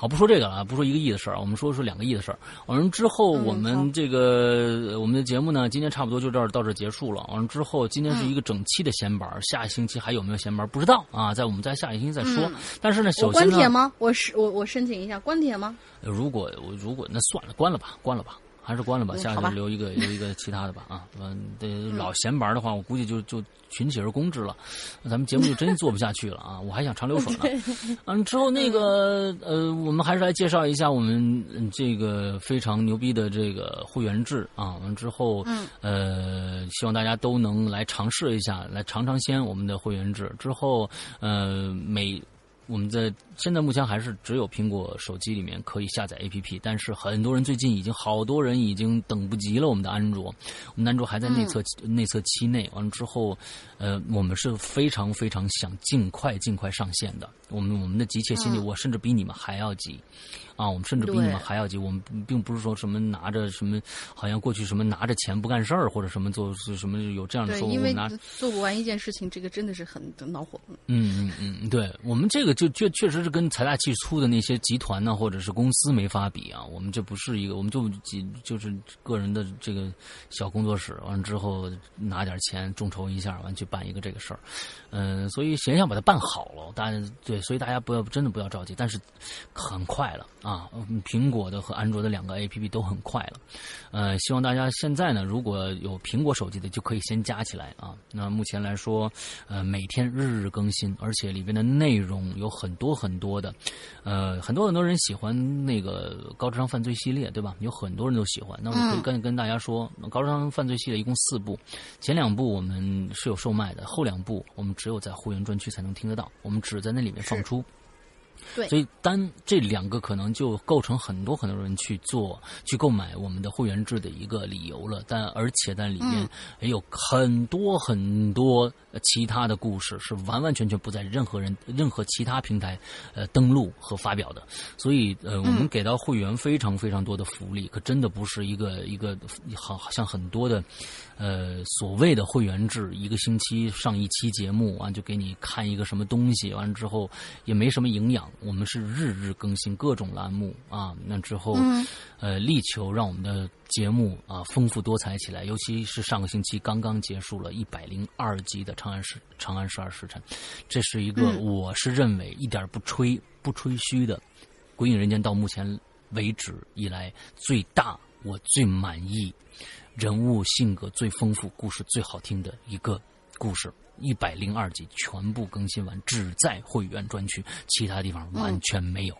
好，不说这个了，不说一个亿的事儿，我们说说两个亿的事儿。完了之后，我们这个我们的节目呢，今天差不多就这儿到这结束了。完了之后，今天是一个整期的闲板，下星期还有没有闲板不知道啊，在我们在下一星期再说。但是呢，首先关铁吗？我是我我申请一下关铁吗？如果我如果那算了，关了吧，关了吧。还是关了吧，下次留一个 (laughs) 留一个其他的吧啊！嗯，得老闲玩的话，我估计就就群起而攻之了，咱们节目就真做不下去了啊！我还想长流水呢。(laughs) 嗯，之后那个呃，我们还是来介绍一下我们这个非常牛逼的这个会员制啊。完之后，嗯，呃，希望大家都能来尝试一下，来尝尝鲜我们的会员制。之后，呃，每。我们在现在目前还是只有苹果手机里面可以下载 APP，但是很多人最近已经好多人已经等不及了。我们的安卓，我们安卓还在内测内测期内，完了之后，呃，我们是非常非常想尽快尽快上线的。我们我们的急切心理，我甚至比你们还要急。啊，我们甚至比你们还要急。我们并不是说什么拿着什么，好像过去什么拿着钱不干事儿，或者什么做什么有这样的说。因为做不完一件事情，这个真的是很恼火。嗯嗯嗯，对我们这个就确确实是跟财大气粗的那些集团呢，或者是公司没法比啊。我们这不是一个，我们就几就是个人的这个小工作室，完了之后拿点钱众筹一下，完去办一个这个事儿。嗯，所以想想把它办好了，大家对，所以大家不要真的不要着急，但是很快了啊！苹果的和安卓的两个 A P P 都很快了，呃，希望大家现在呢，如果有苹果手机的，就可以先加起来啊。那目前来说，呃，每天日日更新，而且里边的内容有很多很多的，呃，很多很多人喜欢那个高智商犯罪系列，对吧？有很多人都喜欢。那我可以跟跟大家说，高智商犯罪系列一共四部，前两部我们是有售卖的，后两部我们只有在会员专区才能听得到，我们只在那里面放出。对，所以单这两个可能就构成很多很多人去做、去购买我们的会员制的一个理由了。但而且在里面也有很多很多其他的故事，是完完全全不在任何人、任何其他平台呃登录和发表的。所以呃，我们给到会员非常非常多的福利，可真的不是一个一个好像很多的呃所谓的会员制，一个星期上一期节目完就给你看一个什么东西，完了之后也没什么营养。我们是日日更新各种栏目啊，那之后，呃，力求让我们的节目啊丰富多彩起来。尤其是上个星期刚刚结束了一百零二集的《长安十长安十二时辰》，这是一个我是认为一点不吹不吹嘘的《鬼影人间》到目前为止以来最大、我最满意、人物性格最丰富、故事最好听的一个故事。一百零二集全部更新完，只在会员专区，其他地方完全没有，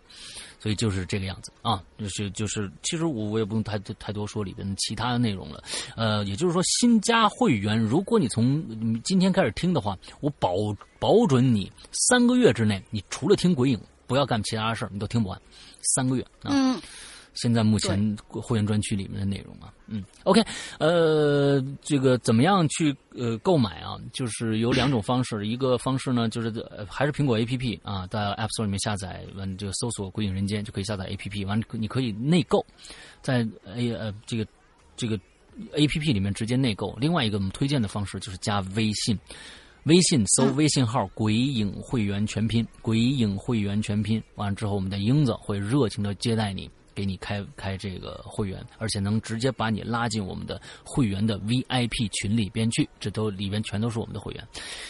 所以就是这个样子。啊，就是就是，其实我我也不用太太多说里边其他的内容了，呃，也就是说新加会员，如果你从今天开始听的话，我保保准你三个月之内，你除了听鬼影，不要干其他的事儿，你都听不完，三个月。啊。现在目前会员专区里面的内容啊，嗯，OK，呃，这个怎么样去呃购买啊？就是有两种方式，一个方式呢，就是还是苹果 APP 啊，在 App Store 里面下载完这个搜索“鬼影人间”就可以下载 APP，完你可以内购，在 A 呃这个这个 APP 里面直接内购。另外一个我们推荐的方式就是加微信，微信搜微信号“鬼影会员全拼”，鬼影会员全拼，完了之后我们的英子会热情的接待你。给你开开这个会员，而且能直接把你拉进我们的会员的 VIP 群里边去，这都里边全都是我们的会员，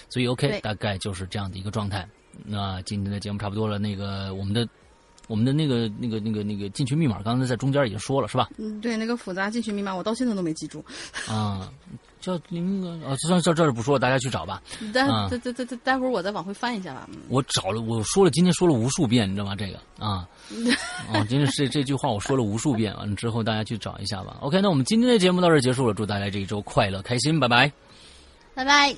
所以 OK，大概就是这样的一个状态。那今天的节目差不多了，那个我们的我们的那个那个那个那个进群密码，刚才在中间已经说了，是吧？嗯，对，那个复杂进群密码我到现在都没记住。啊。叫林啊就算这这儿不说了大家去找吧待待待待待会儿我再往回翻一下吧。我找了我说了今天说了无数遍你知道吗？这个啊。啊 (laughs) 今天是这句话我说了无数遍啊之后大家去找一下吧。Ok 那我们今天的节目到这结束了祝大家这一周快乐开心拜拜。拜拜。